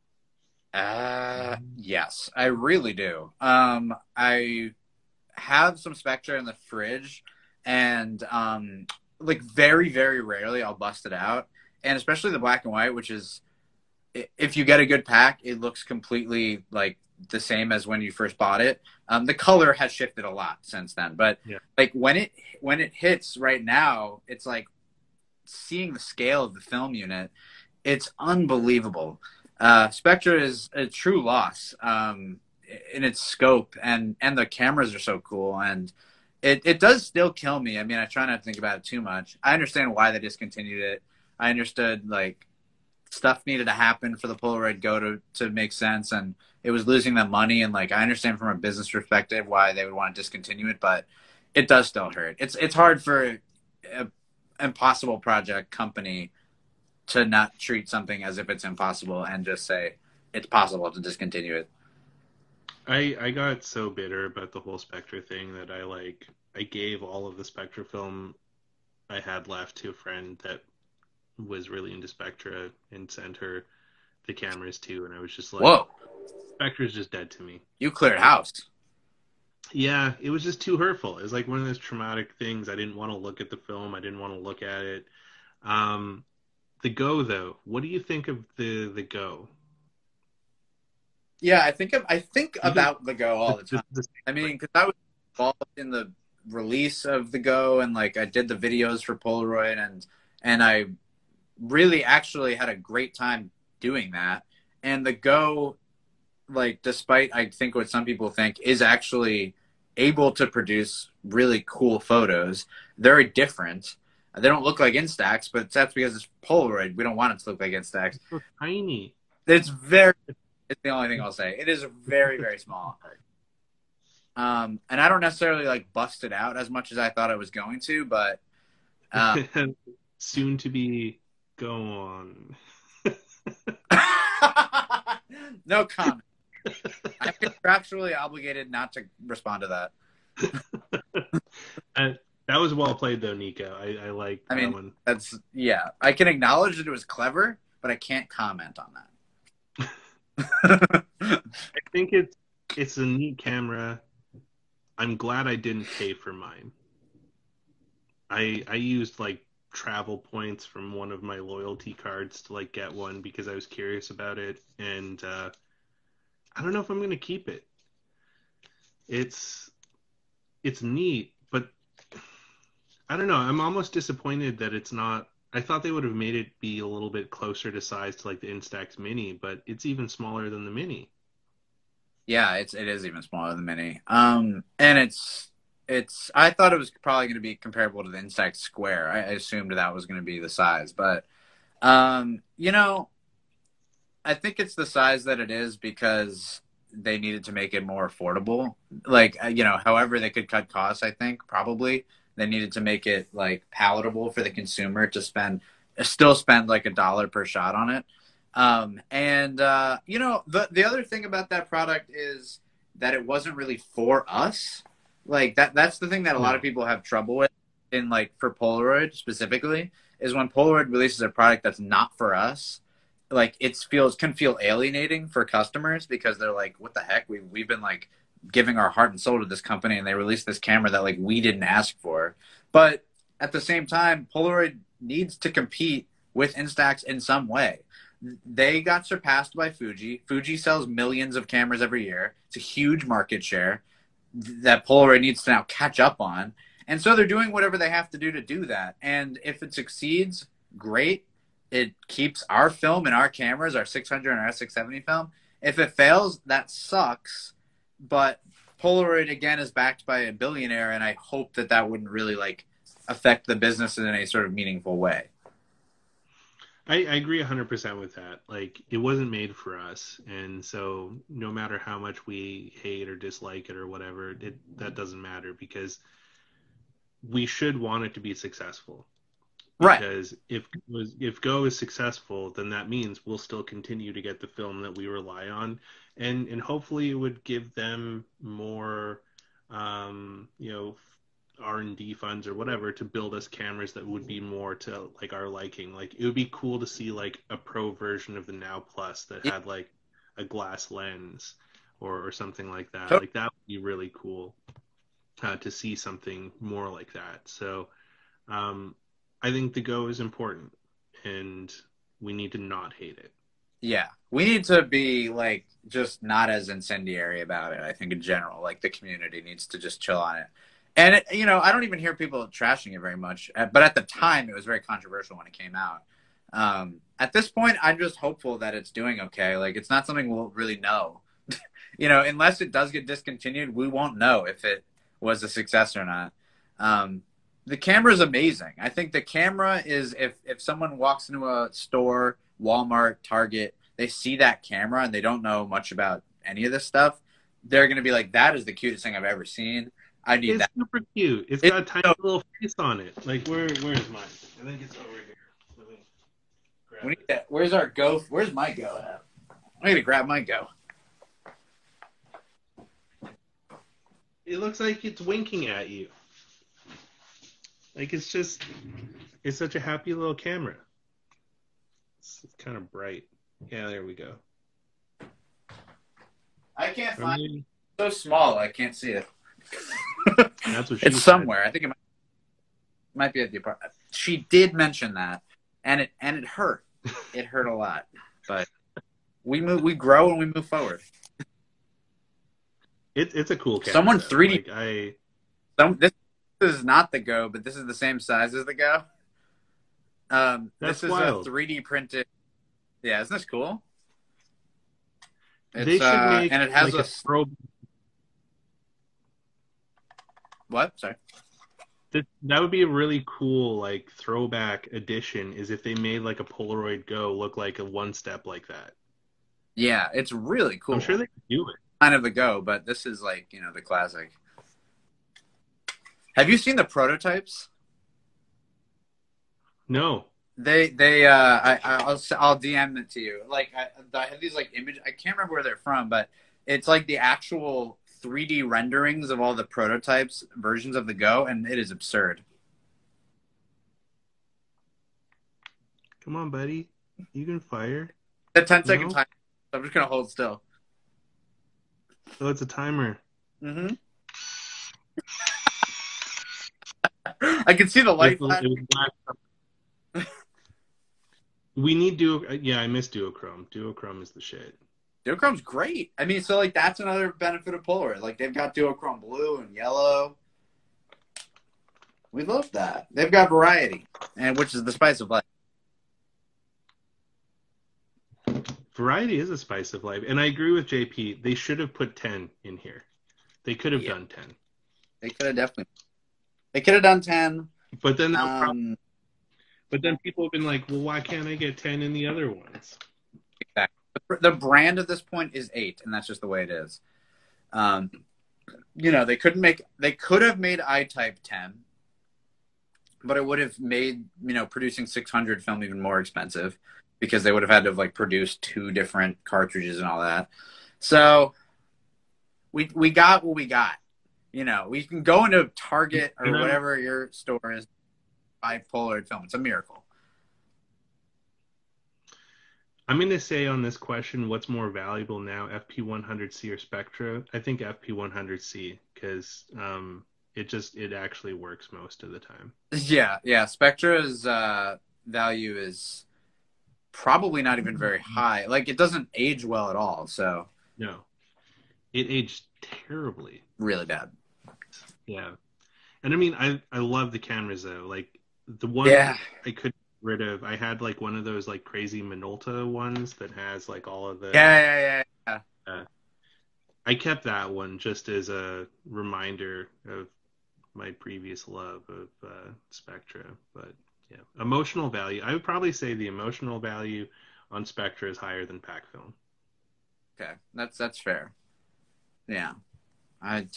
Uh, yes, I really do. Um, I have some Spectra in the fridge, and um, like very, very rarely I'll bust it out, and especially the black and white, which is if you get a good pack, it looks completely like the same as when you first bought it. Um, the color has shifted a lot since then, but Yeah. like when it when it hits right now, it's like seeing the scale of the film unit. It's unbelievable uh, Spectra is a true loss um, in its scope, and and the cameras are so cool, and it it does still kill me. I mean, I try not to think about it too much. I understand why they discontinued it. I understood like stuff needed to happen for the Polaroid Go to to make sense, and it was losing them money. And like I understand from a business perspective why they would want to discontinue it, but it does still hurt. It's it's hard for a impossible project company to not treat something as if it's impossible and just say it's possible to discontinue it. I I got so bitter about the whole Spectra thing that I like I gave all of the Spectra film I had left to a friend that was really into Spectra and sent her the cameras too, and I was just like, Whoa, Spectra's just dead to me. you cleared house. Yeah, it was just too hurtful. It was like one of those traumatic things. I didn't want to look at the film. I didn't want to look at it. Um, the Go though, what do you think of the the Go? Yeah, I think of, I think about the Go all the time. I mean, because I was involved in the release of the Go, and like I did the videos for Polaroid, and and I really actually had a great time doing that. And the Go, like, despite I think what some people think, is actually able to produce really cool photos. They're very different. They don't look like Instax, but that's because it's Polaroid. We don't want it to look like Instax. it's so tiny. It's very. It's the only thing I'll say. It is very very small. Um, and I don't necessarily like bust it out as much as I thought I was going to, but um, Soon to be gone. no comment. I'm contractually obligated not to respond to that. That was well played though, Nico. I, I like I mean- one. That's yeah. I can acknowledge that it was clever, but I can't comment on that. I think it's it's a neat camera. I'm glad I didn't pay for mine. I I used like travel points from one of my loyalty cards to like get one because I was curious about it and uh I don't know if I'm going to keep it. It's it's neat, but I don't know. I'm almost disappointed that it's not I thought they would have made it be a little bit closer to size to like the Instax Mini, but it's even smaller than the Mini. Yeah, it's it is even smaller than Mini. Um, and it's it's. I thought it was probably going to be comparable to the Instax Square. I, I assumed that was going to be the size, but um, you know, I think it's the size that it is because they needed to make it more affordable. Like uh, you know, however they could cut costs. I think probably they needed to make it like palatable for the consumer to spend still spend like a dollar per shot on it. Um, and uh, you know, the the other thing about that product is that it wasn't really for us. Like that that's the thing that a lot of people have trouble with in like for Polaroid specifically is when Polaroid releases a product that's not for us. Like it feels can feel alienating for customers because they're like, "What the heck? We we've been like giving our heart and soul to this company, and they released this camera that like we didn't ask for." But at the same time, Polaroid needs to compete with Instax in some way. They got surpassed by Fuji. Fuji sells millions of cameras every year. It's a huge market share that Polaroid needs to now catch up on. And so they're doing whatever they have to do to do that. And if it succeeds, great. It keeps our film and our cameras, our 600 and our 670 film. If it fails, that sucks. But Polaroid again is backed by a billionaire, and I hope that that wouldn't really like affect the business in any sort of meaningful way. I, I agree 100% with that. Like, it wasn't made for us. And so, no matter how much we hate or dislike it or whatever, it, that doesn't matter because we should want it to be successful. Right. Because if if Go is successful, then that means we'll still continue to get the film that we rely on, and and hopefully it would give them more, um, you know, R and D funds or whatever to build us cameras that would be more to like our liking. Like it would be cool to see like a pro version of the Now Plus that had like a glass lens or or something like that. Like that would be really cool uh, to see something more like that. So um, I think the Go is important, and we need to not hate it. Yeah, we need to be like just not as incendiary about it. I think in general, like the community needs to just chill on it. And it, you know, I don't even hear people trashing it very much. Uh, but at the time, it was very controversial when it came out. Um, at this point, I'm just hopeful that it's doing okay. Like it's not something we'll really know. you know, unless it does get discontinued, we won't know if it was a success or not. Um, the camera is amazing. I think the camera is if if someone walks into a store, Walmart, Target, they see that camera and they don't know much about any of this stuff, they're gonna be like, "That is the cutest thing I've ever seen." I need it's that. super cute. It's, it's got a tiny so, little face on it. Like where where's mine? I think it's over here. Let me grab. Where's our go? Where's my go at? I'm gonna grab my go. It looks like it's winking at you. Like it's just, it's such a happy little camera. It's, it's kind of bright. Yeah, there we go. I can't find it. So small, I can't see it. That's what it's said. somewhere. I think it might, might be at the apartment. She did mention that, and it and it hurt. It hurt a lot, but we move, we grow, and we move forward. It, it's a cool camera. Someone 3D. Like, I. Some, this is not the Go, but this is the same size as the Go. Um, this is wild. a 3D printed. Yeah, isn't this cool? It's, they should uh, make and it has like a, a. What? Sorry. That, that would be a really cool like throwback edition. Is if they made like a Polaroid Go look like a one step like that. Yeah, it's really cool. I'm sure they could do it kind of a go, but this is like you know the classic. Have you seen the prototypes? No. They they uh I I'll I'll DM it to you. Like I, I have these like image. I can't remember where they're from, but it's like the actual 3D renderings of all the prototypes versions of the Go, and it is absurd. Come on, buddy. You can fire. The 10 second no? time. I'm just gonna hold still. Oh, it's a timer. Mm-hmm. I can see the light. we need duo. Uh, yeah, I miss duochrome. Duochrome is the shit. Duochrome's great. I mean, so like that's another benefit of Polaroid. Like they've got duochrome blue and yellow. We love that. They've got variety, and which is the spice of life. variety is a spice of life, and I agree with JP. They should have put ten in here. They could have yeah. done ten. They could have definitely. They could have done ten. But then, um, but then people have been like, "Well, why can't I get ten in the other ones?" Exactly. The brand at this point is eight, and that's just the way it is. Um, you know, they couldn't make. They could have made I-Type ten, but it would have made you know producing six hundred film even more expensive because they would have had to have like produce two different cartridges and all that. So we we got what we got. You know, we can go into Target or You know- whatever your store is, buy Polaroid film. It's a miracle. I'm going to say on this question, what's more valuable now, FP100C or Spectra? I think FP100C because um, it just it actually works most of the time. Yeah, yeah. Spectra's uh, value is probably not even very high. Like it doesn't age well at all. So No, it aged terribly. really bad. Yeah, and I mean, I I love the cameras though. Like the one Yeah. I could get rid of. I had like one of those like crazy Minolta ones that has like all of the. Yeah, yeah, yeah. I kept that one just as a reminder of my previous love of uh, Spectra. But yeah, emotional value. I would probably say the emotional value on Spectra is higher than pack film. Okay, that's that's fair. Yeah, I.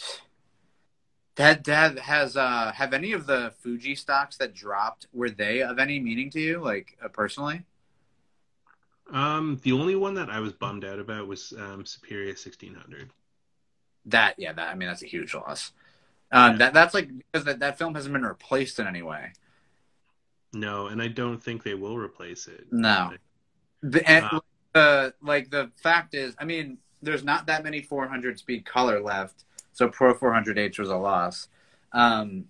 That that has uh have any of the Fuji stocks that dropped were they of any meaning to you like uh, personally? Um, the only one that I was bummed out about was um, Superia 1600. That yeah, that I mean that's a huge loss. Um, Yeah. that that's like because that, that film hasn't been replaced in any way. No, and I don't think they will replace it. No. The, and the like the fact is, I mean, there's not that many 400 speed color left, so Pro 400H was a loss. Um,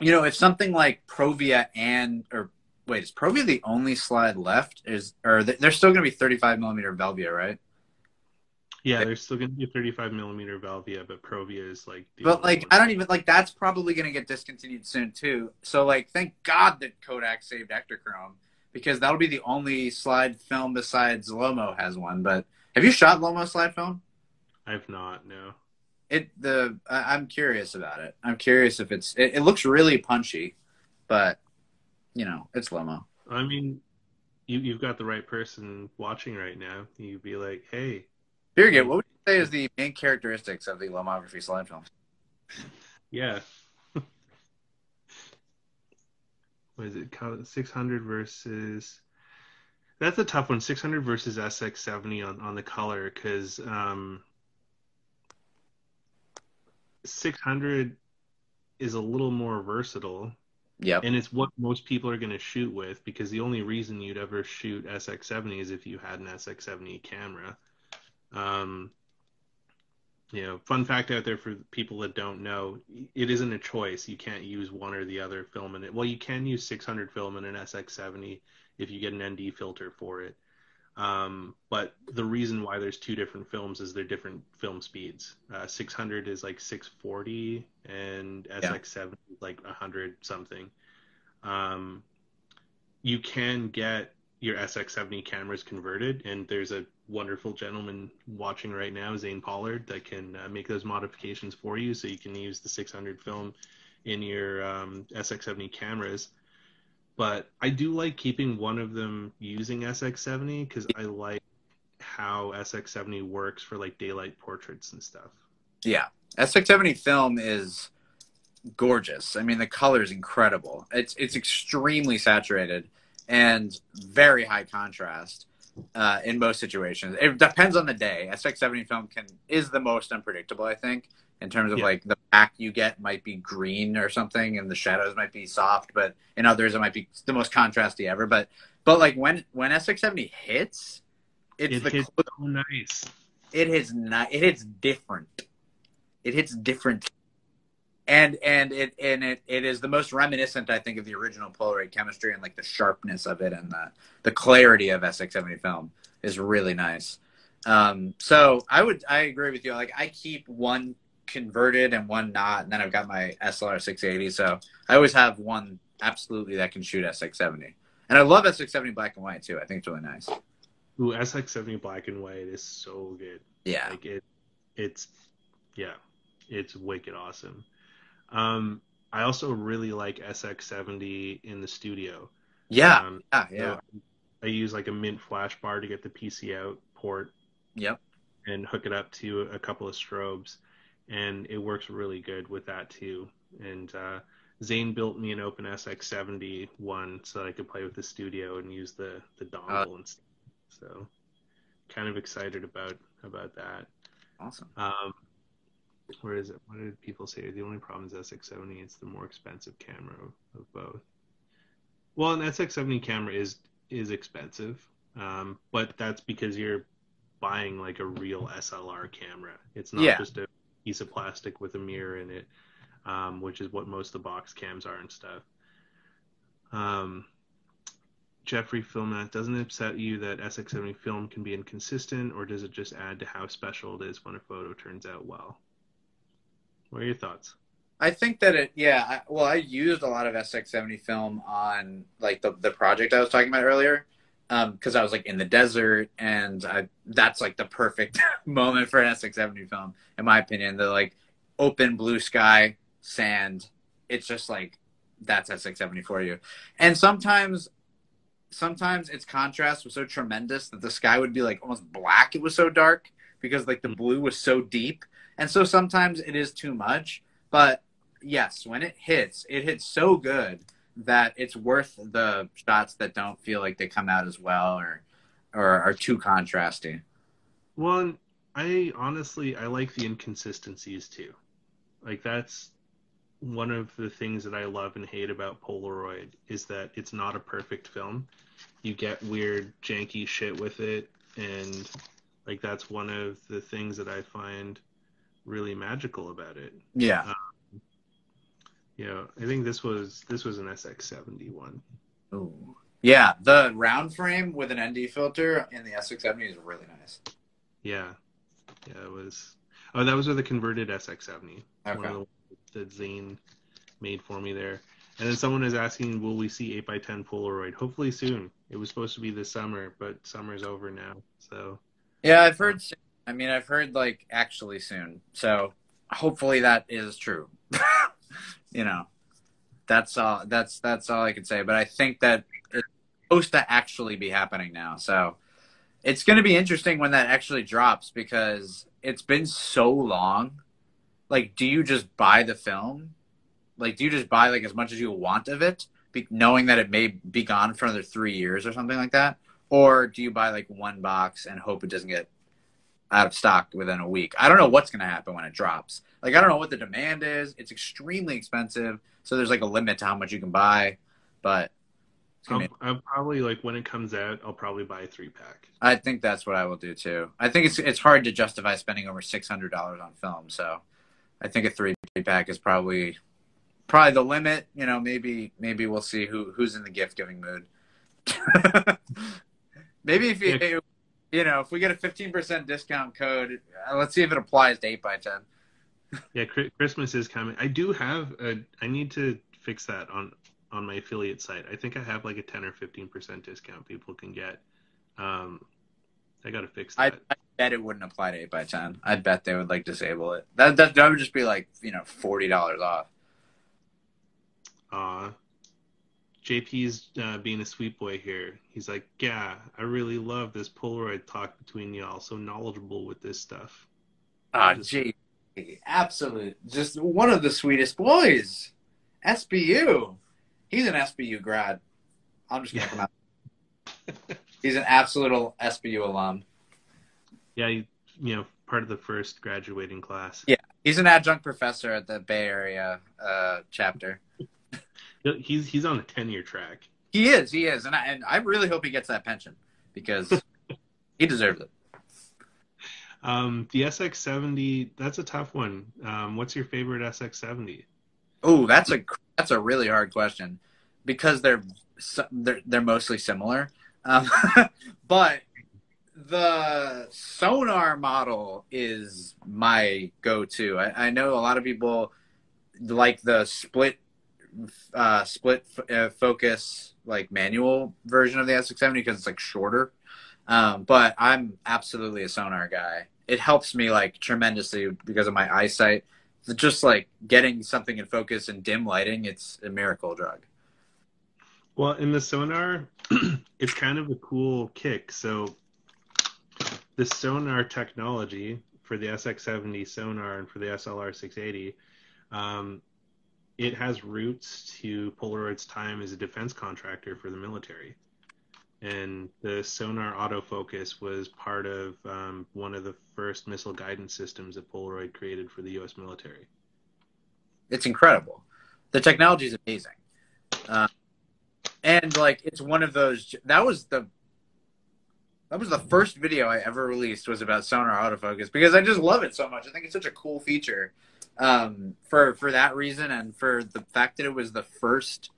you know, if something like Provia and or wait, is Provia the only slide left? Is or th- they're still going to be 35 millimeter Velvia, right? Yeah, there's still going to be 35 millimeter Velvia, but Provia is like. The But like, one. I don't even like that's probably going to get discontinued soon too. So like, thank God that Kodak saved Ektachrome because that'll be the only slide film besides Lomo has one. But have you shot Lomo slide film? I've not. No. It the I, I'm curious about it. I'm curious if it's it, it looks really punchy, but you know it's Lomo. I mean, you you've got the right person watching right now. You'd be like, hey, Birgit, what would you say is the main characteristics of the Lomography slide film? yeah. what is it? Cal- 600 versus. That's a tough one. 600 versus SX70 on on the color because um, 600 is a little more versatile Yeah. and it's what most people are going to shoot with because the only reason you'd ever shoot SX70 is if you had an SX70 camera. Um, you know, fun fact out there for people that don't know, it isn't a choice. You can't use one or the other film in it. Well, you can use 600 film in an SX70 if you get an ND filter for it. Um, but the reason why there's two different films is they're different film speeds. Uh, 600 is like 640 and SX7 is like 100 something. Um, you can get your SX70 cameras converted, and there's a wonderful gentleman watching right now, Zane Pollard, that can uh, make those modifications for you, so you can use the 600 film in your um, SX70 cameras. But I do like keeping one of them using SX70 because I like how SX70 works for like daylight portraits and stuff. Yeah, SX70 film is gorgeous. I mean, the color is incredible. It's it's extremely saturated and very high contrast uh, in most situations. It depends on the day. SX70 film can is the most unpredictable, I think, in terms of Yeah. like the back you get might be green or something, and the shadows might be soft, but in others it might be the most contrasty ever. But but like when when SX70 hits, it's it the hits so nice. it hits not it hits different it hits different and and it and it, it is the most reminiscent i think of the original polaroid chemistry and like the sharpness of it and the the clarity of sx70 film is really nice um so i would i agree with you like i keep one converted and one not and then i've got my slr 680 so i always have one absolutely that can shoot sx70 and i love sx70 black and white too. I think it's really nice. Ooh, SX70 black and white is so good. yeah. Like it, it's yeah, it's wicked awesome. Um, I also really like SX70 in the studio. yeah. Um, yeah so yeah. I use like a mint flash bar to get the PC out port. Yep. And hook it up to a couple of strobes, and it works really good with that too. And uh, Zane built me an Open SX70 one so that I could play with the studio and use the the dongle and stuff. So kind of excited about about that. awesome Um, where is it? What did people say? The only problem is SX70. It's the more expensive camera of, of both. Well, an SX70 camera is is expensive, um, but that's because you're buying like a real SLR camera. It's not Yeah. just a piece of plastic with a mirror in it, um, which is what most of the box cams are and stuff. Um, Jeffrey Filmat, doesn't it upset you that SX70 film can be inconsistent, or does it just add to how special it is when a photo turns out well? What are your thoughts? I think that it, yeah. I, well, I used a lot of SX70 film on like the the project I was talking about earlier, Um, because I was like in the desert, and I that's like the perfect moment for an SX70 film, in my opinion. The like open blue sky, sand. It's just like that's SX70 for you. And sometimes, sometimes its contrast was so tremendous that the sky would be like almost black. It was so dark because like the blue was so deep, and so sometimes it is too much. But yes, when it hits, it hits so good that it's worth the shots that don't feel like they come out as well or or are too contrasting. Well, I honestly I like the inconsistencies too. Like that's one of the things that I love and hate about Polaroid is that it's not a perfect film. You get weird janky shit with it and like that's one of the things that I find really magical about it. Yeah. Um, You know, I think this was this was an SX70 one. Ooh. Yeah, the round frame with an ND filter in the SX70 is really nice. Yeah. Yeah, it was Oh, that was with a converted SX70. One of the that Zane made for me there. And then someone is asking, will we see 8x10 Polaroid? Hopefully soon. It was supposed to be this summer, but summer's over now. So, Yeah, I've heard. soon. I mean, I've heard like actually soon. So hopefully that is true. you know, that's all. That's that's all I can say. But I think that it's supposed to actually be happening now. So it's going to be interesting when that actually drops because it's been so long. Like, do you just buy the film? Like, do you just buy like as much as you want of it, be, knowing that it may be gone for another three years or something like that? Or do you buy like one box and hope it doesn't get out of stock within a week? I don't know what's going to happen when it drops. Like, I don't know what the demand is. It's extremely expensive. So there's like a limit to how much you can buy. But I'll, be, I'll probably, like, when it comes out, I'll probably buy a three pack. I think that's what I will do too. I think it's it's hard to justify spending over six hundred dollars on film. So I think a three pack is probably probably the limit. You know, maybe maybe we'll see who who's in the gift giving mood. maybe if you you know if we get a fifteen percent discount code, uh, let's see if it applies to eight by ten. Yeah, Christmas is coming. I do have a, I need to fix that on, on my affiliate site. I think I have like a 10 or 15% discount people can get. Um, I got to fix I, that. I bet it wouldn't apply to eight by ten. I bet they would like disable it. That that, that would just be like you know forty dollars off. Uh, JP's uh, being a sweet boy here. He's like, yeah, I really love this Polaroid talk between y'all. So knowledgeable with this stuff. Ah, Just- gee, absolute, just one of the sweetest boys. SBU, he's an SBU grad. I'm just gonna Yeah. come out. He's an absolute SBU alum. Yeah, he, you know, part of the first graduating class. Yeah. He's an adjunct professor at the Bay Area uh, chapter. He's he's on a 10 year track. He is, he is, and I, and I really hope he gets that pension because he deserves it. Um, the SX70, that's a tough one. Um, what's your favorite SX70? Oh, that's a that's a really hard question because they're they're they're mostly similar, um, but the sonar model is my go-to. I, I know a lot of people like the split uh, split uh, focus like manual version of the SX70 because it's like shorter. Um, but I'm absolutely a sonar guy. It helps me like tremendously because of my eyesight just like getting something in focus in dim lighting, it's a miracle drug. Well, in the sonar, it's kind of a cool kick. So, the sonar technology for the SX70 sonar and for the SLR 680, um, it has roots to Polaroid's time as a defense contractor for the military. and the sonar autofocus was part of um, one of the first missile guidance systems that Polaroid created for the U.S. military. It's incredible. The technology is amazing, uh, and like it's one of those. That was the that was the first video I ever released was about sonar autofocus because I just love it so much. I think it's such a cool feature um, for for that reason and for the fact that it was the first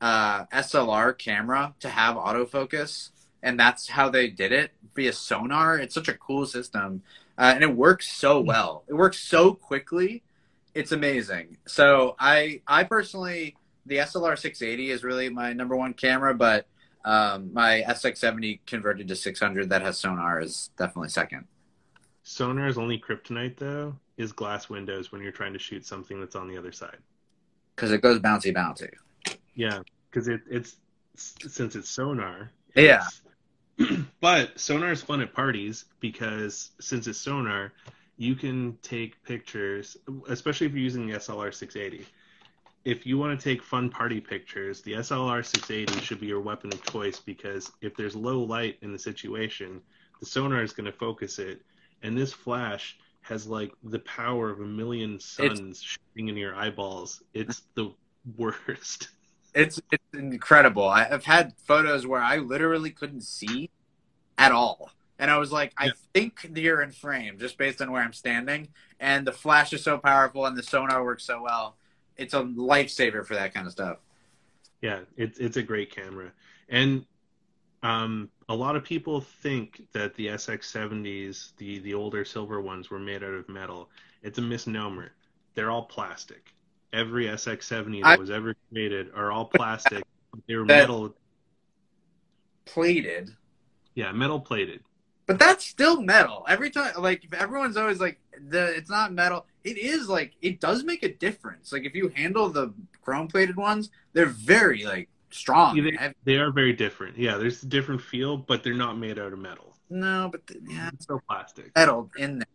uh, SLR camera to have autofocus, and that's how they did it via sonar. It's such a cool system, uh, and it works so hmm. well. It works so quickly. It's amazing. So I I personally the SLR 680 is really my number one camera, but um, my SX70 converted to 600 that has sonar is definitely second. Sonar is only kryptonite though is glass windows when you're trying to shoot something that's on the other side. Because it goes bouncy bouncy. Yeah, because it, it's since it's sonar. Yeah. but sonar is fun at parties because since it's sonar, you can take pictures, especially if you're using the SLR 680. If you want to take fun party pictures, the SLR 680 should be your weapon of choice because if there's low light in the situation, the sonar is going to focus it, and this flash has like the power of a million suns shooting in your eyeballs. It's the worst. It's it's incredible. I've had photos where I literally couldn't see at all. And I was like, yeah. I think you're in frame just based on where I'm standing. And the flash is so powerful and the sonar works so well. It's a lifesaver for that kind of stuff. Yeah, it's it's a great camera. And um, a lot of people think that the SX70s, the the older silver ones, were made out of metal. It's a misnomer. They're all plastic. Every SX70 that I, was ever created are all plastic. they were metal plated. Yeah, metal plated. But that's still metal. Every time, like everyone's always like, the it's not metal. It is like it does make a difference. Like if you handle the chrome plated ones, they're very like strong. Yeah, they, they, are very different. Yeah, there's a different feel, but they're not made out of metal. No, but the, yeah, it's still plastic. Metal in there.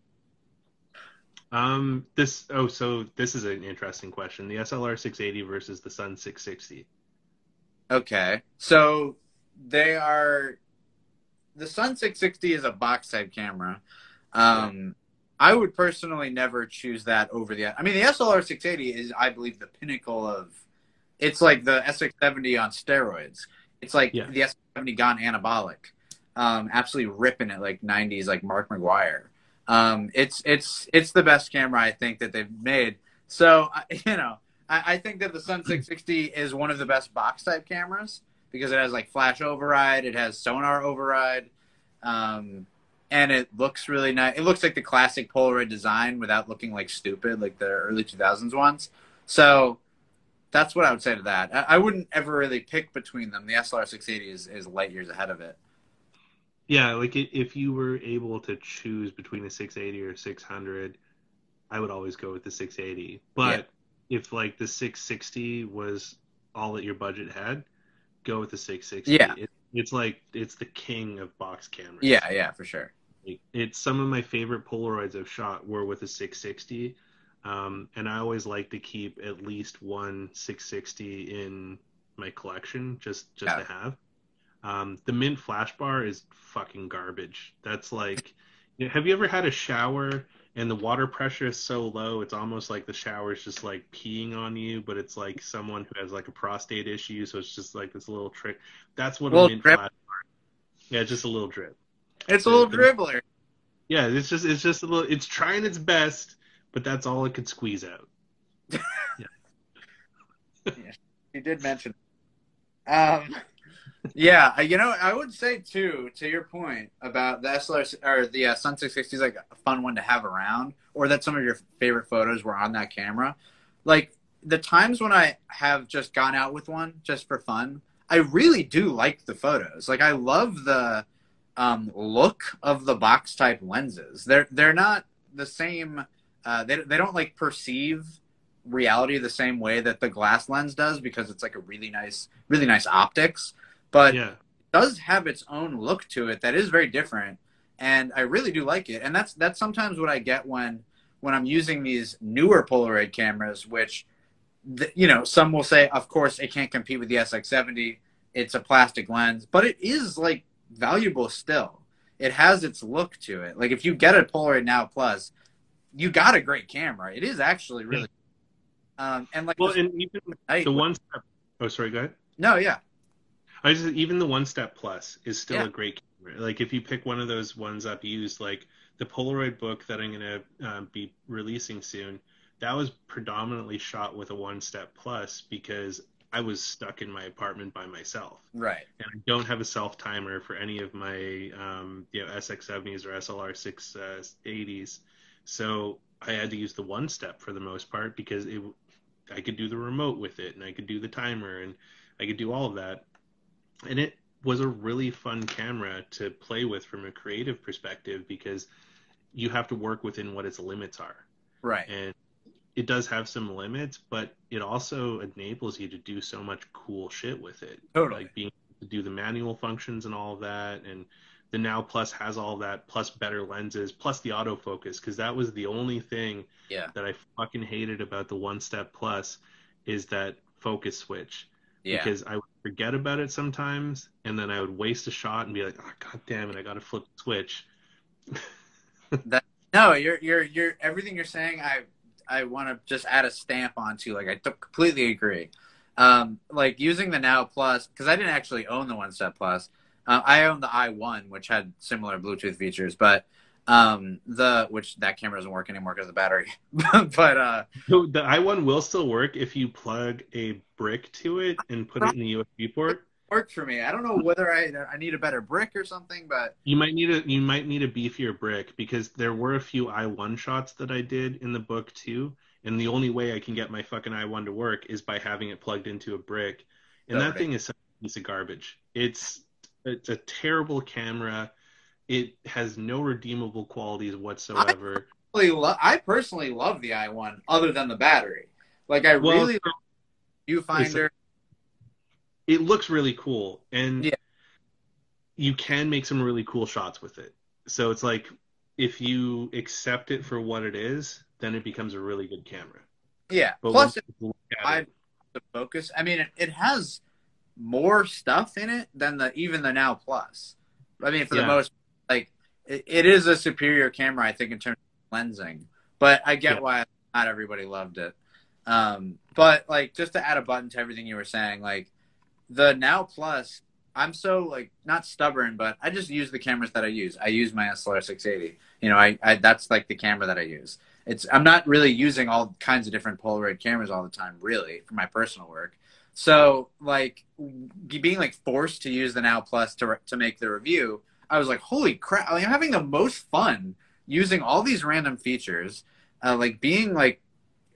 Um, this oh, so this is an interesting question: the SLR 680 versus the Sun 660. Okay, so they are. The Sun 660 is a box type camera. Um, I would personally never choose that over the. I mean, the SLR 680 is, I believe, the pinnacle of it's like the SX70 on steroids. It's like yeah. the SX70 gone anabolic. Um, absolutely ripping it like 90s, like Mark McGwire. Um, it's it's it's the best camera I think that they've made. So you know, I, I think that the Sun 660 is one of the best box type cameras because it has like flash override, it has sonar override, um, and it looks really nice. It looks like the classic Polaroid design without looking like stupid like the early 2000s ones. So that's what I would say to that. I, I wouldn't ever really pick between them. The SLR 680 is, is light years ahead of it. Yeah, like if you were able to choose between a 680 or 600, I would always go with the 680. But yeah. if like the 660 was all that your budget had, go with the 660. Yeah, it, it's like it's the king of box cameras. Yeah, yeah, for sure. It's some of my favorite Polaroids I've shot were with a 660 um, and I always like to keep at least one 660 in my collection just just yeah. to have. Um, the mint flash bar is fucking garbage. That's like, you know, have you ever had a shower and the water pressure is so low it's almost like the shower is just like peeing on you, but it's like someone who has like a prostate issue, so it's just like this little trick. That's what a, mint drip. flash bar. Yeah, just a little drip. It's a little dribbler. Yeah, it's just it's just a little. It's trying its best but that's all it could squeeze out. yeah. yeah. You did mention. Um, yeah, you know, I would say too, to your point about the SLR or the uh, Sun 660 is like a fun one to have around, or that some of your favorite photos were on that camera. Like the times when I have just gone out with one just for fun, I really do like the photos. Like I love the um, look of the box type lenses. They're they're not the same uh, they they don't like perceive reality the same way that the glass lens does because it's like a really nice really nice optics, but yeah. it does have its own look to it that is very different, and I really do like it. And that's that's sometimes what I get when when I'm using these newer Polaroid cameras, which the, you know some will say, of course, it can't compete with the SX70 it's a plastic lens, but it is like valuable still. It has its look to it. Like if you get a Polaroid Now Plus, you got a great camera. It is actually really. Um, and like Well, and even I- the one step. Oh, sorry. Go ahead. no, yeah, I just even the one step plus is still Yeah. a great camera. Like if you pick one of those ones up used, like the Polaroid book that I'm gonna uh, be releasing soon, that was predominantly shot with a one step plus because I was stuck in my apartment by myself right, and I don't have a self timer for any of my um, you know SX70s or SLR 680s, so I had to use the one step for the most part because it I could do the remote with it and I could do the timer and I could do all of that, and it was a really fun camera to play with from a creative perspective because you have to work within what its limits are right, and it does have some limits, but it also enables you to do so much cool shit with it. Totally. Like being able to do the manual functions and all of that, and the Now Plus has all that, plus better lenses, plus the autofocus, because that was the only thing yeah, that I fucking hated about the One Step Plus is that focus switch. yeah. Because I would forget about it sometimes, and then I would waste a shot and be like, oh, god damn it, I gotta flip the switch. No, you're you're you're everything you're saying. I I want to just add a stamp onto. Like I t- completely agree. Um, like using the Now Plus because I didn't actually own the One Step Plus. Uh, I own the i1, which had similar Bluetooth features, but um, the which that camera doesn't work anymore because of the battery. but uh, So the i1 will still work if you plug a brick to it and put it in the USB port. worked for me. I don't know whether I I need a better brick or something, but You might need a you might need a beefier brick because there were a few i1 shots that I did in the book too, and the only way I can get my fucking i1 to work is by having it plugged into a brick, and that thing is such a piece of garbage. It's it's a terrible camera. It has no redeemable qualities whatsoever. really lo- I personally love the i1 other than the battery. Like I Well, really love viewfinder. it looks really cool and Yeah. you can make some really cool shots with it so it's like if you accept it for what it is then it becomes a really good camera Yeah. but Plus, once you look at I it- the focus. I mean, it, it has more stuff in it than the even the Now Plus. I mean, for the most, like it, it is a superior camera, I think, in terms of lensing. But I get Yeah. why not everybody loved it. Um, but like, just to add a button to everything you were saying, like the Now Plus, I'm so like not stubborn, but I just use the cameras that I use. I use my SLR 680. You know, I, I that's like the camera that I use. It's I'm not really using all kinds of different Polaroid cameras all the time, really, for my personal work. So like being like forced to use the Now Plus to to make the review, I was like, holy crap! Like, I'm having the most fun using all these random features, uh, like being like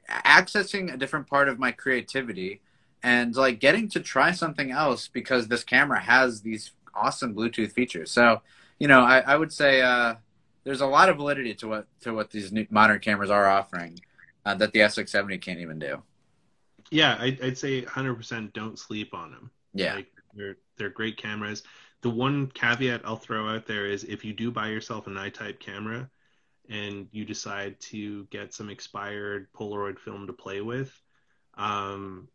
accessing a different part of my creativity and like getting to try something else because this camera has these awesome Bluetooth features. So, you know, I, I would say uh, there's a lot of validity to what to what these new modern cameras are offering uh, that the SX70 can't even do. Yeah I'd, I'd say 100% don't sleep on them. Yeah, like they're they're great cameras. The one caveat i'll throw out there is if you do buy yourself an i-type camera and you decide to get some expired polaroid film to play with um,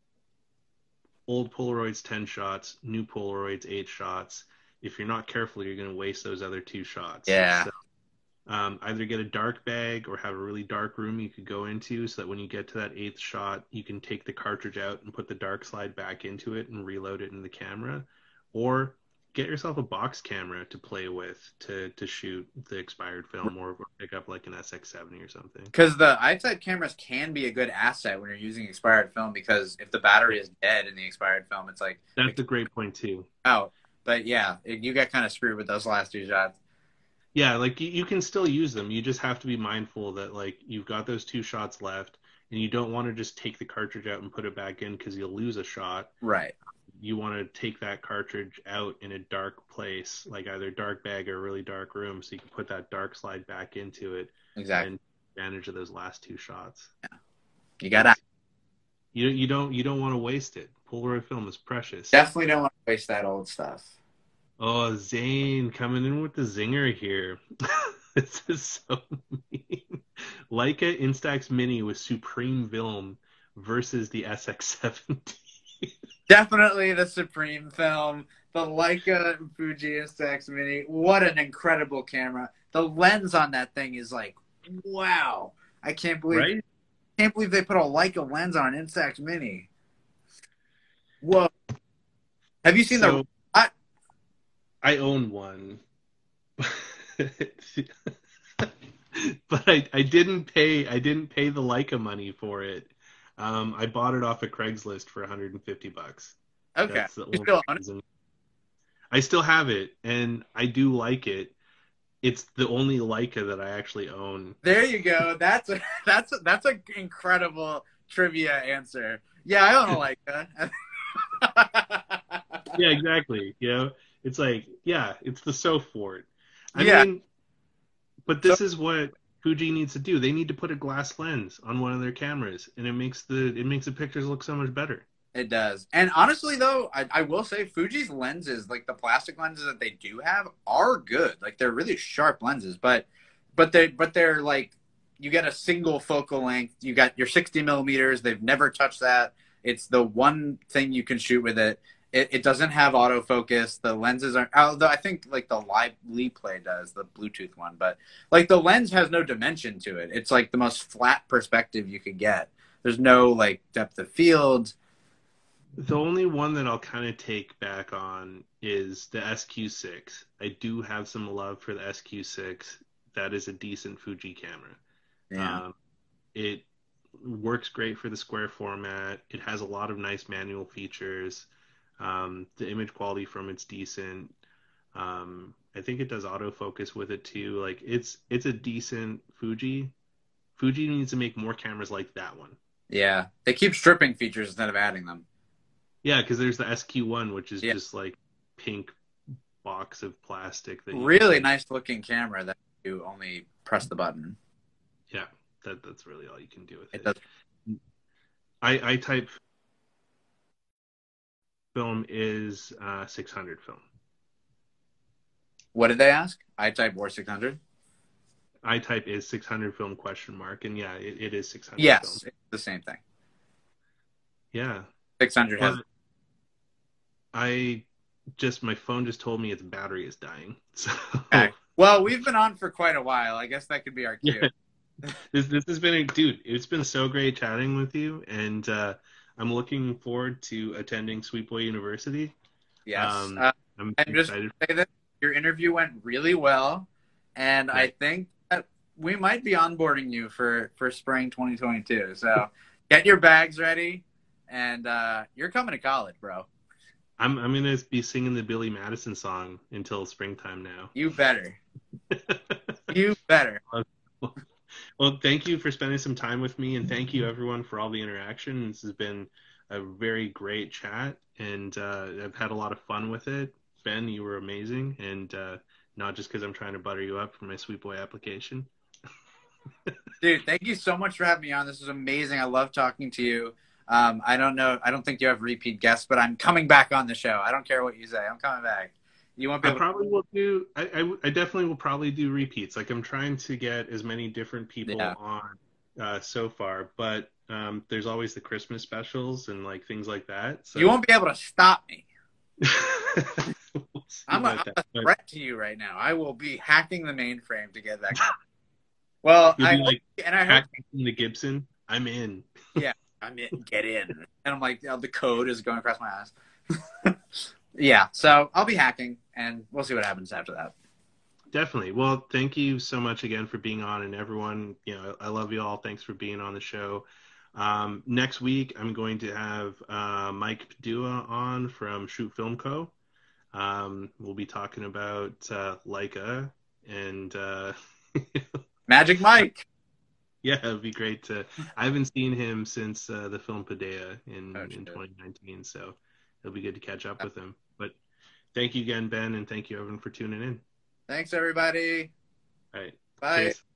old polaroids 10 shots new polaroids 8 shots if you're not careful you're going to waste those other two shots. Yeah. So, um, either get a dark bag or have a really dark room you could go into so that when you get to that eighth shot you can take the cartridge out and put the dark slide back into it and reload it in the camera or get yourself a box camera to play with to to shoot the expired film or, or pick up like an SX70 or something. because the i-type cameras can be a good asset when you're using expired film because if the battery is dead in the expired film, it's like That's a great point too. Oh, But yeah, it, you got kind of screwed with those last two shots. Yeah, like you, you can still use them. You just have to be mindful that like you've got those two shots left and you don't want to just take the cartridge out and put it back in because you'll lose a shot. Right. You want to take that cartridge out in a dark place, like either dark bag or really dark room, so you can put that dark slide back into it Exactly. and advantage of those last two shots. yeah. You got to You you don't you don't want to waste it. Polaroid film is precious. definitely don't want to waste that old stuff. Oh, Zane coming in with the zinger here. this is so mean. Leica Instax Mini with Supreme Film versus the SX70. Definitely the Supreme film. The Leica Fuji Instax Mini. What an incredible camera. The lens on that thing is like, wow. I can't believe Right? can't believe they put a Leica lens on an Instax Mini. Whoa. Have you seen the So, I- I own one. but I, I didn't pay I didn't pay the Leica money for it. Um, I bought it off of Craigslist for 150 bucks. Okay. That's the only still own it? reason. I still have it, and I do like it. It's the only Leica that I actually own. There you go. That's a that's a, that's an incredible trivia answer. Yeah, I own a Leica. Yeah, exactly. You know, it's like, yeah, it's the Sofort. I Yeah. mean, but this is what Fuji needs to do. They need to put a glass lens on one of their cameras, and it makes the it makes the pictures look so much better. It does. And honestly, though, I, I will say Fuji's lenses, like the plastic lenses that they do have, are good. Like they're really sharp lenses, but but they but they're like you get a single focal length. You got your 60 millimeters. They've never touched that. It's the one thing you can shoot with it. It, it doesn't have autofocus. The lenses aren't. although I think like the live LiPlay does the Bluetooth one, but like the lens has no dimension to it. It's like the most flat perspective you could get. There's no like depth of field. The only one that I'll kind of take back on is the SQ6. I do have some love for the SQ6. That is a decent Fuji camera. Um, it works great for the square format. It has a lot of nice manual features. Um, the image quality from it's decent. Um, I think it does autofocus with it too. Like it's it's a decent Fuji. Fuji needs to make more cameras like that one. Yeah, they keep stripping features instead of adding them. Yeah, because there's the SQ1, which is Yeah. just like pink box of plastic. That Really can- nice looking camera that you only press the button. Yeah, that that's really all you can do with It it. I I type film is uh, 600 film. What did they ask? I type or 600. I type is 600 film question mark, and yeah, it, it is 600 Yes, film. it's the same thing. Yeah, 600 has. I just my phone just told me its battery is dying. So Okay. Well, we've been on for quite a while. I guess that could be our cue. Yeah. this this has been a dude. It's been so great chatting with you, and uh, I'm looking forward to attending Sweet Boy University. Yes. Um, uh, I'm just- say that your interview went really well, and I think that we might be onboarding you for for spring 2022. So get your bags ready, and uh, you're coming to college, bro. I'm I'm gonna be singing the Billy Madison song until springtime now. You better. You better. Well, thank you for spending some time with me, and thank you everyone for all the interaction. This has been a very great chat, and uh, I've had a lot of fun with it. Ben, you were amazing, and uh, not just because I'm trying to butter you up for my Sweet Boy application. Dude, thank you so much for having me on. This was amazing. I love talking to you. Um, I don't know. I don't think you have repeat guests, but I'm coming back on the show. I don't care what you say. I'm coming back. You won't be I probably will do. I, I, I definitely will probably do repeats. Like I'm trying to get as many different people Yeah. on uh, so far, but um, there's always the Christmas specials and like things like that. So You won't be able to stop me. We'll I'm a, I'm that, a but threat to you right now. I will be hacking the mainframe to get that. Well, You'll I like and I hacking the Gibson. I'm in. Yeah, I'm in. Get in. And I'm like, oh, the code is going across my eyes. yeah. So I'll be hacking, and we'll see what happens after that. Definitely. Well, thank you so much again for being on, and everyone. You know, I love you all. Thanks for being on the show. Um, next week, I'm going to have uh, Mike Padua on from Shoot Film Co. Um, we'll be talking about uh, Leica, and uh, Magic Mike. yeah, it'd be great to. I haven't seen him since uh, the film Padea in Oh, in 2019, so it'll be good to catch up with him. Thank you again, Ben, and thank you Evan, for tuning in. Thanks, everybody. All right. Bye. Cheers. Bye.